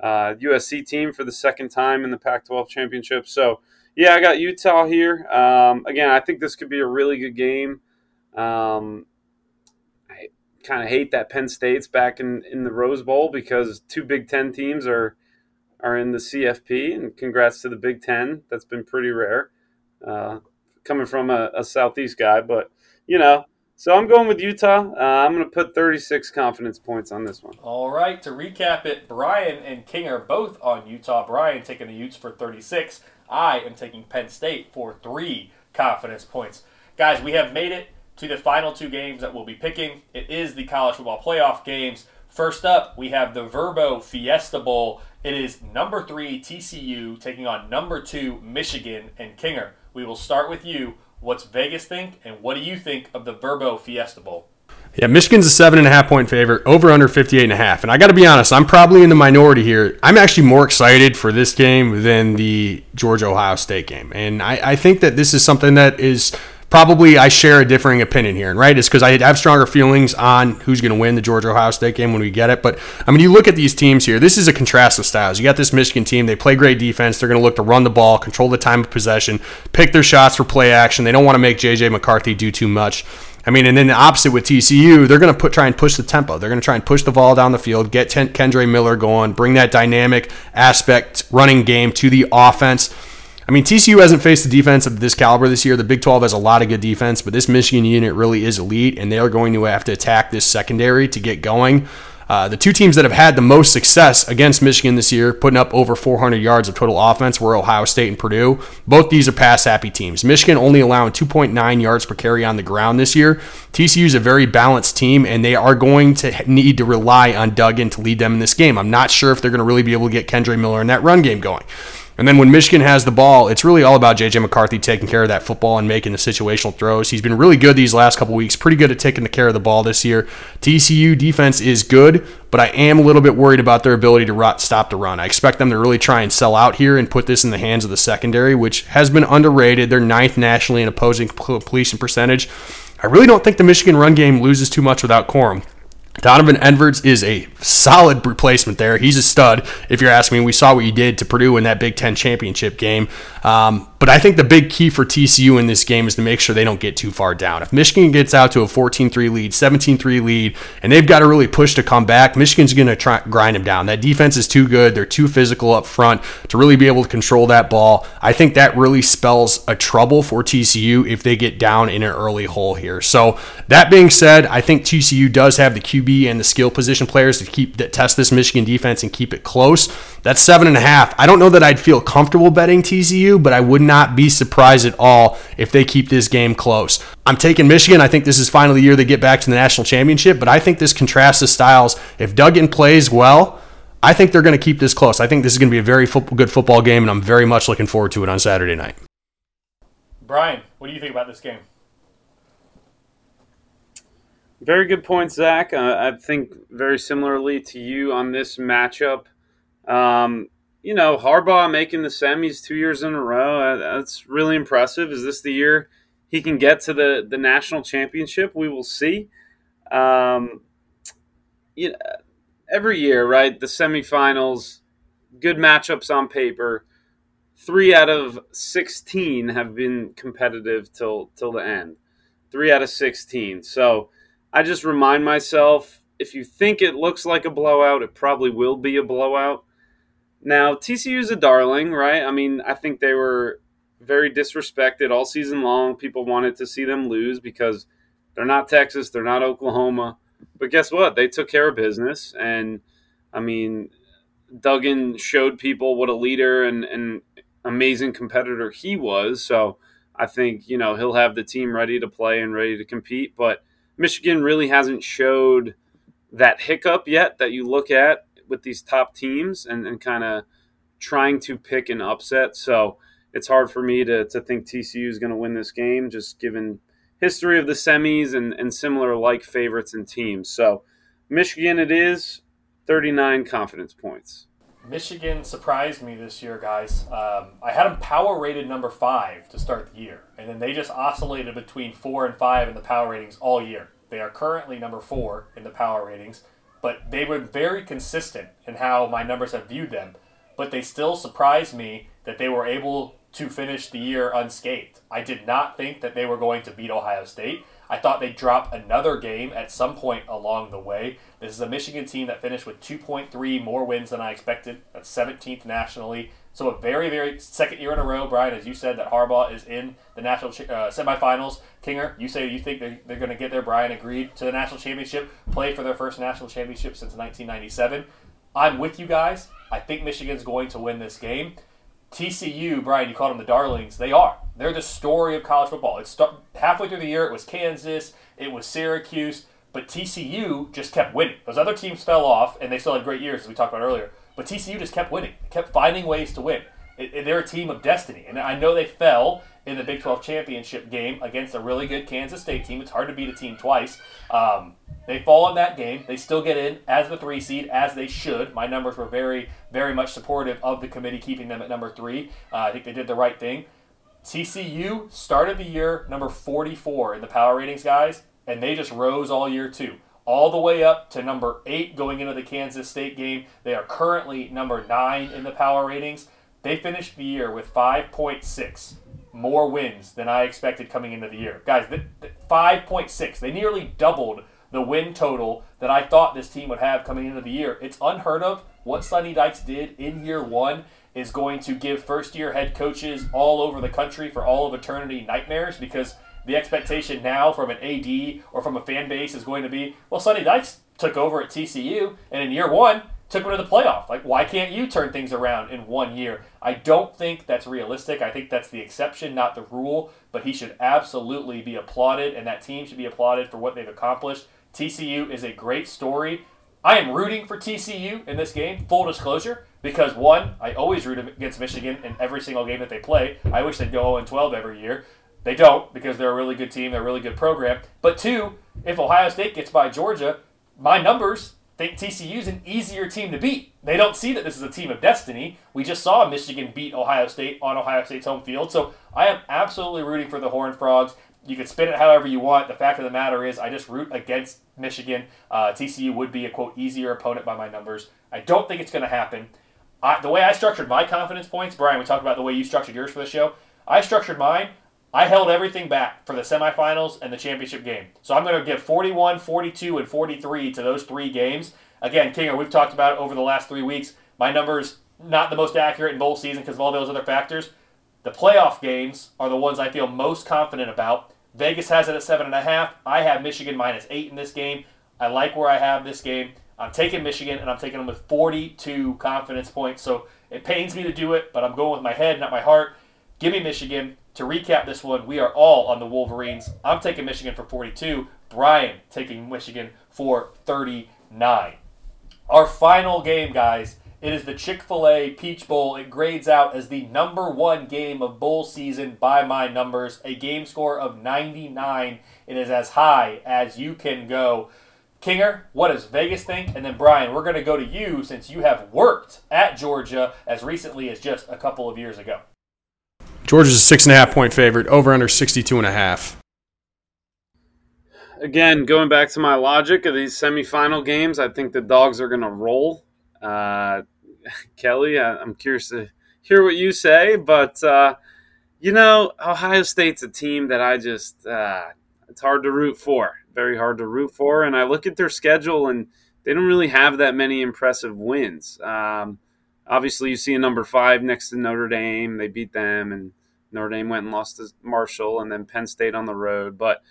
uh, USC team for the second time in the Pac-12 championship. So yeah, I got Utah here. Um, again, I think this could be a really good game. Um, I kind of hate that Penn State's back in, in the Rose Bowl because two Big Ten teams are are in the CFP, and congrats to the Big Ten. That's been pretty rare, uh, coming from a, a, Southeast guy. But you know, so I'm going with Utah. Uh, I'm going to put 36 confidence points on this one. All right. To recap it, Brian and King are both on Utah. Brian taking the Utes for 36. I am taking Penn State for three confidence points. Guys, we have made it to the final two games that we'll be picking. It is the college football playoff games. First up, we have the Vrbo Fiesta Bowl. It is number three TCU taking on number two Michigan and Kinger. We will start with you. What's Vegas think, and what do you think of the Vrbo Fiesta Bowl? Yeah, Michigan's a seven and a half point favorite, over under 58 and a half. And I got to be honest, I'm probably in the minority here. I'm actually more excited for this game than the Georgia Ohio State game. And I, I think that this is something that is probably I share a differing opinion here, and right? It's because I have stronger feelings on who's going to win the Georgia Ohio State game when we get it. But I mean, you look at these teams here. This is a contrast of styles. You got this Michigan team; they play great defense. They're going to look to run the ball, control the time of possession, pick their shots for play action. They don't want to make JJ McCarthy do too much. I mean, and then the opposite with TCU, they're going to put try and push the tempo. They're going to try and push the ball down the field, get Kendre Miller going, bring that dynamic aspect running game to the offense. I mean, TCU hasn't faced a defense of this caliber this year. The Big 12 has a lot of good defense, but this Michigan unit really is elite, and they are going to have to attack this secondary to get going. Uh, the two teams that have had the most success against Michigan this year, putting up over 400 yards of total offense, were Ohio State and Purdue. Both these are pass happy teams. Michigan only allowing 2.9 yards per carry on the ground this year. TCU is a very balanced team, and they are going to need to rely on Duggan to lead them in this game. I'm not sure if they're going to really be able to get Kendre Miller in that run game going. And then when Michigan has the ball, it's really all about JJ McCarthy taking care of that football and making the situational throws. He's been really good these last couple weeks, pretty good at taking the care of the ball this year. TCU defense is good, but I am a little bit worried about their ability to stop the run. I expect them to really try and sell out here and put this in the hands of the secondary, which has been underrated. They're ninth nationally in opposing completion percentage. I really don't think the Michigan run game loses too much without Corum. Donovan Edwards is a solid replacement there. He's a stud, if you're asking me. We saw what he did to Purdue in that Big Ten championship game. Um, but I think the big key for TCU in this game is to make sure they don't get too far down. If Michigan gets out to a 14 3 lead, 17 3 lead, and they've got to really push to come back, Michigan's going to try grind them down. That defense is too good. They're too physical up front to really be able to control that ball. I think that really spells a trouble for TCU if they get down in an early hole here. So, that being said, I think TCU does have the QB and the skill position players to keep that test this Michigan defense and keep it close. That's seven and a half. I don't know that I'd feel comfortable betting TCU, but I would not be surprised at all if they keep this game close. I'm taking Michigan. I think this is finally the year they get back to the national championship, but I think this contrasts the styles. If Duggan plays well, I think they're going to keep this close. I think this is going to be a very fo- good football game, and I'm very much looking forward to it on Saturday night. Brian, what do you think about this game? Very good point, Zach. Uh, I think very similarly to you on this matchup. Um, you know, Harbaugh making the semis two years in a row, uh, that's really impressive. Is this the year he can get to the, the national championship? We will see. Um, you know, every year, right? The semifinals, good matchups on paper. Three out of 16 have been competitive till, till the end. Three out of 16. So I just remind myself if you think it looks like a blowout, it probably will be a blowout. Now, TCU's a darling, right? I mean, I think they were very disrespected all season long. People wanted to see them lose because They're not Texas. They're not Oklahoma. But guess what? They took care of business. And I mean, Duggan showed people what a leader and, and amazing competitor he was. So I think, you know, he'll have the team ready to play and ready to compete. But Michigan really hasn't showed that hiccup yet that you look at with these top teams and, and kind of trying to pick an upset. So it's hard for me to, to think TCU is going to win this game, just given history of the semis and, and similar like favorites and teams. So Michigan, it is 39 confidence points. Michigan surprised me this year, guys. Um, I had them power rated number five to start the year, and then they just oscillated between four and five in the power ratings all year. They are currently number four in the power ratings, but they were very consistent in how my numbers have viewed them. But they still surprised me that they were able to finish the year unscathed. I did not think that they were going to beat Ohio State. I thought they'd drop another game at some point along the way. This is a Michigan team that finished with 2.3 more wins than I expected. That's 17th nationally. So a very, very second year in a row, Brian, as you said, that Harbaugh is in the national uh, semifinals. Kinger, you say you think they're, they're going to get there. Brian agreed to the national championship, play for their first national championship since 1997. I'm with you guys. I think Michigan's going to win this game. TCU, Brian, you called them the darlings. They are. They're the story of college football. It's start, halfway through the year. It was Kansas. It was Syracuse. But TCU just kept winning. Those other teams fell off, and they still had great years, as we talked about earlier. But TCU just kept winning. They kept finding ways to win. It, it, they're a team of destiny. And I know they fell in the Big 12 championship game against a really good Kansas State team. It's hard to beat a team twice. Um, they fall in that game. They still get in as the three seed, as they should. My numbers were very, very much supportive of the committee keeping them at number three. Uh, I think they did the right thing. TCU started the year number 44 in the power ratings, guys, and they just rose all year too. All the way up to number eight going into the Kansas State game. They are currently number nine in the power ratings. They finished the year with 5.6 more wins than I expected coming into the year. Guys, 5.6. They nearly doubled the win total that I thought this team would have coming into the year. It's unheard of. What Sonny Dykes did in year one is going to give first year head coaches all over the country for all of eternity nightmares because the expectation now from an AD or from a fan base is going to be well, Sonny Dykes took over at TCU, and in year one, took them to the playoff. Like, why can't you turn things around in one year? I don't think that's realistic. I think that's the exception, not the rule. But he should absolutely be applauded, and that team should be applauded for what they've accomplished. TCU is a great story. I am rooting for TCU in this game, full disclosure, because one, I always root against Michigan in every single game that they play. I wish they'd go 0 12 every year. They don't because they're a really good team, they're a really good program. But two, if Ohio State gets by Georgia, my numbers think TCU's an easier team to beat. They don't see that this is a team of destiny. We just saw Michigan beat Ohio State on Ohio State's home field. So I am absolutely rooting for the Horned Frogs. You can spin it however you want. The fact of the matter is, I just root against Michigan. Uh, TCU would be a quote easier opponent by my numbers. I don't think it's going to happen. I, the way I structured my confidence points, Brian, we talked about the way you structured yours for the show. I structured mine. I held everything back for the semifinals and the championship game. So I'm going to give 41, 42, and 43 to those three games. Again, Kinger, we've talked about it over the last three weeks. My numbers not the most accurate in bowl season because of all those other factors. The playoff games are the ones I feel most confident about. Vegas has it at seven and a half. I have Michigan minus eight in this game. I like where I have this game. I'm taking Michigan and I'm taking them with 42 confidence points. So it pains me to do it, but I'm going with my head, not my heart. Give me Michigan. To recap this one, we are all on the Wolverines. I'm taking Michigan for 42. Brian taking Michigan for 39. Our final game, guys, it is the Chick fil A Peach Bowl. It grades out as the number one game of bowl season by my numbers. A game score of 99. It is as high as you can go. Kinger, what does Vegas think? And then Brian, we're going to go to you since you have worked at Georgia as recently as just a couple of years ago. Georgia's a six and a half point favorite, over under 62 and a half. Again, going back to my logic of these semifinal games, I think the dogs are going to roll. Uh, Kelly, I, am curious to hear what you say, but uh, you know, Ohio State's a team that I just uh, it's hard to root for. Very hard to root for, and I look at their schedule and they don't really have that many impressive wins. Um, obviously you see a number five next to Notre Dame. They beat them, and Notre Dame went and lost to Marshall, and then Penn State on the road. But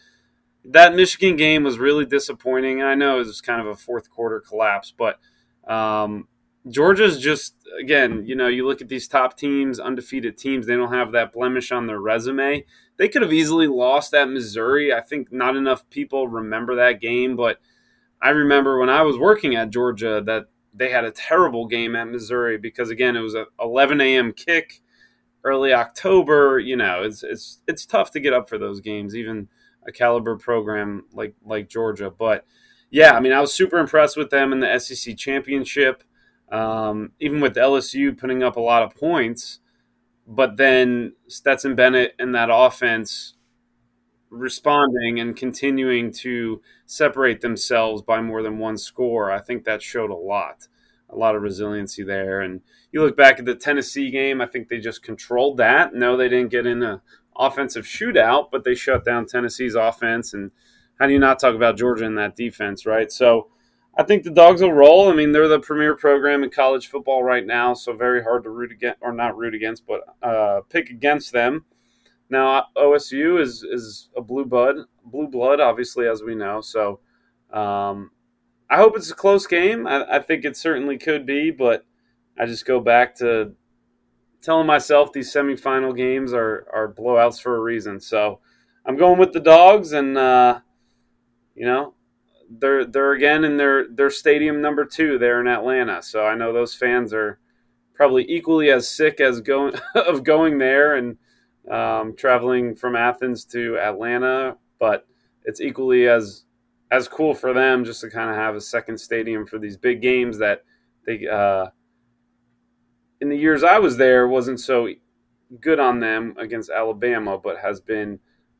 that Michigan game was really disappointing. I know it was kind of a fourth quarter collapse, but um, Georgia's just again, you know, you look at these top teams, undefeated teams, they don't have that blemish on their resume. They could have easily lost at Missouri. I think not enough people remember that game, but I remember when I was working at Georgia that they had a terrible game at Missouri because again, it was a 11 a.m. kick, early October. You know, it's it's it's tough to get up for those games, even a caliber program like like Georgia. But yeah, I mean, I was super impressed with them in the SEC championship. Um, even with LSU putting up a lot of points, but then Stetson Bennett and that offense responding and continuing to separate themselves by more than one score, I think that showed a lot, a lot of resiliency there. And you look back at the Tennessee game, I think they just controlled that. No, they didn't get in an offensive shootout, but they shut down Tennessee's offense. And how do you not talk about Georgia in that defense, right? So I think the dogs will roll. I mean, they're the premier program in college football right now, so very hard to root against, or not root against, but uh, pick against them. Now OSU is is a blue blood, blue blood, obviously, as we know. So um, I hope it's a close game. I, I think it certainly could be, but I just go back to telling myself these semifinal games are are blowouts for a reason. So I'm going with the dogs, and uh, you know they're they're again in their their stadium number two there in Atlanta. So I know those fans are probably equally as sick as going of going there and um, traveling from Athens to Atlanta, but it's equally as as cool for them just to kind of have a second stadium for these big games that they uh, in the years I was there wasn't so good on them against Alabama, but has been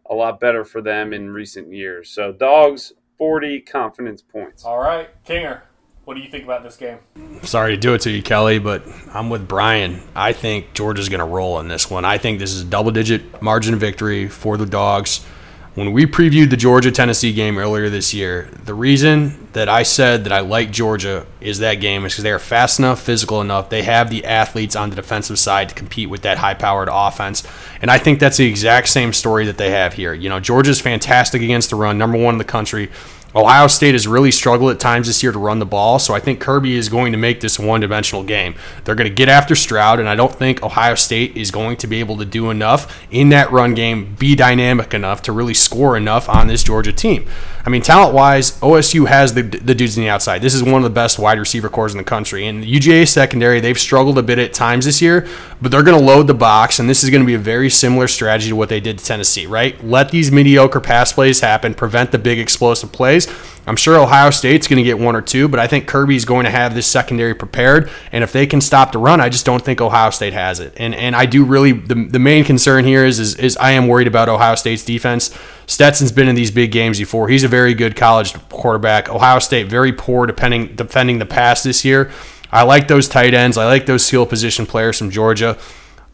a lot better for them in recent years. So dogs 40 confidence points. All right, Kinger. What do you think about this game? Sorry to do it to you, Kelly, but I'm with Brian. I think Georgia's going to roll in this one. I think this is a double digit margin of victory for the Dogs. When we previewed the Georgia Tennessee game earlier this year, the reason that I said that I like Georgia is that game is because they are fast enough, physical enough. They have the athletes on the defensive side to compete with that high powered offense. And I think that's the exact same story that they have here. You know, Georgia's fantastic against the run, number one in the country. Ohio State has really struggled at times this year to run the ball, so I think Kirby is going to make this one dimensional game. They're going to get after Stroud, and I don't think Ohio State is going to be able to do enough in that run game, be dynamic enough to really score enough on this Georgia team. I mean, talent wise, OSU has the, the dudes on the outside. This is one of the best wide receiver corps in the country. And the UGA secondary, they've struggled a bit at times this year, but they're going to load the box, and this is going to be a very similar strategy to what they did to Tennessee, right? Let these mediocre pass plays happen, prevent the big explosive plays. I'm sure Ohio State's going to get one or two, but I think Kirby's going to have this secondary prepared. And if they can stop the run, I just don't think Ohio State has it. And and I do really the, the main concern here is, is is I am worried about Ohio State's defense. Stetson's been in these big games before. He's a very good college quarterback. Ohio State very poor depending defending the pass this year. I like those tight ends. I like those skill position players from Georgia.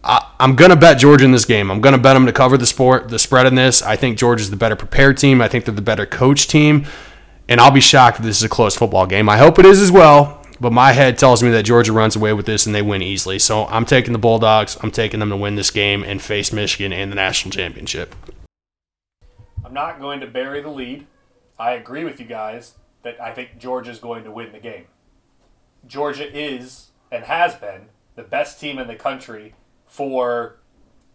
I, am gonna bet Georgia in this game. I'm gonna bet them to cover the sport, the spread in this. I think Georgia's the better prepared team. I think they're the better coach team, and I'll be shocked if this is a close football game. I hope it is as well, but my head tells me that Georgia runs away with this and they win easily. So I'm taking the Bulldogs. I'm taking them to win this game and face Michigan in the national championship. I'm not going to bury the lead. I agree with you guys that I think Georgia's going to win the game. Georgia is and has been the best team in the country for,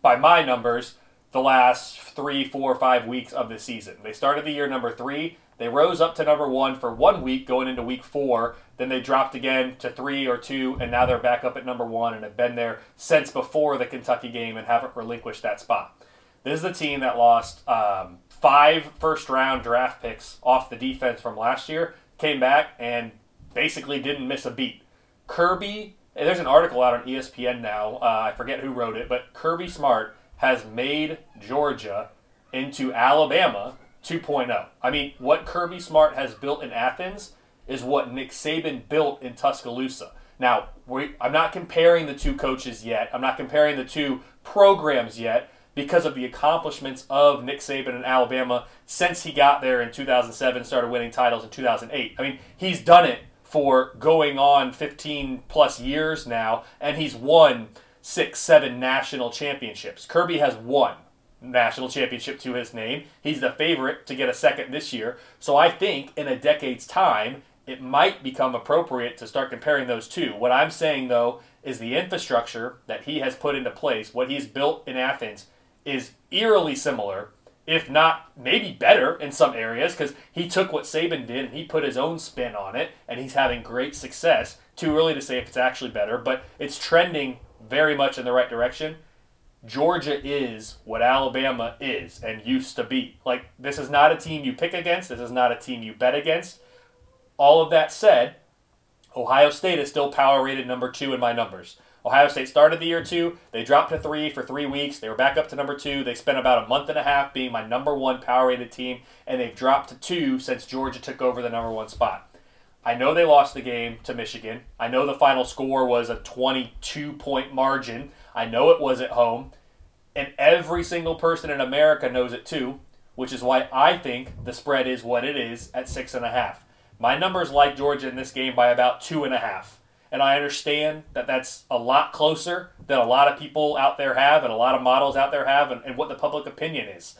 by my numbers, the last three, four, five weeks of the season. They started the year number three. They rose up to number one for one week going into week four. Then they dropped again to three or two, and now they're back up at number one and have been there since before the Kentucky game and haven't relinquished that spot. This is the team that lost um, five first round draft picks off the defense from last year, came back and basically didn't miss a beat. Kirby, there's an article out on ESPN now. Uh, I forget who wrote it, but Kirby Smart has made Georgia into Alabama 2.0. I mean, what Kirby Smart has built in Athens is what Nick Saban built in Tuscaloosa. Now, we, I'm not comparing the two coaches yet. I'm not comparing the two programs yet because of the accomplishments of Nick Saban in Alabama since he got there in 2007, started winning titles in 2008. I mean, he's done it for going on 15 plus years now, and he's won six, seven national championships. Kirby has one. national championship to his name. He's the favorite to get a second this year. So I think in a decade's time, it might become appropriate to start comparing those two. What I'm saying, though, is the infrastructure that he has put into place, what he's built in Athens, is eerily similar, if not maybe better in some areas, because he took what Saban did and he put his own spin on it, and he's having great success. Too early to say if it's actually better, but it's trending very much in the right direction. Georgia is what Alabama is and used to be. Like, this is not a team you pick against, this is not a team you bet against. All of that said, Ohio State is still power rated number two in my numbers. Ohio State started the year two. They dropped to three for three weeks. They were back up to number two. They spent about a month and a half being my number one power rated team, and they've dropped to two since Georgia took over the number one spot. I know they lost the game to Michigan. I know the final score was a 22 point margin. I know it was at home. And every single person in America knows it too, which is why I think the spread is what it is at six and a half. My numbers like Georgia in this game by about two and a half. And I understand that that's a lot closer than a lot of people out there have and a lot of models out there have and, and what the public opinion is.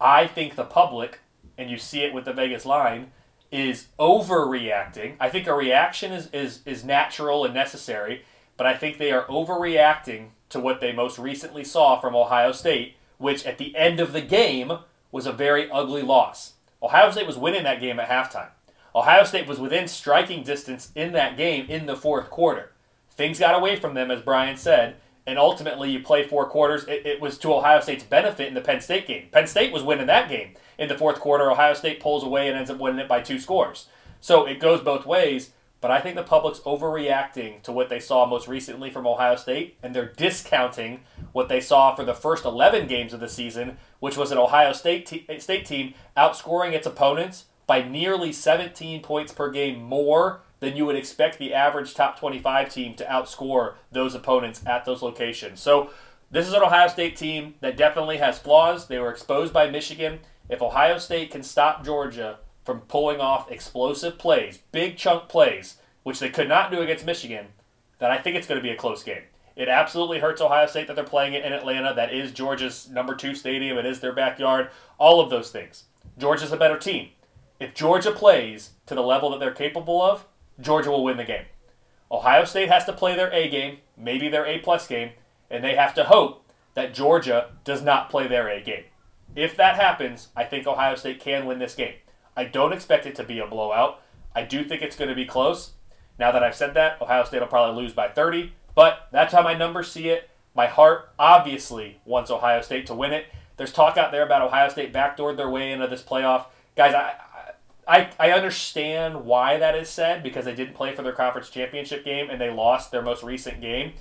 I think the public, and you see it with the Vegas line, is overreacting. I think a reaction is, is, is natural and necessary, but I think they are overreacting to what they most recently saw from Ohio State, which at the end of the game was a very ugly loss. Ohio State was winning that game at halftime. Ohio State was within striking distance in that game in the fourth quarter. Things got away from them, as Brian said, and ultimately you play four quarters. It, it, was to Ohio State's benefit in the Penn State game. Penn State was winning that game. In the fourth quarter, Ohio State pulls away and ends up winning it by two scores. So it goes both ways, but I think the public's overreacting to what they saw most recently from Ohio State, and they're discounting what they saw for the first 11 games of the season, which was an Ohio State, te- State team outscoring its opponents by nearly 17 points per game more than you would expect the average top 25 team to outscore those opponents at those locations. So, this is an Ohio State team that definitely has flaws. They were exposed by Michigan. If Ohio State can stop Georgia from pulling off explosive plays, big chunk plays, which they could not do against Michigan, then I think it's going to be a close game. It absolutely hurts Ohio State that they're playing it in Atlanta. That is Georgia's number two stadium. It is their backyard. All of those things. Georgia's a better team. If Georgia plays to the level that they're capable of, Georgia will win the game. Ohio State has to play their A game, maybe their A plus game, and they have to hope that Georgia does not play their A game. If that happens, I think Ohio State can win this game. I don't expect it to be a blowout. I do think it's going to be close. Now that I've said that, Ohio State will probably lose by 30, but that's how my numbers see it. My heart obviously wants Ohio State to win it. There's talk out there about Ohio State backdoored their way into this playoff. Guys, I, I, I understand why that is said because they didn't play for their conference championship game and they lost their most recent game.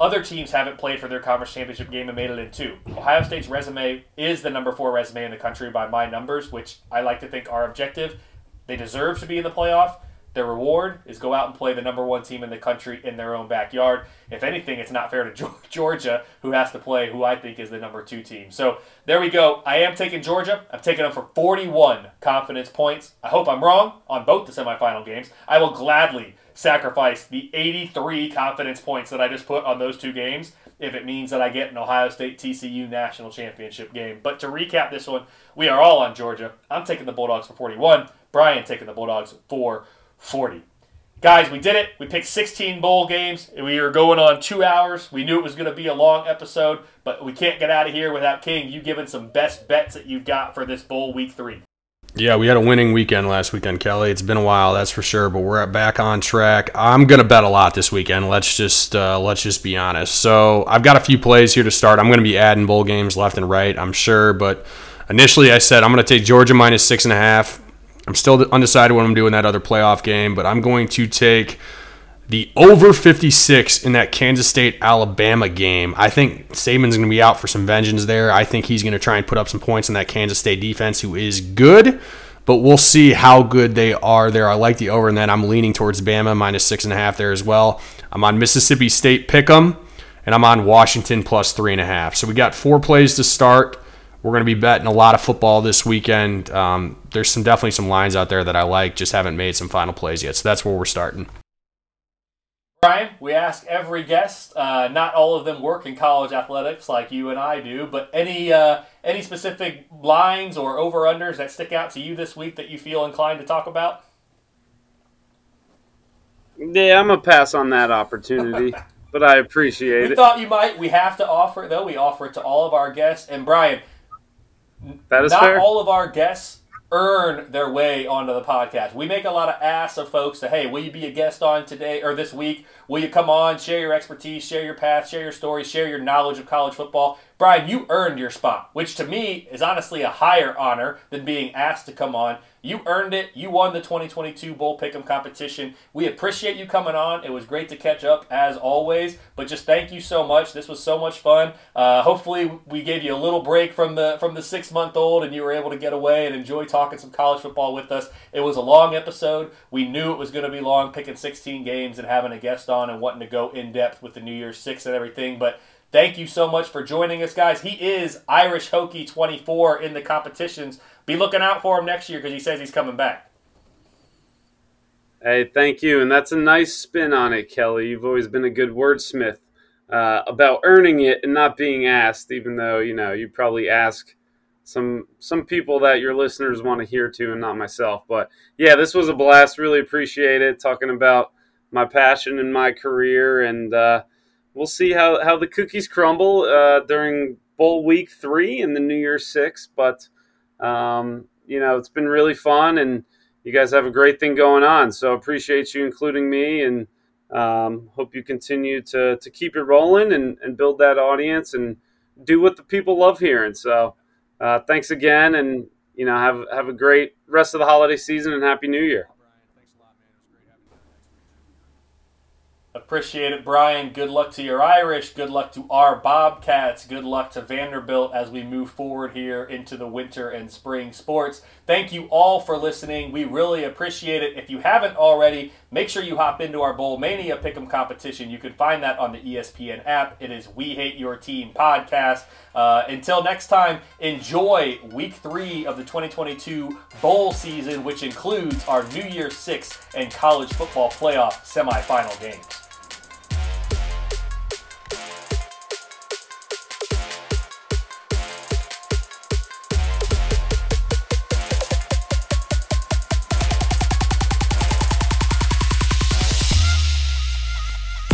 Other teams haven't played for their conference championship game and made it in two. Ohio State's resume is the number four resume in the country by my numbers, which I like to think are objective. They deserve to be in the playoff. Their reward is go out and play the number one team in the country in their own backyard. If anything, it's not fair to Georgia, who has to play who I think is the number two team. So there we go. I am taking Georgia. I'm taking them for 41 confidence points. I hope I'm wrong on both the semifinal games. I will gladly sacrifice the 83 confidence points that I just put on those two games if it means that I get an Ohio State TCU national championship game. But to recap this one, we are all on Georgia. I'm taking the Bulldogs for 41. Brian taking the Bulldogs for 40. Guys, we did it. We picked 16 bowl games. We are going on two hours. We knew it was going to be a long episode, but we can't get out of here without King, you giving some best bets that you've got for this bowl week three. Yeah, we had a winning weekend last weekend, Kelly. It's been a while, that's for sure, but we're back on track. I'm gonna bet a lot this weekend. Let's just uh, let's just be honest. So I've got a few plays here to start. I'm gonna be adding bowl games left and right, I'm sure, but initially I said I'm gonna take Georgia minus six and a half. I'm still undecided what I'm doing that other playoff game, but I'm going to take the over 56 in that Kansas State Alabama game. I think Saban's going to be out for some vengeance there. I think he's going to try and put up some points in that Kansas State defense, who is good, but we'll see how good they are there. I like the over, and then I'm leaning towards Bama minus six and a half there as well. I'm on Mississippi State Pick'em, and I'm on Washington plus three and a half. So we got four plays to start. We're going to be betting a lot of football this weekend. Um, there's some definitely some lines out there that I like, just haven't made some final plays yet. So that's where we're starting. Brian, we ask every guest. Uh, not all of them work in college athletics like you and I do, but any uh, any specific lines or over unders that stick out to you this week that you feel inclined to talk about? Yeah, I'm gonna pass on that opportunity, but I appreciate we it. thought you might. We have to offer it though. We offer it to all of our guests. And Brian, That is not fair. all of our guests earn their way onto the podcast. We make a lot of ass of folks to, hey, will you be a guest on today or this week? Will you come on, share your expertise, share your path, share your story, share your knowledge of college football? Brian, you earned your spot, which to me is honestly a higher honor than being asked to come on. You earned it. You won the 2022 Bowl Pick'em competition. We appreciate you coming on. It was great to catch up as always. But just thank you so much. This was so much fun. Uh, hopefully, we gave you a little break from the from the six month old, and you were able to get away and enjoy talking some college football with us. It was a long episode. We knew it was going to be long, picking 16 games and having a guest on and wanting to go in depth with the New Year's Six and everything. But Thank you so much for joining us, guys. He is Irish Hokie 24 in the competitions. Be looking out for him next year because he says he's coming back. Hey, thank you. And that's a nice spin on it, Kelly. You've always been a good wordsmith uh, about earning it and not being asked, even though, you know, you probably ask some some people that your listeners want to hear to and not myself. But yeah, this was a blast. Really appreciate it. Talking about my passion and my career. And uh, we'll see how, how the cookies crumble uh, during bowl week three and the New Year Six. But, um, you know, it's been really fun. And, you guys have a great thing going on. So appreciate you including me and um, hope you continue to, to keep it rolling and, and build that audience and do what the people love hearing. So uh, thanks again and you know have have a great rest of the holiday season and happy new year. Appreciate it, Brian. Good luck to your Irish. Good luck to our Bobcats. Good luck to Vanderbilt as we move forward here into the winter and spring sports. Thank you all for listening. We really appreciate it. If you haven't already, make sure you hop into our Bowl Mania Pick'em competition. You can find that on the ESPN app. It is We Hate Your Team podcast. Uh, until next time, enjoy week three of the 2022 bowl season, which includes our New Year's Six and college football playoff semifinal games.